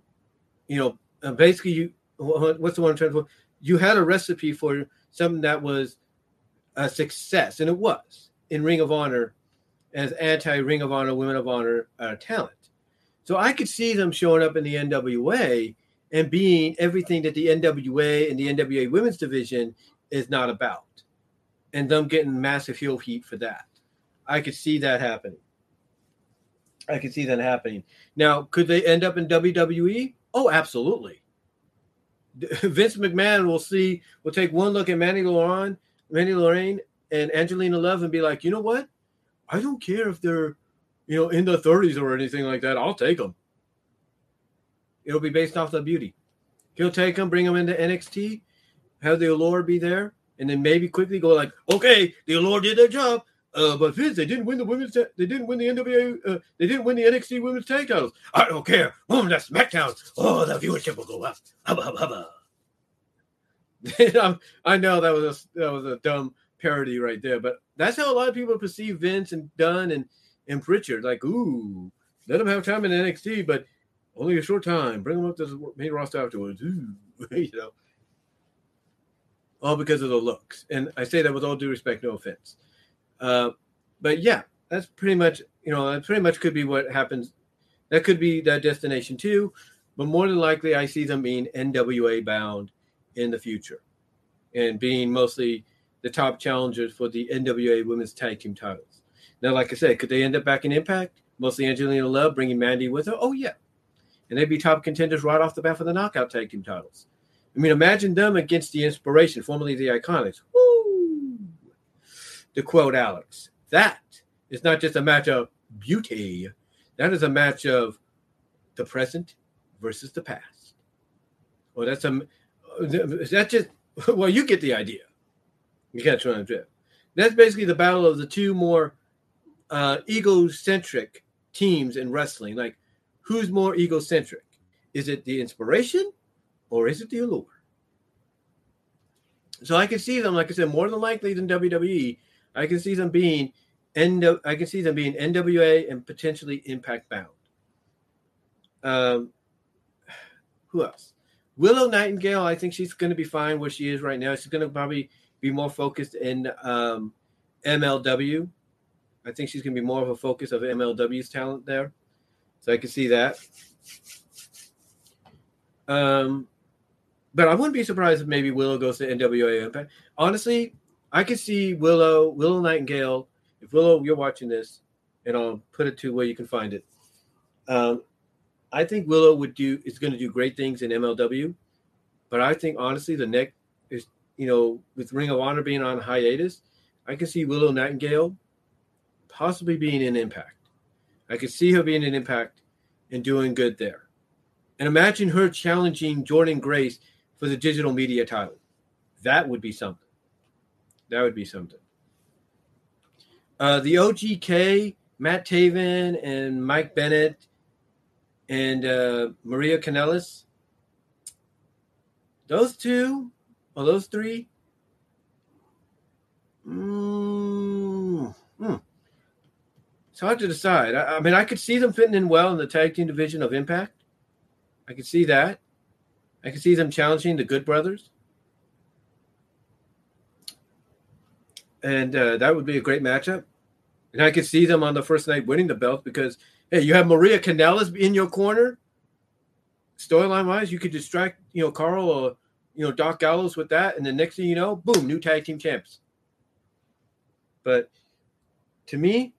you know, uh, basically, you what's the one I'm trying to? You had a recipe for something that was a success, and it was in Ring of Honor as anti Ring of Honor, Women of Honor uh, talent. So I could see them showing up in the NWA and being everything that the NWA and the NWA Women's Division is not about and them getting massive heel heat for that. I could see that happening. I could see that happening. Now, could they end up in WWE? Oh, absolutely. [laughs] Vince McMahon will see, will take one look at Manny Lauren, Manny Lorraine, and Angelina Love and be like, you know what? I don't care if they're, you know, in the 30s or anything like that. I'll take them. It'll be based off the beauty. He'll take them, bring them into NXT, have the Allure be there, and then maybe quickly go like, okay, the Allure did their job. Uh, but Vince, they didn't win the women's. Ta- they didn't win the NWA. Uh, they didn't win the NXT Women's Tag Titles. I don't care. Boom, that's SmackDown. Oh, the viewership will go up. Hubba hubba hubba. [laughs] I know that was a that was a dumb parody right there, but that's how a lot of people perceive Vince and Dunn and and Prichard. Like, ooh, let them have time in NXT, but only a short time. Bring them up to the main roster afterwards. Ooh, [laughs] you know, all because of the looks. And I say that with all due respect, no offense. Uh, but yeah, that's pretty much you know that pretty much could be what happens. That could be that destination too, but more than likely, I see them being NWA bound in the future, and being mostly the top challengers for the NWA Women's Tag Team titles. Now, like I said, could they end up back in Impact? Mostly Angelina Love bringing Mandy with her. Oh yeah, and they'd be top contenders right off the bat for the Knockout Tag Team titles. I mean, imagine them against the Inspiration, formerly the Iconics. Woo! To quote Alex, that is not just a match of beauty. That is a match of the present versus the past. Well, that's a that just [laughs] well, you get the idea. You catch what I'm drift. That's basically the battle of the two more uh, egocentric teams in wrestling. Like, who's more egocentric? Is it the inspiration or is it the allure? So I can see them, like I said, more than likely than WWE. I can see them being N- I can see them being NWA and potentially Impact bound. Um, who else? Willow Nightingale. I think she's going to be fine where she is right now. She's going to probably be more focused in um, MLW. I think she's going to be more of a focus of MLW's talent there. So I can see that. Um, but I wouldn't be surprised if maybe Willow goes to NWA Impact. Honestly, I could see Willow, Willow Nightingale. If Willow, you're watching this, and I'll put it to where you can find it. Um, I think Willow would do is going to do great things in MLW, but I think honestly the next is you know with Ring of Honor being on hiatus, I can see Willow Nightingale possibly being in Impact. I could see her being in Impact and doing good there. And imagine her challenging Jordynne Grace for the digital media title. That would be something. That would be something. Uh, the OGK, Matt Taven and Mike Bennett and uh, Maria Kanellis. Those two, or those three. Mm, hmm. It's hard to decide. I, I mean, I could see them fitting in well in the tag team division of Impact. I could see that. I could see them challenging the Good Brothers. And uh, that would be a great matchup. And I could see them on the first night winning the belt because, hey, you have Maria Kanellis in your corner. Storyline wise, you could distract, you know, Karl or, you know, Doc Gallows with that. And the next thing you know, boom, new tag team champs. But to me,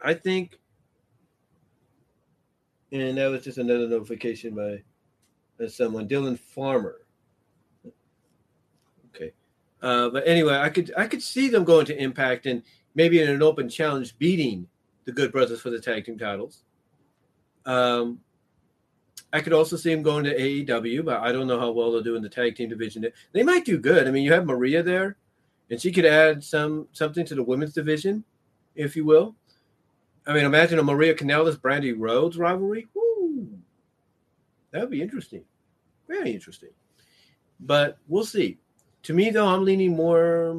I think, and that was just another notification by someone, Dylan Farmer. Uh, but anyway, I could I could see them going to Impact and maybe in an open challenge beating the Good Brothers for the tag team titles. Um, I could also see them going to AEW, but I don't know how well they'll do in the tag team division. They might do good. I mean, you have Maria there, and she could add some something to the women's division, if you will. I mean, imagine a Maria Kanellis Brandi Rhodes rivalry. Woo! That would be interesting. Very interesting. But we'll see. To me, though, I'm leaning more.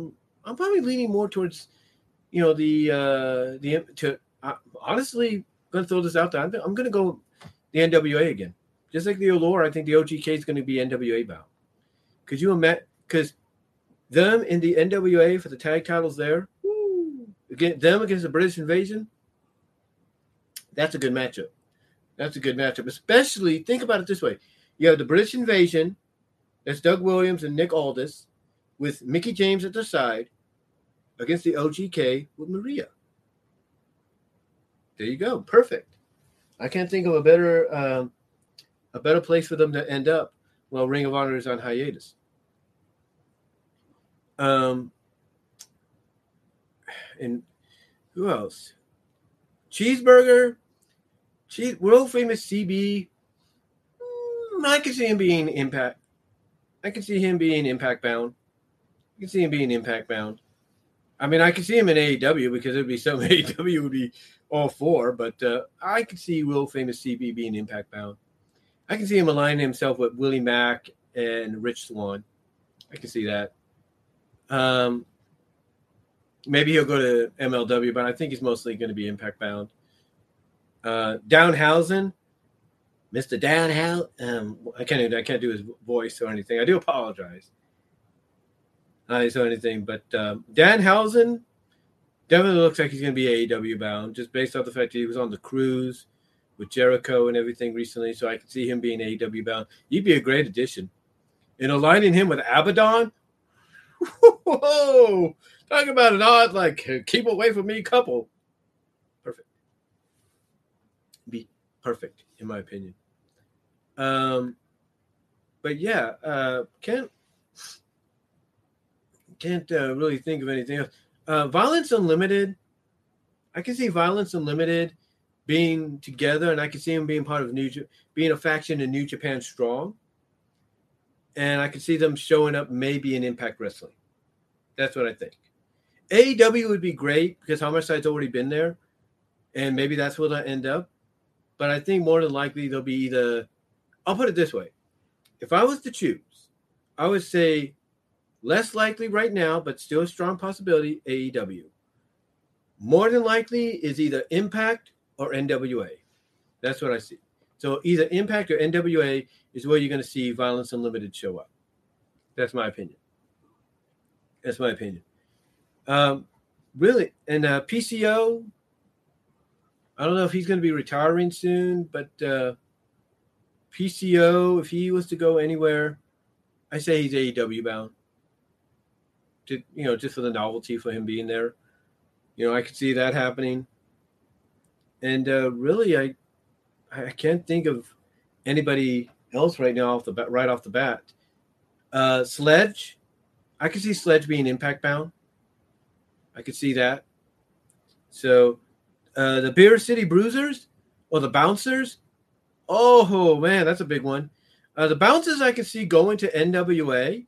I'm probably leaning more towards, you know, the uh the to uh, honestly going to throw this out there. I'm, I'm going to go the NWA again, just like the Allure. I think the OGK is going to be NWA bound. Could you imagine? Because them in the NWA for the tag titles there, woo, again them against the British Invasion. That's a good matchup. That's a good matchup. Especially think about it this way: you have the British Invasion, that's Doug Williams and Nick Aldis, with Mickie James at their side, against the OGK with Maria. There you go, perfect. I can't think of a better um, a better place for them to end up. Well, Ring of Honor is on hiatus. Um, and who else? Cheeseburger, cheese, world famous CB. Mm, I can see him being impact. I can see him being impact bound. Can see him being impact bound. I mean, I can see him in AEW because it'd be some [laughs] AEW would be all for, but uh, I could see world famous CB being impact bound. I can see him aligning himself with Willie Mack and Rich Swann. I can see that. Um, maybe he'll go to MLW, but I think he's mostly going to be impact bound. Uh, Danhausen, Mr. Danhausen. Um, I can't I can't do his voice or anything. I do apologize. I do anything, but um, Danhausen definitely looks like he's going to be AEW bound, just based off the fact that he was on the cruise with Jericho and everything recently. So I can see him being AEW bound. He'd be a great addition. And aligning him with Abaddon, whoa, talk about an odd, like, keep away from me couple. Perfect. Be perfect, in my opinion. Um, but yeah, uh, can't can't uh, really think of anything else. Uh, Violence Unlimited, I can see Violence Unlimited being together, and I can see them being part of New, being a faction in New Japan Strong, and I can see them showing up maybe in Impact Wrestling. That's what I think. AEW would be great because Homicide's already been there, and maybe that's where they'll end up. But I think more than likely they'll be either I'll put it this way. If I was to choose, I would say less likely right now, but still a strong possibility AEW. More than likely is either Impact or NWA. That's what I see. So either Impact or NWA is where you're going to see Violence Unlimited show up. That's my opinion. That's my opinion. Um, really, and uh, PCO. I don't know if he's going to be retiring soon, but uh, PCO, if he was to go anywhere, I say he's AEW bound. To, you know, just for the novelty for him being there. You know, I could see that happening. And uh, really, I I can't think of anybody else right now off the bat, right off the bat. Uh, Sledge, I could see Sledge being impact bound. I could see that. So, uh, the Beer City Bruisers or the Bouncers, Oh man, that's a big one. Uh, the bounces I could see going to NWA.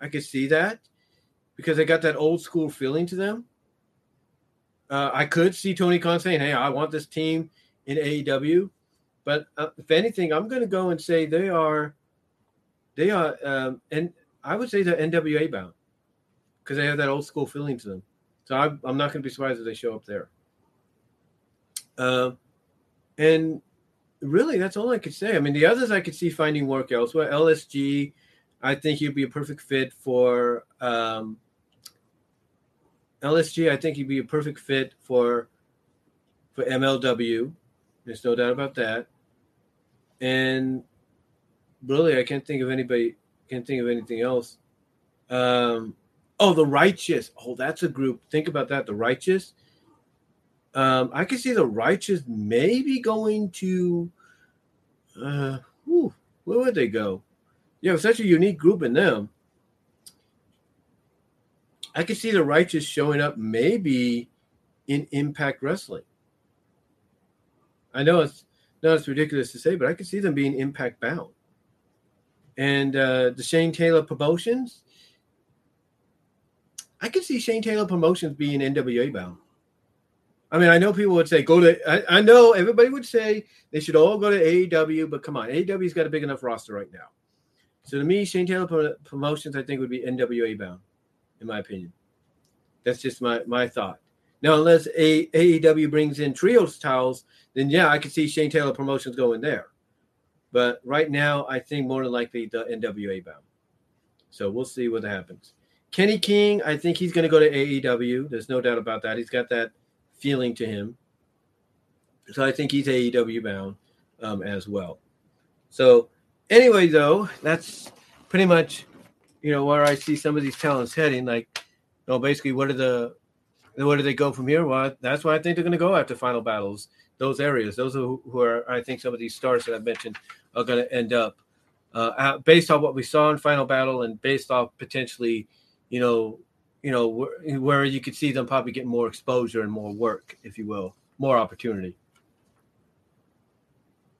I could see that because they got that old school feeling to them. Uh, I could see Tony Khan saying, "Hey, I want this team in AEW," but uh, if anything, I'm going to go and say they are, they are, um, and I would say they're NWA bound because they have that old school feeling to them. So I'm, I'm not going to be surprised if they show up there. Uh, and really, that's all I could say. I mean, the others I could see finding work elsewhere. LSG, I think he'd be a perfect fit for um, LSG. I think he'd be a perfect fit for for MLW. There's no doubt about that. And really, I can't think of anybody. Can't think of anything else. Um, oh, the Righteous. Oh, that's a group. Think about that. The Righteous. Um, I can see the righteous maybe going to uh whew, where would they go? Have such a unique group in them. I could see the righteous showing up maybe in Impact Wrestling. I know it's not as ridiculous to say, but I could see them being Impact bound. And uh, the Shane Taylor promotions, I could see Shane Taylor promotions being NWA bound. I mean, I know people would say go to. I, I, know everybody would say they should all go to AEW, but come on, AEW's got a big enough roster right now. So to me, Shane Taylor Promotions, I think, would be NWA bound, in my opinion. That's just my my thought. Now, unless a, AEW brings in trios towels, then yeah, I could see Shane Taylor Promotions going there. But right now, I think more than likely the NWA bound. So we'll see what happens. Kenny King, I think he's going to go to AEW. There's no doubt about that. He's got that feeling to him. So I think he's AEW bound um, as well. So anyway, though, that's pretty much you know where I see some of these talents heading. Like, you know, basically, what are the where do they go from here? Well, that's why I think they're going to go after final battles. Those areas, those are who are I think some of these stars that I've mentioned are going to end up uh, based off what we saw in Final Battle and based off potentially, you know, you know where, where you could see them probably get more exposure and more work, if you will, more opportunity.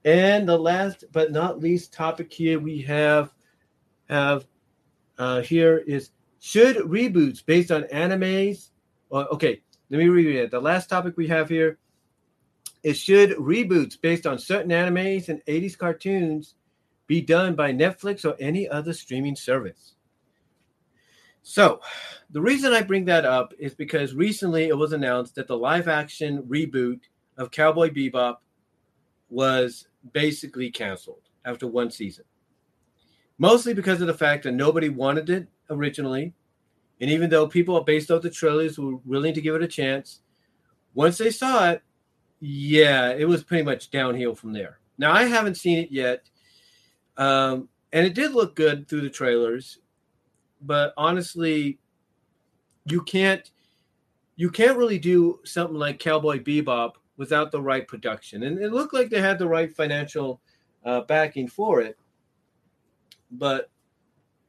And the last but not least topic here we have have uh, here is should reboots based on animes? Okay, let me read it. The last topic we have here is should reboots based on certain animes and 80s cartoons be done by Netflix or any other streaming service? So, the reason I bring that up is because recently it was announced that the live action reboot of Cowboy Bebop was basically canceled after one season. Mostly because of the fact that nobody wanted it originally. And even though people based off the trailers were willing to give it a chance, once they saw it, yeah, it was pretty much downhill from there. Now, I haven't seen it yet. Um, and it did look good through the trailers but honestly, you can't you can't really do something like Cowboy Bebop without the right production. And it looked like they had the right financial uh, backing for it. But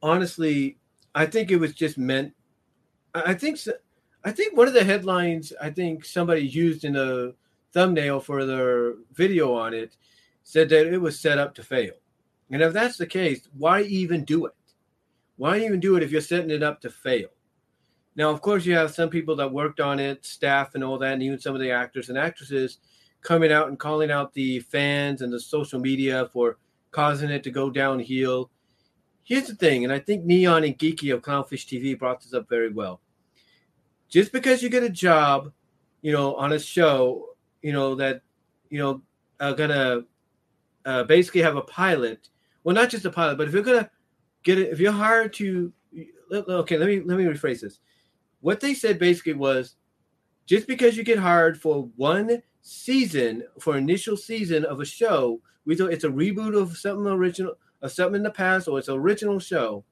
honestly, I think it was just meant. I think I think one of the headlines I think somebody used in a thumbnail for their video on it said that it was set up to fail. And if that's the case, why even do it? Why even do it if you're setting it up to fail? Now, of course, you have some people that worked on it, staff and all that, and even some of the actors and actresses coming out and calling out the fans and the social media for causing it to go downhill. Here's the thing, and I think Kneon and Geeky of Clownfish TV brought this up very well. Just because you get a job, you know, on a show, you know, that, you know, are gonna uh, basically have a pilot. Well, not just a pilot, but if you're gonna get it if you're hired to okay let me let me rephrase this what they said basically was just because you get hired for one season for initial season of a show we thought it's a reboot of something original of something in the past or it's original show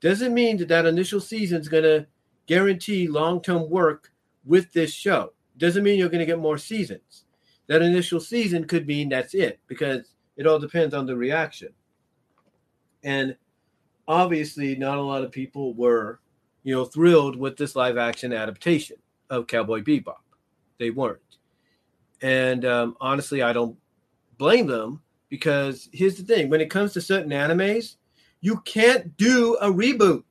doesn't mean that that initial season is going to guarantee long-term work with this show doesn't mean you're going to get more seasons that initial season could mean that's it because it all depends on the reaction and obviously not a lot of people were, you know, thrilled with this live action adaptation of Cowboy Bebop. They weren't. And um, honestly, I don't blame them because here's the thing when it comes to certain animes, you can't do a reboot.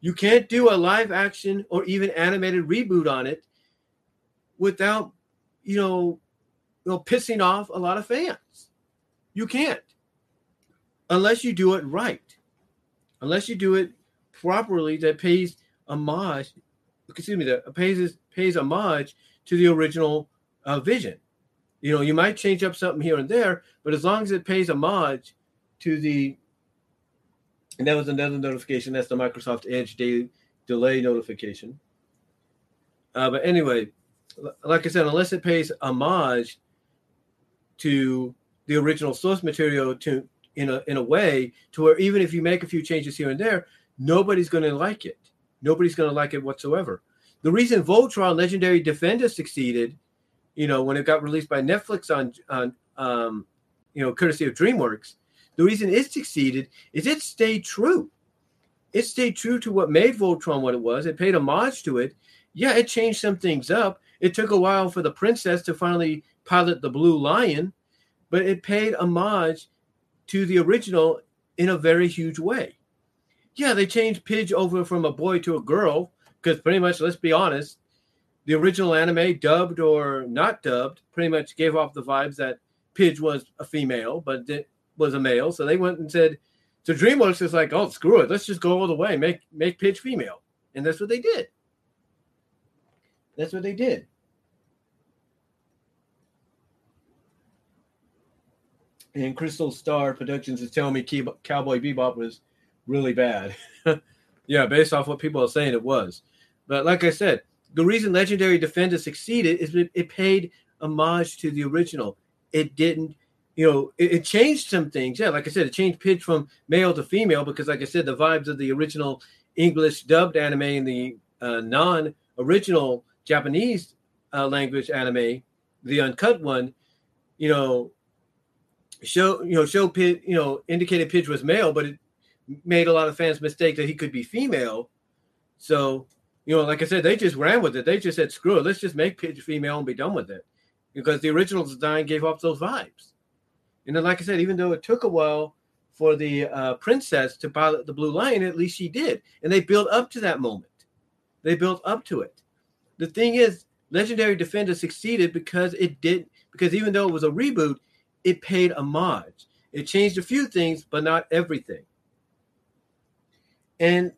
You can't do a live action or even animated reboot on it without, you know, you know, pissing off a lot of fans. You can't unless you do it right unless you do it properly that pays homage, excuse me, that pays pays homage to the original uh, vision. You know, you might change up something here and there, but as long as it pays homage to the, and that was another notification. That's the Microsoft Edge delay notification. Uh, but anyway, like I said, unless it pays homage to the original source material to in a in a way to where even if you make a few changes here and there, nobody's going to like it. Nobody's going to like it whatsoever. The reason Voltron Legendary Defender succeeded, you know, when it got released by Netflix on on um, you know, courtesy of DreamWorks, the reason it succeeded is it stayed true. It stayed true to what made Voltron what it was. It paid homage to it. Yeah, it changed some things up. It took a while for the princess to finally pilot the Blue Lion, but it paid homage to the original in a very huge way. Yeah, they changed Pidge over from a boy to a girl because pretty much, let's be honest, the original anime, dubbed or not dubbed, pretty much gave off the vibes that Pidge was a female, but it was a male. So they went and said, so DreamWorks is like, oh, screw it, let's just go all the way, make make Pidge female, and that's what they did. That's what they did. and Crystal Star Productions is telling me Cowboy Bebop was really bad. [laughs] yeah, based off what people are saying, it was. But like I said, the reason Legendary Defender succeeded is it paid homage to the original. It didn't, you know, it, it, changed some things. Yeah, like I said, it changed Pidge from male to female because, like I said, the vibes of the original English dubbed anime and the uh, non original Japanese uh, language anime, the uncut one, you know, show you know show Pidge you know indicated Pidge was male, but it made a lot of fans mistake that he could be female. So you know, like I said, they just ran with it. They just said, "Screw it, let's just make Pidge female and be done with it," because the original design gave off those vibes. And then, like I said, even though it took a while for the uh, princess to pilot the Blue Lion, at least she did, and they built up to that moment. They built up to it. The thing is, Legendary Defender succeeded because it did because even though it was a reboot, it paid homage. It changed a few things, but not everything. And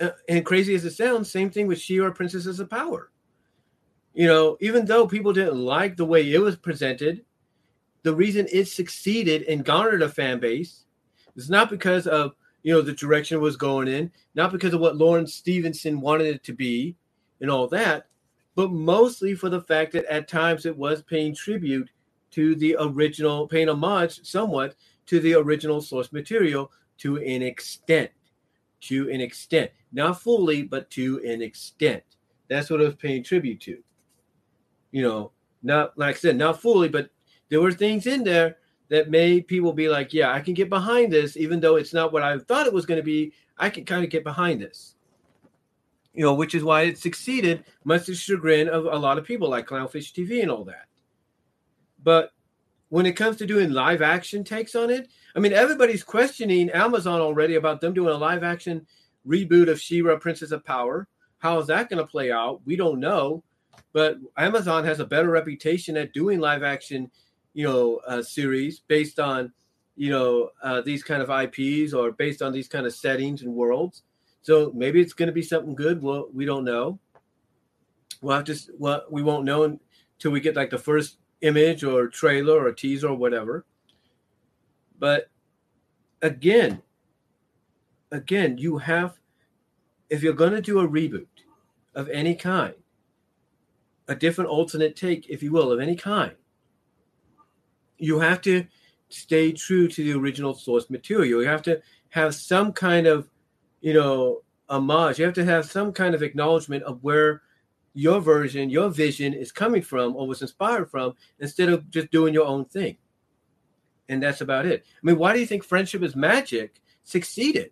uh, and crazy as it sounds, same thing with She-Ra Princesses of Power. You know, even though people didn't like the way it was presented, the reason it succeeded and garnered a fan base is not because of you know the direction it was going in, not because of what Lauren Stevenson wanted it to be, and all that, but mostly for the fact that at times it was paying tribute to the original, paying homage somewhat to the original source material to an extent. To an extent. Not fully, but to an extent. That's what I was paying tribute to. You know, not like I said, not fully, but there were things in there that made people be like, yeah, I can get behind this, even though it's not what I thought it was going to be. I can kind of get behind this you know, which is why it succeeded, much to the chagrin of a lot of people like Clownfish TV and all that. But when it comes to doing live action takes on it, I mean, everybody's questioning Amazon already about them doing a live action reboot of She-Ra, Princess of Power. How is that going to play out? We don't know. But Amazon has a better reputation at doing live action, you know, uh, series based on, you know, uh, these kind of IPs or based on these kind of settings and worlds. So maybe it's going to be something good. Well, we don't know. We'll have to. Well, we won't know until we get like the first image or trailer or teaser or whatever. But again, again, you have if you're going to do a reboot of any kind, a different alternate take, if you will, of any kind, you have to stay true to the original source material. You have to have some kind of you know, homage. You have to have some kind of acknowledgement of where your version, your vision is coming from or was inspired from instead of just doing your own thing. And that's about it. I mean, why do you think Friendship is Magic succeeded?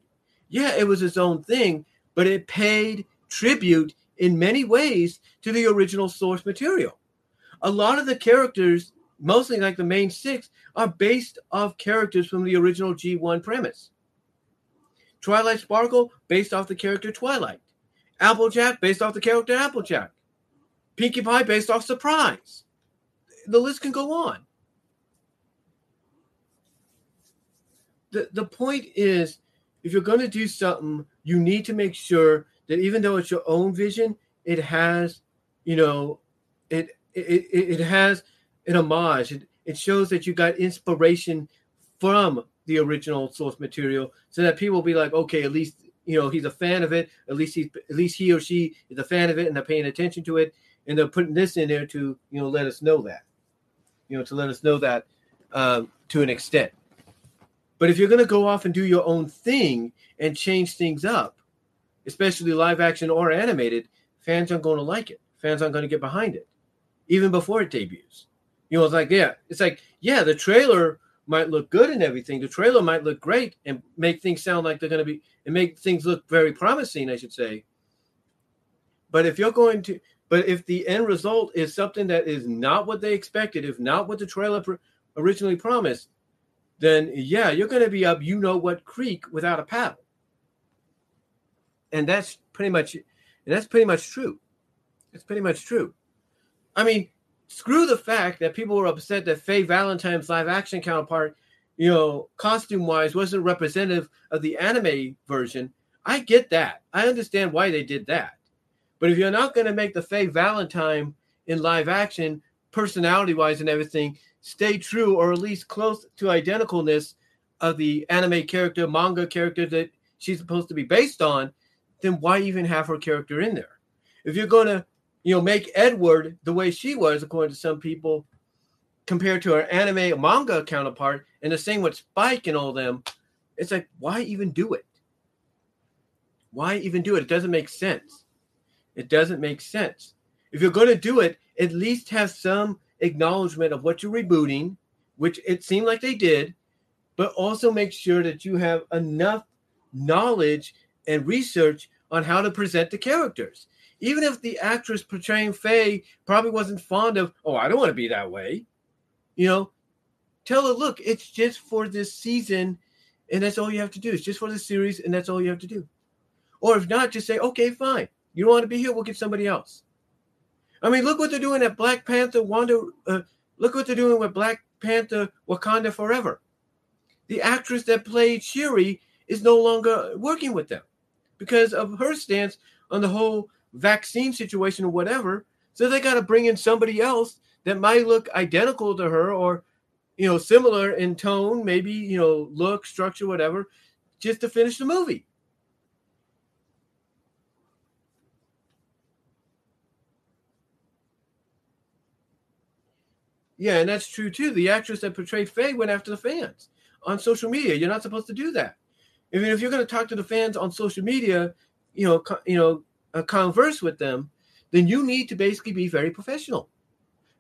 Yeah, it was its own thing, but it paid tribute in many ways to the original source material. A lot of the characters, mostly like the main six, are based off characters from the original G1 premise. Twilight Sparkle based off the character Twilight. Applejack based off the character Applejack. Pinkie Pie based off Surprise. The list can go on. The, the point is, if you're going to do something, you need to make sure that even though it's your own vision, it has, you know, it it, it, it has an homage. It, it shows that you got inspiration from the original source material so that people will be like, okay, at least you know he's a fan of it. At least he at least he or she is a fan of it and they're paying attention to it and they're putting this in there to you know let us know that, you know, to let us know that um, to an extent. But if you're going to go off and do your own thing and change things up, especially live action or animated, fans aren't going to like it. Fans aren't going to get behind it, even before it debuts. You know, it's like yeah, it's like yeah, the trailer might look good and everything. The trailer might look great and make things sound like they're going to be and make things look very promising, I should say. But if you're going to, but if the end result is something that is not what they expected, if not what the trailer pr- originally promised, then yeah, you're going to be up, you know what creek without a paddle. And that's pretty much, and that's pretty much true. It's pretty much true. I mean, screw the fact that people were upset that Faye Valentine's live action counterpart, you know, costume wise, wasn't representative of the anime version. I get that. I understand why they did that. But if you're not going to make the Faye Valentine in live action, personality wise and everything, stay true or at least close to identicalness of the anime character, manga character that she's supposed to be based on, then why even have her character in there? If you're going to you know, make Edward the way she was, according to some people, compared to her anime manga counterpart, and the same with Spike and all them. It's like, why even do it? Why even do it? It doesn't make sense. It doesn't make sense. If you're going to do it, at least have some acknowledgement of what you're rebooting, which it seemed like they did. but also make sure that you have enough knowledge and research on how to present the characters. Even if the actress portraying Faye probably wasn't fond of, oh, I don't want to be that way, you know, tell her, look, it's just for this season, and that's all you have to do. It's just for the series, and that's all you have to do. Or if not, just say, okay, fine. You don't want to be here, we'll get somebody else. I mean, look what they're doing at Black Panther, Wanda. Uh, look what they're doing with Black Panther, Wakanda Forever. The actress that played Shuri is no longer working with them because of her stance on the whole vaccine situation or whatever. So they got to bring in somebody else that might look identical to her or, you know, similar in tone, maybe, you know, look, structure, whatever, just to finish the movie. Yeah, and that's true too. The actress that portrayed Faye went after the fans on social media. You're not supposed to do that. I mean, if you're going to talk to the fans on social media, you know, you know, uh, converse with them, then you need to basically be very professional.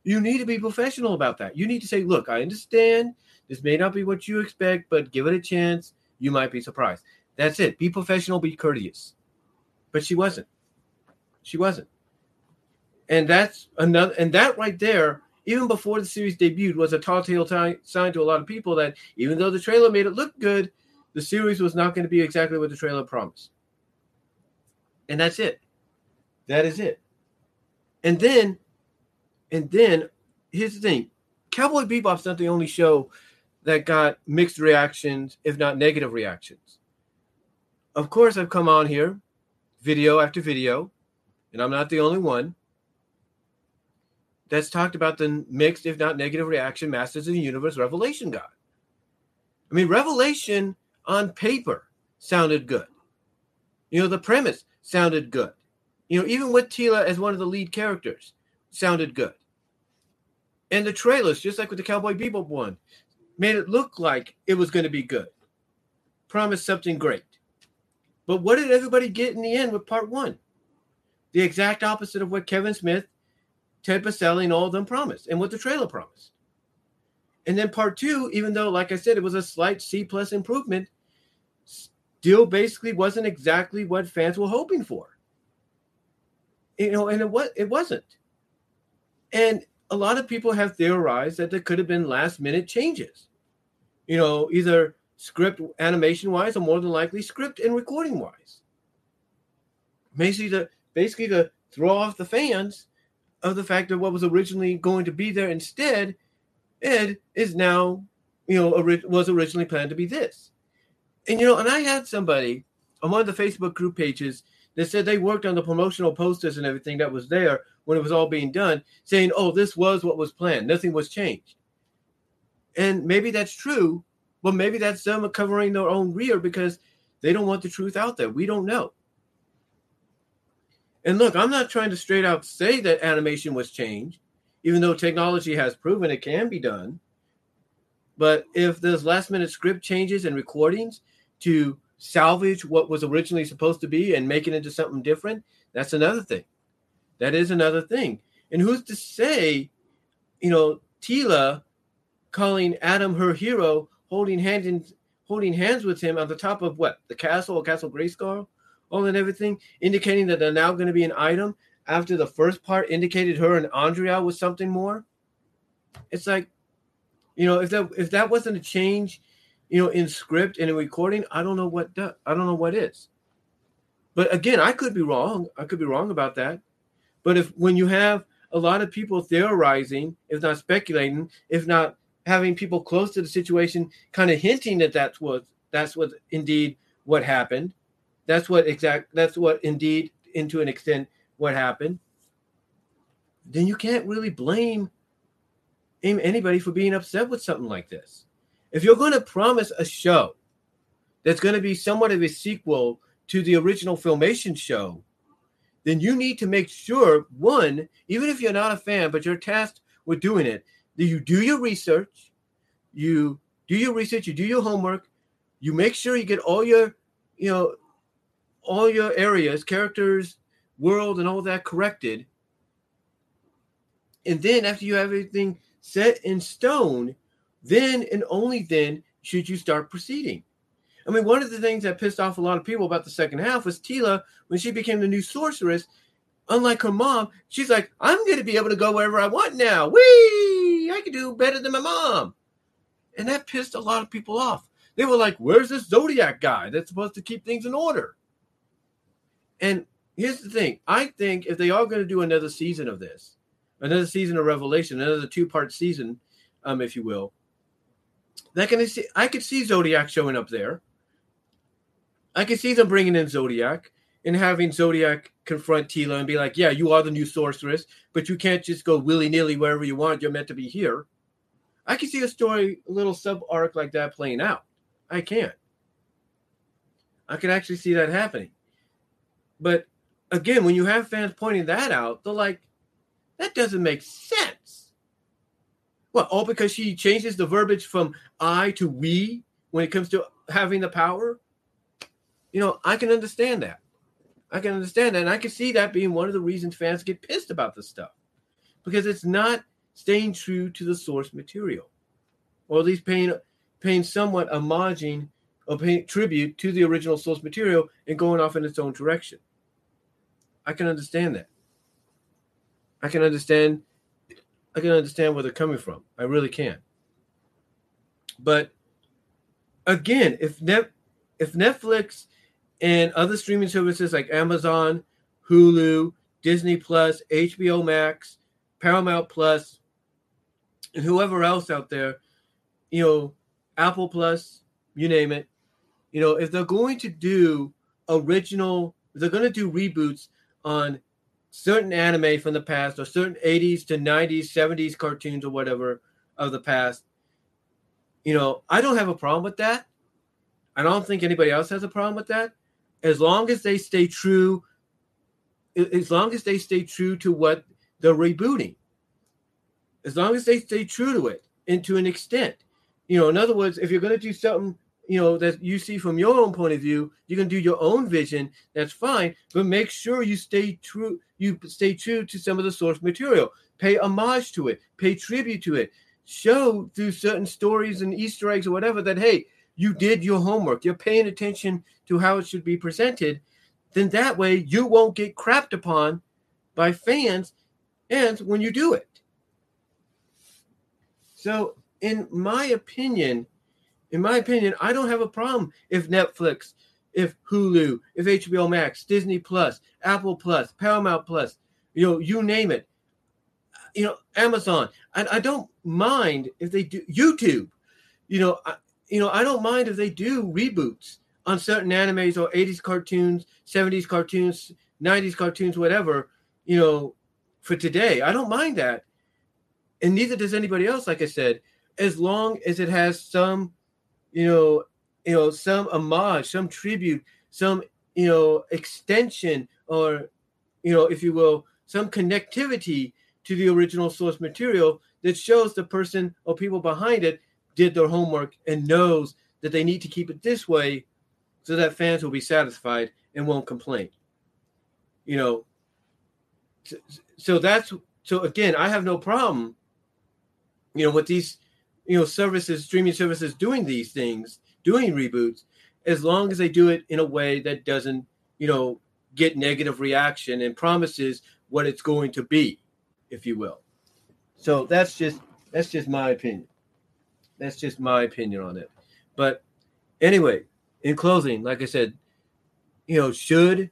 You need to be professional about that. You need to say, "Look, I understand this may not be what you expect, but give it a chance. You might be surprised." That's it. Be professional. Be courteous. But she wasn't. She wasn't. And that's another. And that right there even before the series debuted, was a telltale t- sign to a lot of people that even though the trailer made it look good, the series was not going to be exactly what the trailer promised. And that's it. That is it. And then, and then, here's the thing: Cowboy Bebop's not the only show that got mixed reactions, if not negative reactions. Of course, I've come on here, video after video, and I'm not the only one that's talked about the mixed, if not negative, reaction Masters of the Universe Revelation got. I mean, Revelation on paper sounded good. You know, the premise sounded good. You know, even with Teela as one of the lead characters, sounded good. And the trailers, just like with the Cowboy Bebop one, made it look like it was going to be good. Promised something great. But what did everybody get in the end with part one? The exact opposite of what Kevin Smith Ted Pascali and all of them promised, and what the trailer promised. And then part two, even though, like I said, it was a slight C plus improvement, still basically wasn't exactly what fans were hoping for. You know, and it was it wasn't. And a lot of people have theorized that there could have been last minute changes. You know, either script animation wise or more than likely script and recording wise. Basically to basically to throw off the fans of the fact that what was originally going to be there instead, Ed is now, you know, was originally planned to be this. And you know, and I had somebody on one of the Facebook group pages that said they worked on the promotional posters and everything that was there when it was all being done, saying, "Oh, this was what was planned. Nothing was changed." And maybe that's true, but maybe that's them covering their own rear because they don't want the truth out there. We don't know. And look, I'm not trying to straight out say that animation was changed, even though technology has proven it can be done. But if there's last minute script changes and recordings to salvage what was originally supposed to be and make it into something different, that's another thing. That is another thing. And who's to say, you know, Teela calling Adam her hero, holding hand in, holding hands with him on the top of what the castle or Castle Grayskull? all and everything, indicating that they're now going to be an item after the first part indicated her and Andra was something more. It's like, you know, if that if that wasn't a change, you know, in script and in recording, I don't know what does, I don't know what is. But again, I could be wrong. I could be wrong about that. But if when you have a lot of people theorizing, if not speculating, if not having people close to the situation kind of hinting that that's what that's what indeed what happened, that's what exact. That's what indeed, into an extent, what happened. Then you can't really blame anybody for being upset with something like this. If you're going to promise a show that's going to be somewhat of a sequel to the original Filmation show, then you need to make sure one, even if you're not a fan, but you're tasked with doing it, that you do your research, you do your research, you do your homework, you make sure you get all your, you know, all your areas, characters, world, and all that corrected. And then after you have everything set in stone, then and only then should you start proceeding? I mean, one of the things that pissed off a lot of people about the second half was Teela when she became the new sorceress. Unlike her mom, she's like, I'm going to be able to go wherever I want now. Whee! I can do better than my mom. And that pissed a lot of people off. They were like, Where's this Zodiac guy that's supposed to keep things in order? And here's the thing I think if they are going to do another season of this, another season of Revelation, another two part season, um, if you will, that can see, I could see Zodiac showing up there. I could see them bringing in Zodiac and having Zodiac confront Teela and be like, "Yeah, you are the new sorceress, but you can't just go willy nilly wherever you want. You're meant to be here." I can see a story, a little sub arc like that playing out. I can't. I can actually see that happening. But again, when you have fans pointing that out, they're like, "That doesn't make sense." Well, all because she changes the verbiage from "I" to "we" when it comes to having the power. You know, I can understand that. I can understand that. And I can see that being one of the reasons fans get pissed about this stuff because it's not staying true to the source material or at least paying, paying somewhat homaging or paying tribute to the original source material and going off in its own direction. I can understand that. I can understand. I can understand where they're coming from. I really can. But again, if Net, if Netflix and other streaming services like Amazon, Hulu, Disney Plus, HBO Max, Paramount Plus, and whoever else out there, you know, Apple Plus, you name it, you know, if they're going to do original, they're going to do reboots on certain anime from the past or certain 80s to 90s, 70s cartoons or whatever of the past, you know, I don't have a problem with that. I don't think anybody else has a problem with that as long as they stay true, as long as they stay true to what they're rebooting, as long as they stay true to it and to an extent. You know, in other words, if you're going to do something, you know, that you see from your own point of view, you can do your own vision. That's fine, but make sure you stay true. You stay true to some of the source material. Pay homage to it. Pay tribute to it. Show through certain stories and Easter eggs or whatever that hey, you did your homework. You're paying attention to how it should be presented, then that way you won't get crapped upon by fans and when you do it. So, in my opinion, in my opinion, I don't have a problem if Netflix, if Hulu, if HBO Max, Disney Plus, Apple Plus, Paramount Plus, you know, you name it, you know, Amazon. I, I don't mind if they do YouTube. You know, I, you know, I don't mind if they do reboots on certain animes or 80s cartoons, 70s cartoons, 90s cartoons, whatever, you know, for today. I don't mind that. And neither does anybody else, like I said, as long as it has some, you know, you know, some homage, some tribute, some, you know, extension or, you know, if you will, some connectivity to the original source material that shows the person or people behind it did their homework and knows that they need to keep it this way so that fans will be satisfied and won't complain. You know, so that's so again, I have no problem, you know, with these, you know, services, streaming services doing these things, doing reboots, as long as they do it in a way that doesn't, you know, get negative reaction and promises what it's going to be, if you will. So that's just that's just my opinion. That's just my opinion on it. But anyway, in closing, like I said, you know, should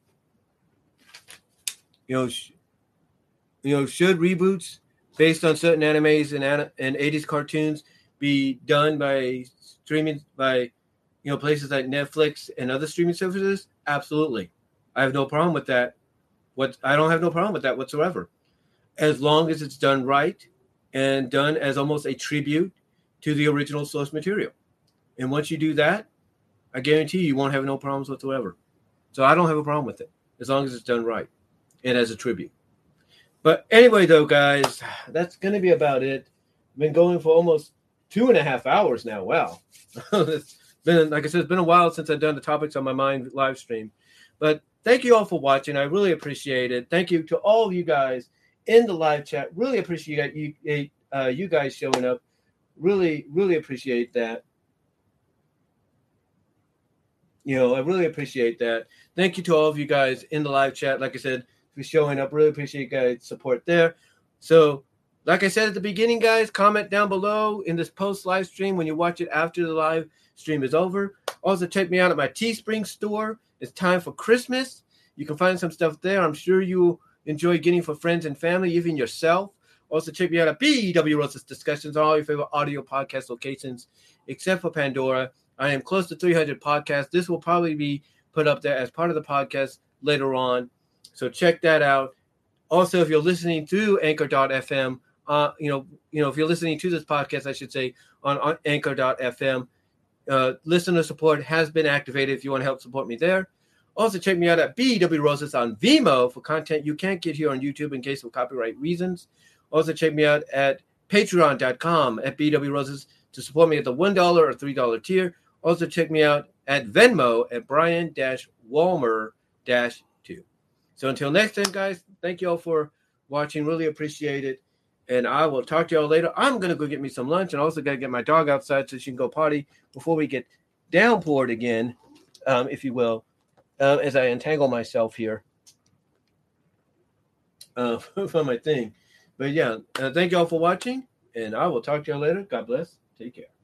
you know, sh- you know, should reboots based on certain animes and and 80s cartoons be done by streaming by you know places like Netflix and other streaming services? Absolutely. I have no problem with that. What I don't have no problem with that whatsoever. As long as it's done right and done as almost a tribute to the original source material. And once you do that, I guarantee you, you won't have no problems whatsoever. So I don't have a problem with it as long as it's done right and as a tribute. But anyway, though, guys, [sighs] that's going to be about it. I've Been going for almost two and a half hours now. Wow. it's [laughs] been, like I said, it's been a while since I've done the topics on my mind live stream. But thank you all for watching. I really appreciate it. Thank you to all of you guys in the live chat. Really appreciate you, uh, you guys showing up. Really, really appreciate that. you know, I really appreciate that. Thank you to all of you guys in the live chat. Like I said, for showing up, really appreciate you guys' support there. So, like I said at the beginning, guys, comment down below in this post live stream when you watch it after the live stream is over. Also, check me out at my Teespring store. It's time for Christmas. You can find some stuff there. I'm sure you enjoy getting for friends and family, even yourself. Also, check me out at BW Roses Discussions on all your favorite audio podcast locations, except for Pandora. I am close to 300 podcasts. This will probably be put up there as part of the podcast later on. So check that out. Also, if you're listening through Anchor.fm, uh, you know, you know, if you're listening to this podcast, I should say on, on Anchor.fm, uh, listener support has been activated. If you want to help support me there, also check me out at BW Roses on Vimeo for content you can't get here on YouTube in case of copyright reasons. Also, check me out at patreon.com at BW Roses to support me at the $1 or $3 tier. Also, check me out at Venmo at Brian Walmer 2. So, until next time, guys, thank you all for watching. Really appreciate it. And I will talk to y'all later. I'm to go get me some lunch and also got to get my dog outside so she can go potty before we get downpoured again, um, if you will, um, as I entangle myself here [laughs] uh, from my thing. But yeah, uh, thank y'all for watching, and I will talk to y'all later. God bless. Take care.